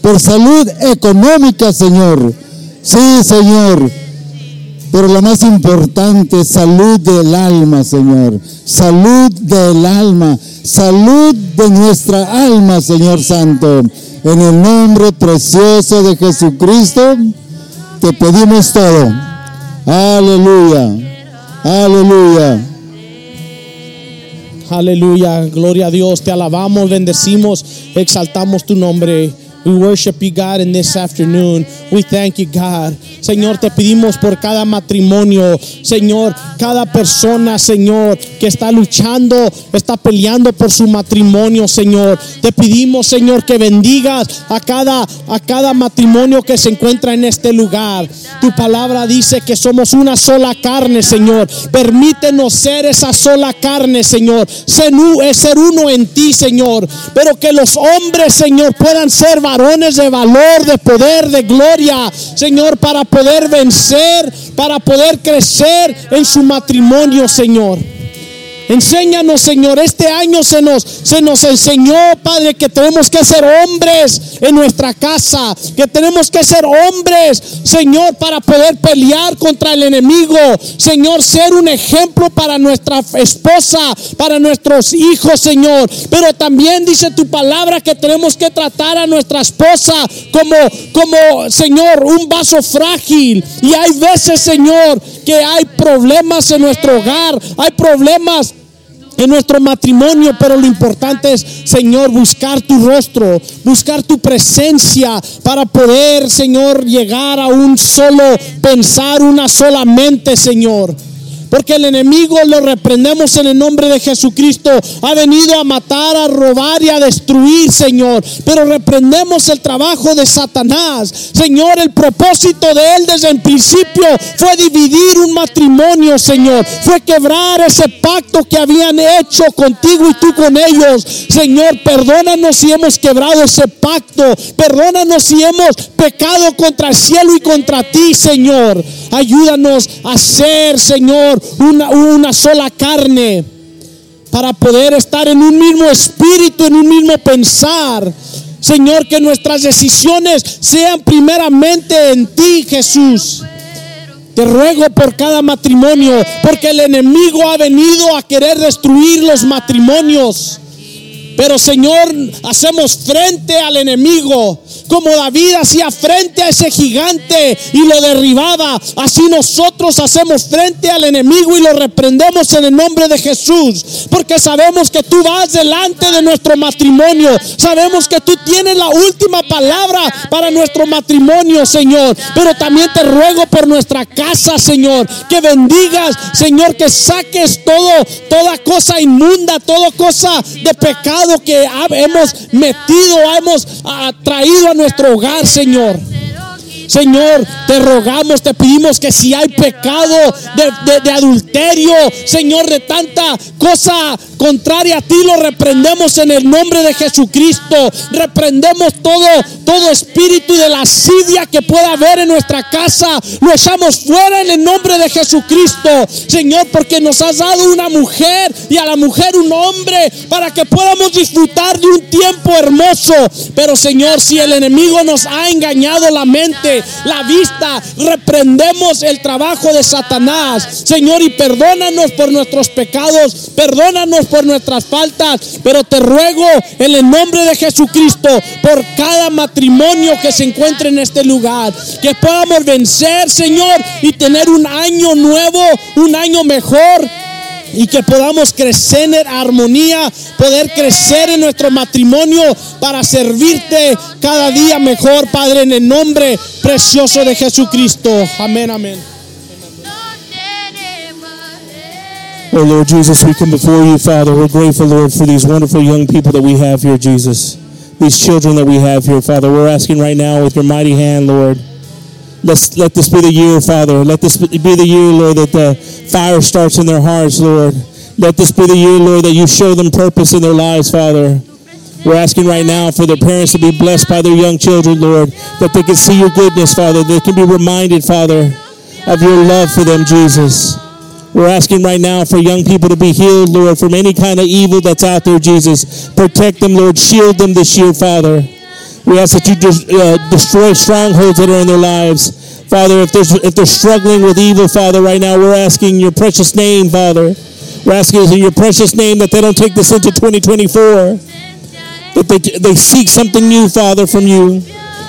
por salud económica, Señor. Sí, Señor. Pero lo más importante, salud del alma, Señor. Salud del alma. Salud de nuestra alma, Señor Santo. En el nombre precioso de Jesucristo, te pedimos todo. Aleluya. Aleluya. Aleluya, gloria a Dios, te alabamos, bendecimos, exaltamos tu nombre. We worship you, God, in this afternoon. We thank you, God. Señor, te pedimos por cada matrimonio, Señor, cada persona, Señor, que está luchando, está peleando por su matrimonio, Señor. Te pedimos, Señor, que bendigas a cada, a cada matrimonio que se encuentra en este lugar. Tu palabra dice que somos una sola carne, Señor. Permítenos ser esa sola carne, Señor. Ser, eh, uno en ti, Señor. Pero que los hombres, Señor, puedan ser varones de valor, de poder, de gloria, Señor, para poder vencer, para poder crecer en su matrimonio, Señor. Enséñanos, Señor. Este año se nos, se nos enseñó, Padre, que tenemos que ser hombres en nuestra casa, que tenemos que ser hombres, Señor, para poder pelear contra el enemigo. Señor, ser un ejemplo para nuestra esposa, para nuestros hijos, Señor. Pero también dice tu palabra que tenemos que tratar a nuestra esposa como, como, Señor, un vaso frágil. Y hay veces, Señor, que hay problemas en nuestro hogar, hay problemas en nuestro matrimonio, pero lo importante es, Señor, buscar tu rostro, buscar tu presencia para poder, Señor, llegar a un solo pensar, una sola mente, Señor. Porque el enemigo lo reprendemos en el nombre de Jesucristo. Ha venido a matar, a robar y a destruir, Señor. Pero reprendemos el trabajo de Satanás. Señor, el propósito de él desde el principio fue dividir un matrimonio, Señor. Fue quebrar ese pacto que habían hecho contigo y tú con ellos. Señor, perdónanos si hemos quebrado ese pacto. Perdónanos si hemos pecado contra el cielo y contra ti, Señor. Ayúdanos a ser, Señor, una, una sola carne para poder estar en un mismo espíritu, en un mismo pensar. Señor, que nuestras decisiones sean primeramente en ti, Jesús. Te ruego por cada matrimonio, porque el enemigo ha venido a querer destruir los matrimonios. Pero Señor, hacemos frente al enemigo. Como David hacía frente a ese gigante y lo derribaba, así nosotros hacemos frente al enemigo y lo reprendemos en el nombre de Jesús. Porque sabemos que tú vas delante de nuestro matrimonio. Sabemos que tú tienes la última palabra para nuestro matrimonio, Señor. Pero también te ruego por nuestra casa, Señor, que bendigas, Señor, que saques todo, toda cosa inmunda, toda cosa de pecado que ha- hemos metido, hemos traído a nuestro hogar, Señor. Señor, te rogamos, te pedimos que si hay pecado de, adulterio, Señor, de tanta cosa contraria a ti, lo reprendemos en el nombre de Jesucristo. Reprendemos todo, todo espíritu de lascivia que pueda haber en nuestra casa. Lo echamos fuera en el nombre de Jesucristo, Señor, porque nos has dado una mujer y a la mujer un hombre para que podamos disfrutar de un tiempo hermoso. Pero, Señor, si el enemigo nos ha engañado la mente, la vista, reprendemos el trabajo de Satanás. Señor, y perdónanos por nuestros pecados, perdónanos por nuestras faltas, pero te ruego en el nombre de Jesucristo por cada matrimonio que se encuentre en este lugar, que podamos vencer, Señor, y tener un año nuevo, un año mejor y que podamos crecer en armonía, poder crecer en nuestro matrimonio para servirte cada día mejor, Padre, en el nombre precioso de Jesucristo. Amén, amén. Oh Lord Jesus, we come before you, Father. We're grateful, Lord, for these wonderful young people that we have here, Jesus. These children that we have here, Father. We're asking right now with your mighty hand, Lord. Let's let this be the year, Father. Let this be the year, Lord, that the fire starts in their hearts, Lord. Let this be the year, Lord, that you show them purpose in their lives, Father. We're asking right now for their parents to be blessed by their young children, Lord, that they can see your goodness, Father. They can be reminded, Father, of your love for them, Jesus. We're asking right now for young people to be healed, Lord, from any kind of evil that's out there, Jesus. Protect them, Lord. Shield them this year, Father. We ask that you des- uh, destroy strongholds that are in their lives. Father, if, there's, if they're struggling with evil, Father, right now, we're asking your precious name, Father. We're asking in your precious name that they don't take this into 2024. That they, they seek something new, Father, from you.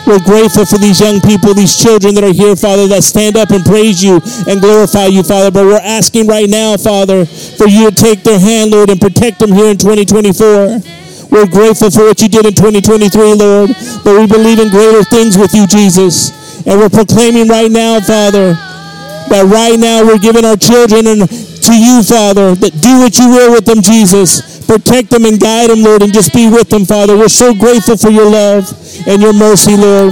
We're grateful for these young people, these children that are here, Father, that stand up and praise you and glorify you, Father. But we're asking right now, Father, for you to take their hand, Lord, and protect them here in 2024. We're grateful for what you did in 2023, Lord, but we believe in greater things with you, Jesus. And we're proclaiming right now, Father, that right now we're giving our children and to you, Father, that do what you will with them, Jesus. Protect them and guide them, Lord, and just be with them, Father. We're so grateful for your love and your mercy, Lord.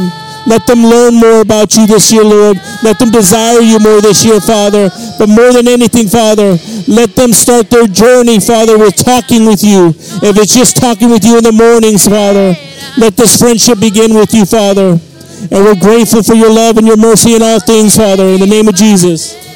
Let them learn more about you this year, Lord. Let them desire you more this year, Father. But more than anything, Father, let them start their journey, Father, with talking with you. If it's just talking with you in the mornings, Father, let this friendship begin with you, Father. And we're grateful for your love and your mercy in all things, Father, in the name of Jesus.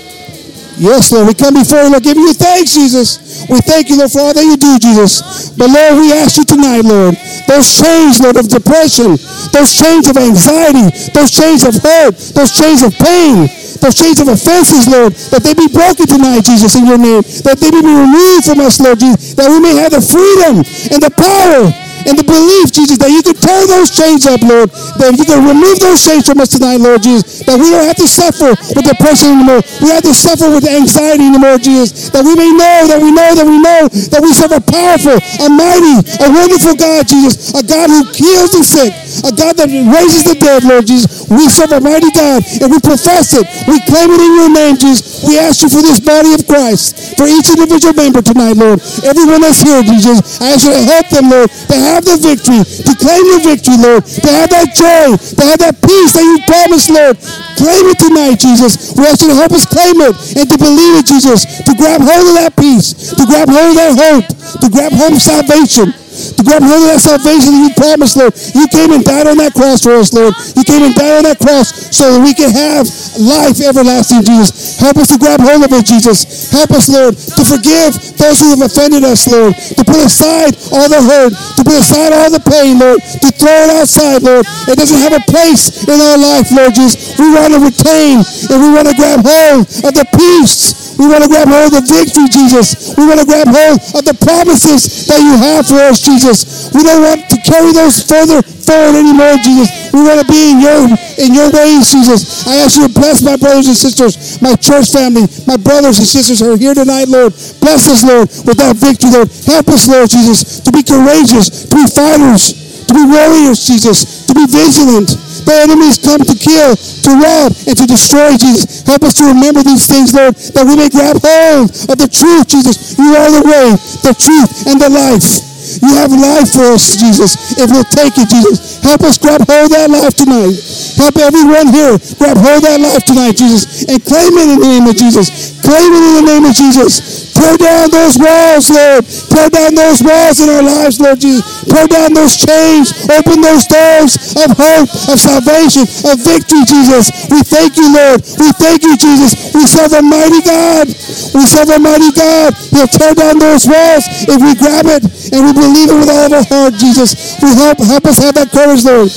Yes, Lord. We come before you, Lord, giving you thanks, Jesus. We thank you, Lord, for all that you do, Jesus. But Lord, we ask you tonight, Lord, those chains, Lord, of depression, those chains of anxiety, those chains of hurt, those chains of pain, those chains of offenses, Lord, that they be broken tonight, Jesus, in your name. That they be removed from us, Lord Jesus, that we may have the freedom and the power and the belief, Jesus, that you can tear those chains up, Lord. That you can remove those chains from us tonight, Lord Jesus. That we don't have to suffer with depression anymore. We have to suffer with anxiety anymore, Jesus. That we may know, that we know, that we know that we serve a powerful, a mighty, a wonderful God, Jesus. A God who heals the sick. A God that raises the dead, Lord Jesus. We serve a mighty God and we profess it. We claim it in your name, Jesus. We ask you for this body of Christ, for each individual member tonight, Lord. Everyone that's here, Jesus, I ask you to help them, Lord, to have the victory, to claim the victory, Lord, to have that joy, to have that peace that you promised, Lord. Claim it tonight, Jesus. We ask you to help us claim it and to believe it, Jesus, to grab hold of that peace, to grab hold of that hope, to grab hold of salvation to grab hold of that salvation that you promised, Lord. You came and died on that cross for us, Lord. You came and died on that cross so that we can have life everlasting, Jesus. Help us to grab hold of it, Jesus. Help us, Lord, to forgive those who have offended us, Lord. To put aside all the hurt, to put aside all the pain, Lord. To throw it outside, Lord. It doesn't have a place in our life, Lord Jesus. We want to retain and we want to grab hold of the peace. We want to grab hold of the victory, Jesus. We want to grab hold of the promises that you have for us, Jesus. We don't want to carry those further forward anymore, Jesus. We want to be in your in your ways, Jesus. I ask you to bless my brothers and sisters, my church family, my brothers and sisters who are here tonight, Lord. Bless us, Lord, with that victory, Lord. Help us, Lord Jesus, to be courageous, to be fighters, to be warriors, Jesus, to be vigilant. The enemies come to kill, to rob, and to destroy, Jesus. Help us to remember these things, Lord, that we may grab hold of the truth, Jesus. You are the way, the truth, and the life. You have life for us, Jesus. If we'll take it, Jesus. Help us grab hold of that life tonight. Help everyone here grab hold of that life tonight, Jesus, and claim it in the name of Jesus. Claim it in the name of Jesus. Tear down those walls, Lord. Tear down those walls in our lives, Lord Jesus. Tear down those chains. Open those doors of hope, of salvation, of victory, Jesus. We thank you, Lord. We thank you, Jesus. We serve a mighty God. We serve a mighty God. He'll tear down those walls if we grab it and we believe it with all of our heart, Jesus. We help help us have that courage, Lord.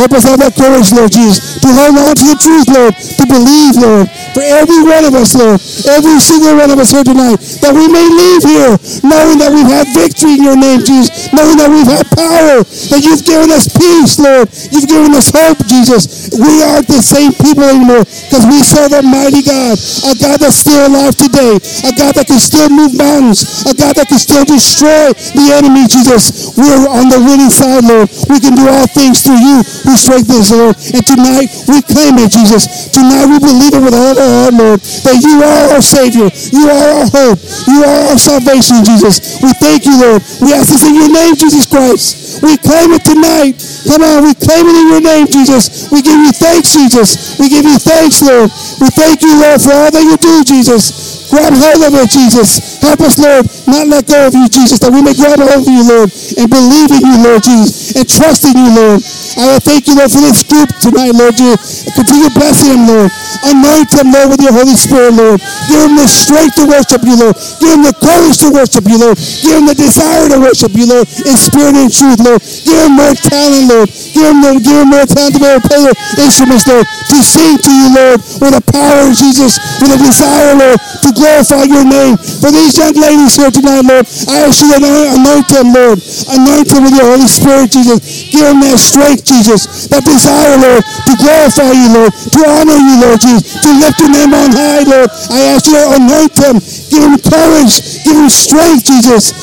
Help us have that courage, Lord Jesus, to hold on to the truth, Lord, to believe, Lord, for every one of us, Lord, every single one of us here tonight, that we may leave here knowing that we've had victory in your name, Jesus, knowing that we've had power, that you've given us peace, Lord, you've given us hope, Jesus. We aren't the same people anymore because we serve a mighty God, a God that's still alive today, a God that can still move mountains, a God that can still destroy the enemy, Jesus. We're on the winning side, Lord. We can do all things through you who strengthens, Lord. And tonight we claim it, Jesus. Tonight we believe it with all our heart, Lord, that you are our Savior. You are our hope. You are our salvation, Jesus. We thank you, Lord. We ask this in your name, Jesus Christ. We claim it tonight. Come on, we claim it in your name, Jesus. We give you thanks, Jesus. We give you thanks, Lord. We thank you, Lord, for all that you do, Jesus. Grab hold of it, Jesus. Help us, Lord, not let go of you, Jesus, that we may grab hold of you, Lord, and believe in you, Lord Jesus, and trust in you, Lord. I thank you, Lord, for this group tonight, Lord Jesus. Continue blessing them, Lord. Anoint them, Lord, with your Holy Spirit, Lord. Give them the strength to worship you, Lord. Give them the courage to worship you, Lord. Give them the desire to worship you, Lord, in spirit and truth, Lord. Give them more talent, Lord. Give them, the, give them more talent to be able to play their instruments, Lord. To sing to you, Lord, with the power of Jesus, with a desire, Lord, to glorify your name. For these young ladies here tonight, Lord, I ask you to anoint, them, Lord. Anoint them with your Holy Spirit, Jesus. Give them that strength, Jesus. That desire, Lord, to glorify you, Lord. To honor you, Lord Jesus. To lift your name on high, Lord. I ask you to anoint them. Give them courage. Give them strength, Jesus.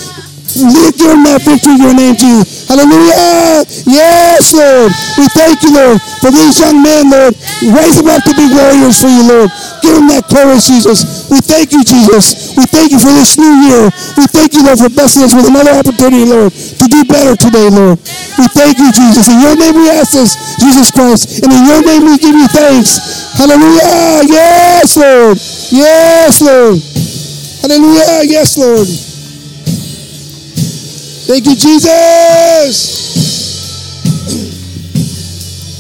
Give them that victory in your name, Jesus. Hallelujah. Yes, Lord. We thank you, Lord, for these young men, Lord. Raise them up to be warriors for you, Lord. Give them that courage, Jesus. We thank you, Jesus. We thank you for this new year. We thank you, Lord, for blessing us with another opportunity, Lord, to do better today, Lord. We thank you, Jesus. In your name we ask this, Jesus Christ. And in your name we give you thanks. Hallelujah. Yes, Lord. Yes, Lord. Hallelujah. Yes, Lord. Thank you, Jesus.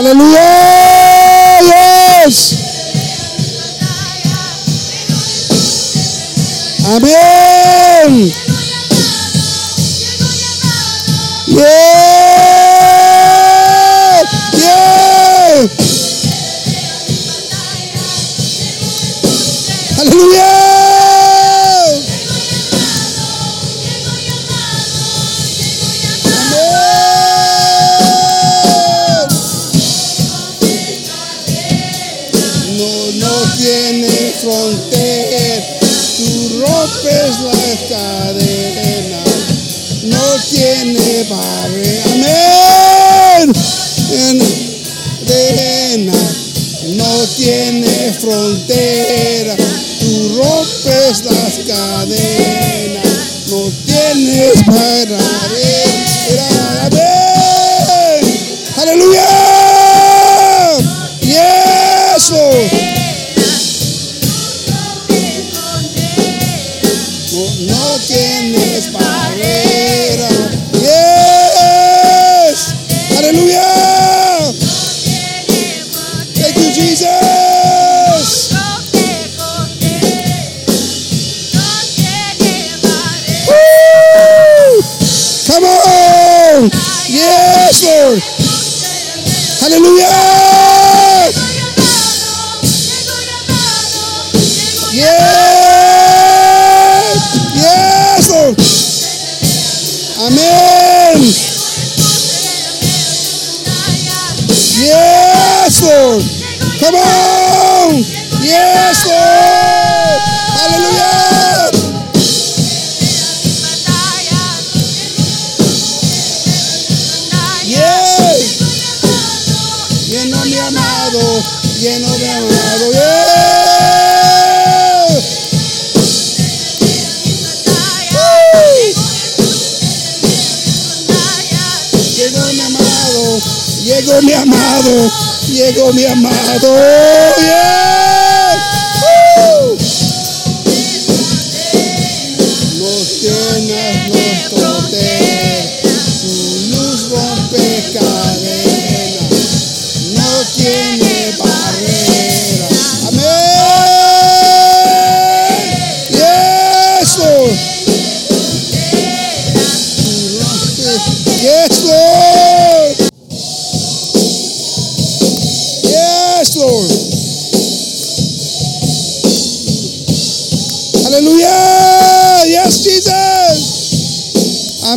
Hallelujah. Yes. Amen. Yeah. Yeah. Hallelujah. Barrera, amén, en arena, no tiene frontera, tú rompes las cadenas, no tienes barrera,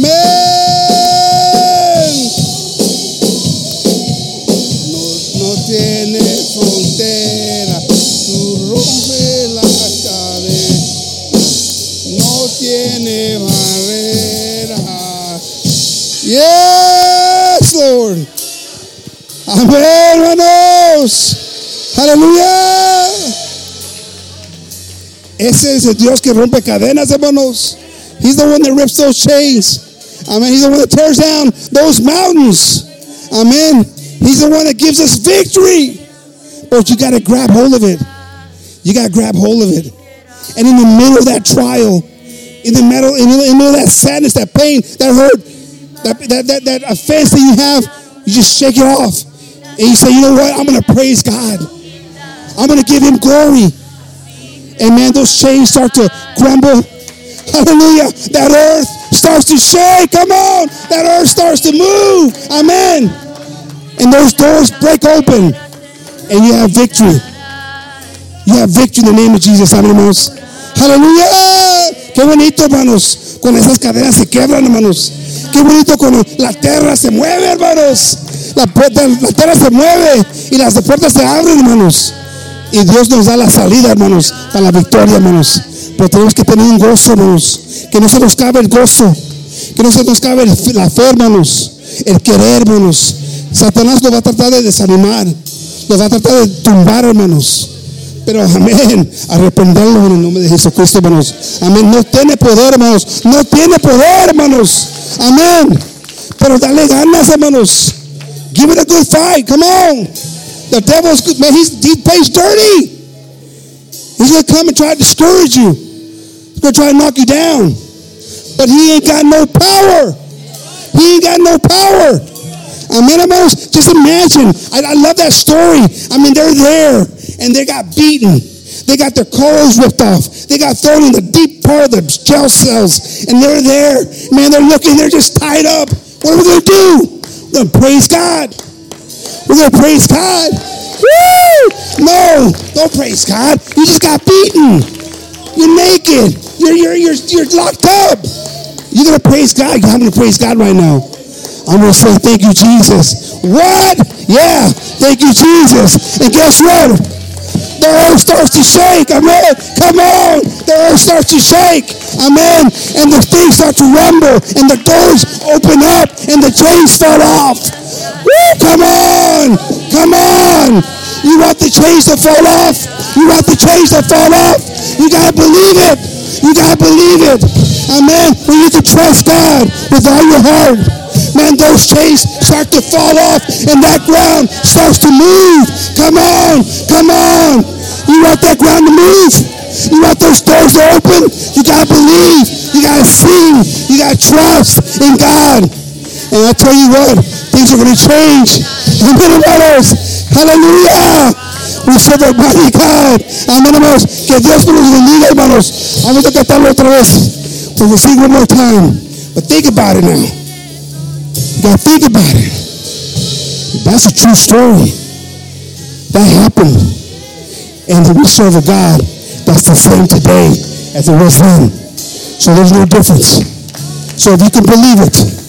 Amen. No, no tiene frontera. Tú rompes la cadena. No tiene barrera. Yes, Lord. Amén, hermanos. Aleluya. Ese es el Dios que rompe cadenas, hermanos. He's the one that rips those chains. Amen. He's the one that tears down those mountains. Amen. He's the one that gives us victory. But you got to grab hold of it. You got to grab hold of it. And in the middle of that trial, in the middle, in the, middle of that sadness, that pain, that hurt, that, that, that, that offense that you have, you just shake it off. And you say, you know what? I'm going to praise God. I'm going to give him glory. And man, those chains start to crumble. Hallelujah. That earth starts to shake. Come on. That earth starts to move. Amen. And those doors break open. And you have victory. You have victory in the name of Jesus. Amén, hermanos. Aleluya. Qué bonito, hermanos. Cuando esas cadenas se quebran, hermanos. Qué bonito cuando la tierra se mueve, hermanos. La, puerta, la tierra se mueve y las puertas se abren, hermanos. Y Dios nos da la salida, hermanos, para la victoria, hermanos. Pero tenemos que tener un gozo, hermanos. Que no se nos cabe el gozo. Que no se nos cabe el- la fe, hermanos. El querer, hermanos. Satanás nos va a tratar de desanimar. Nos va a tratar de tumbar, hermanos. Pero amén, arrepentirlo en el nombre de Jesucristo, hermanos. Amén, no tiene poder, hermanos. No tiene poder, hermanos. Amén. Pero dale ganas, hermanos. Give it a good fight. Come on. The devil's. Man, he's, he plays dirty. He's going to come and try to discourage you. He's going to try to knock you down. But he ain't got no power. He ain't got no power. Amen, hermanos. Just imagine. I, I love that story. I mean, they're there and they got beaten. They got their clothes ripped off. They got thrown in the deep part of the jail cells. And they're there. Man, they're looking. They're just tied up. What are we going to do? We're going to praise God. We're going to praise God. Woo! No, don't praise God. You just got beaten. You're naked. You're, you're, you're, you're locked up. You're going to praise God. You're going to praise God right now. I'm going to say, thank you, Jesus. What? Yeah, thank you, Jesus. And guess what? The earth starts to shake. Amen. Come on. The earth starts to shake. Amen. And the things start to rumble. And the doors open up. And the chains start off. Woo, come on. Come on. You want the chains to fall off? You want the chains to fall off? You got to believe it. You got to believe it. Amen. We need to trust God with all your heart. Man, those chains start to fall off and that ground starts to move. Come on. Come on. You want that ground to move? You want those doors to open? You got to believe. You got to see. You got to trust in God. And I tell you what, things are going to change. Amen, hermanos. Hallelujah. We serve a mighty God. Amén, hermanos. Que Dios nos bendiga, hermanos. Vamos a cantarlo otra vez. For the sing one more time. But think about it now. You gotta think about it. That's a true story. That happened. And we serve a God that's the same today as it was then. So there's no difference. So if you can believe it,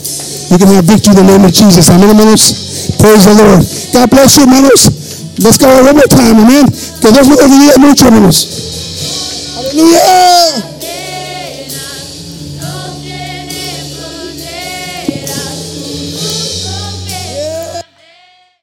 you can have victory in the name of Jesus. Amen, hermanos. Praise the Lord. God bless you, hermanos. Let's go one more time, amen. Que Dios nos bendiga mucho, hermanos. Aleluya.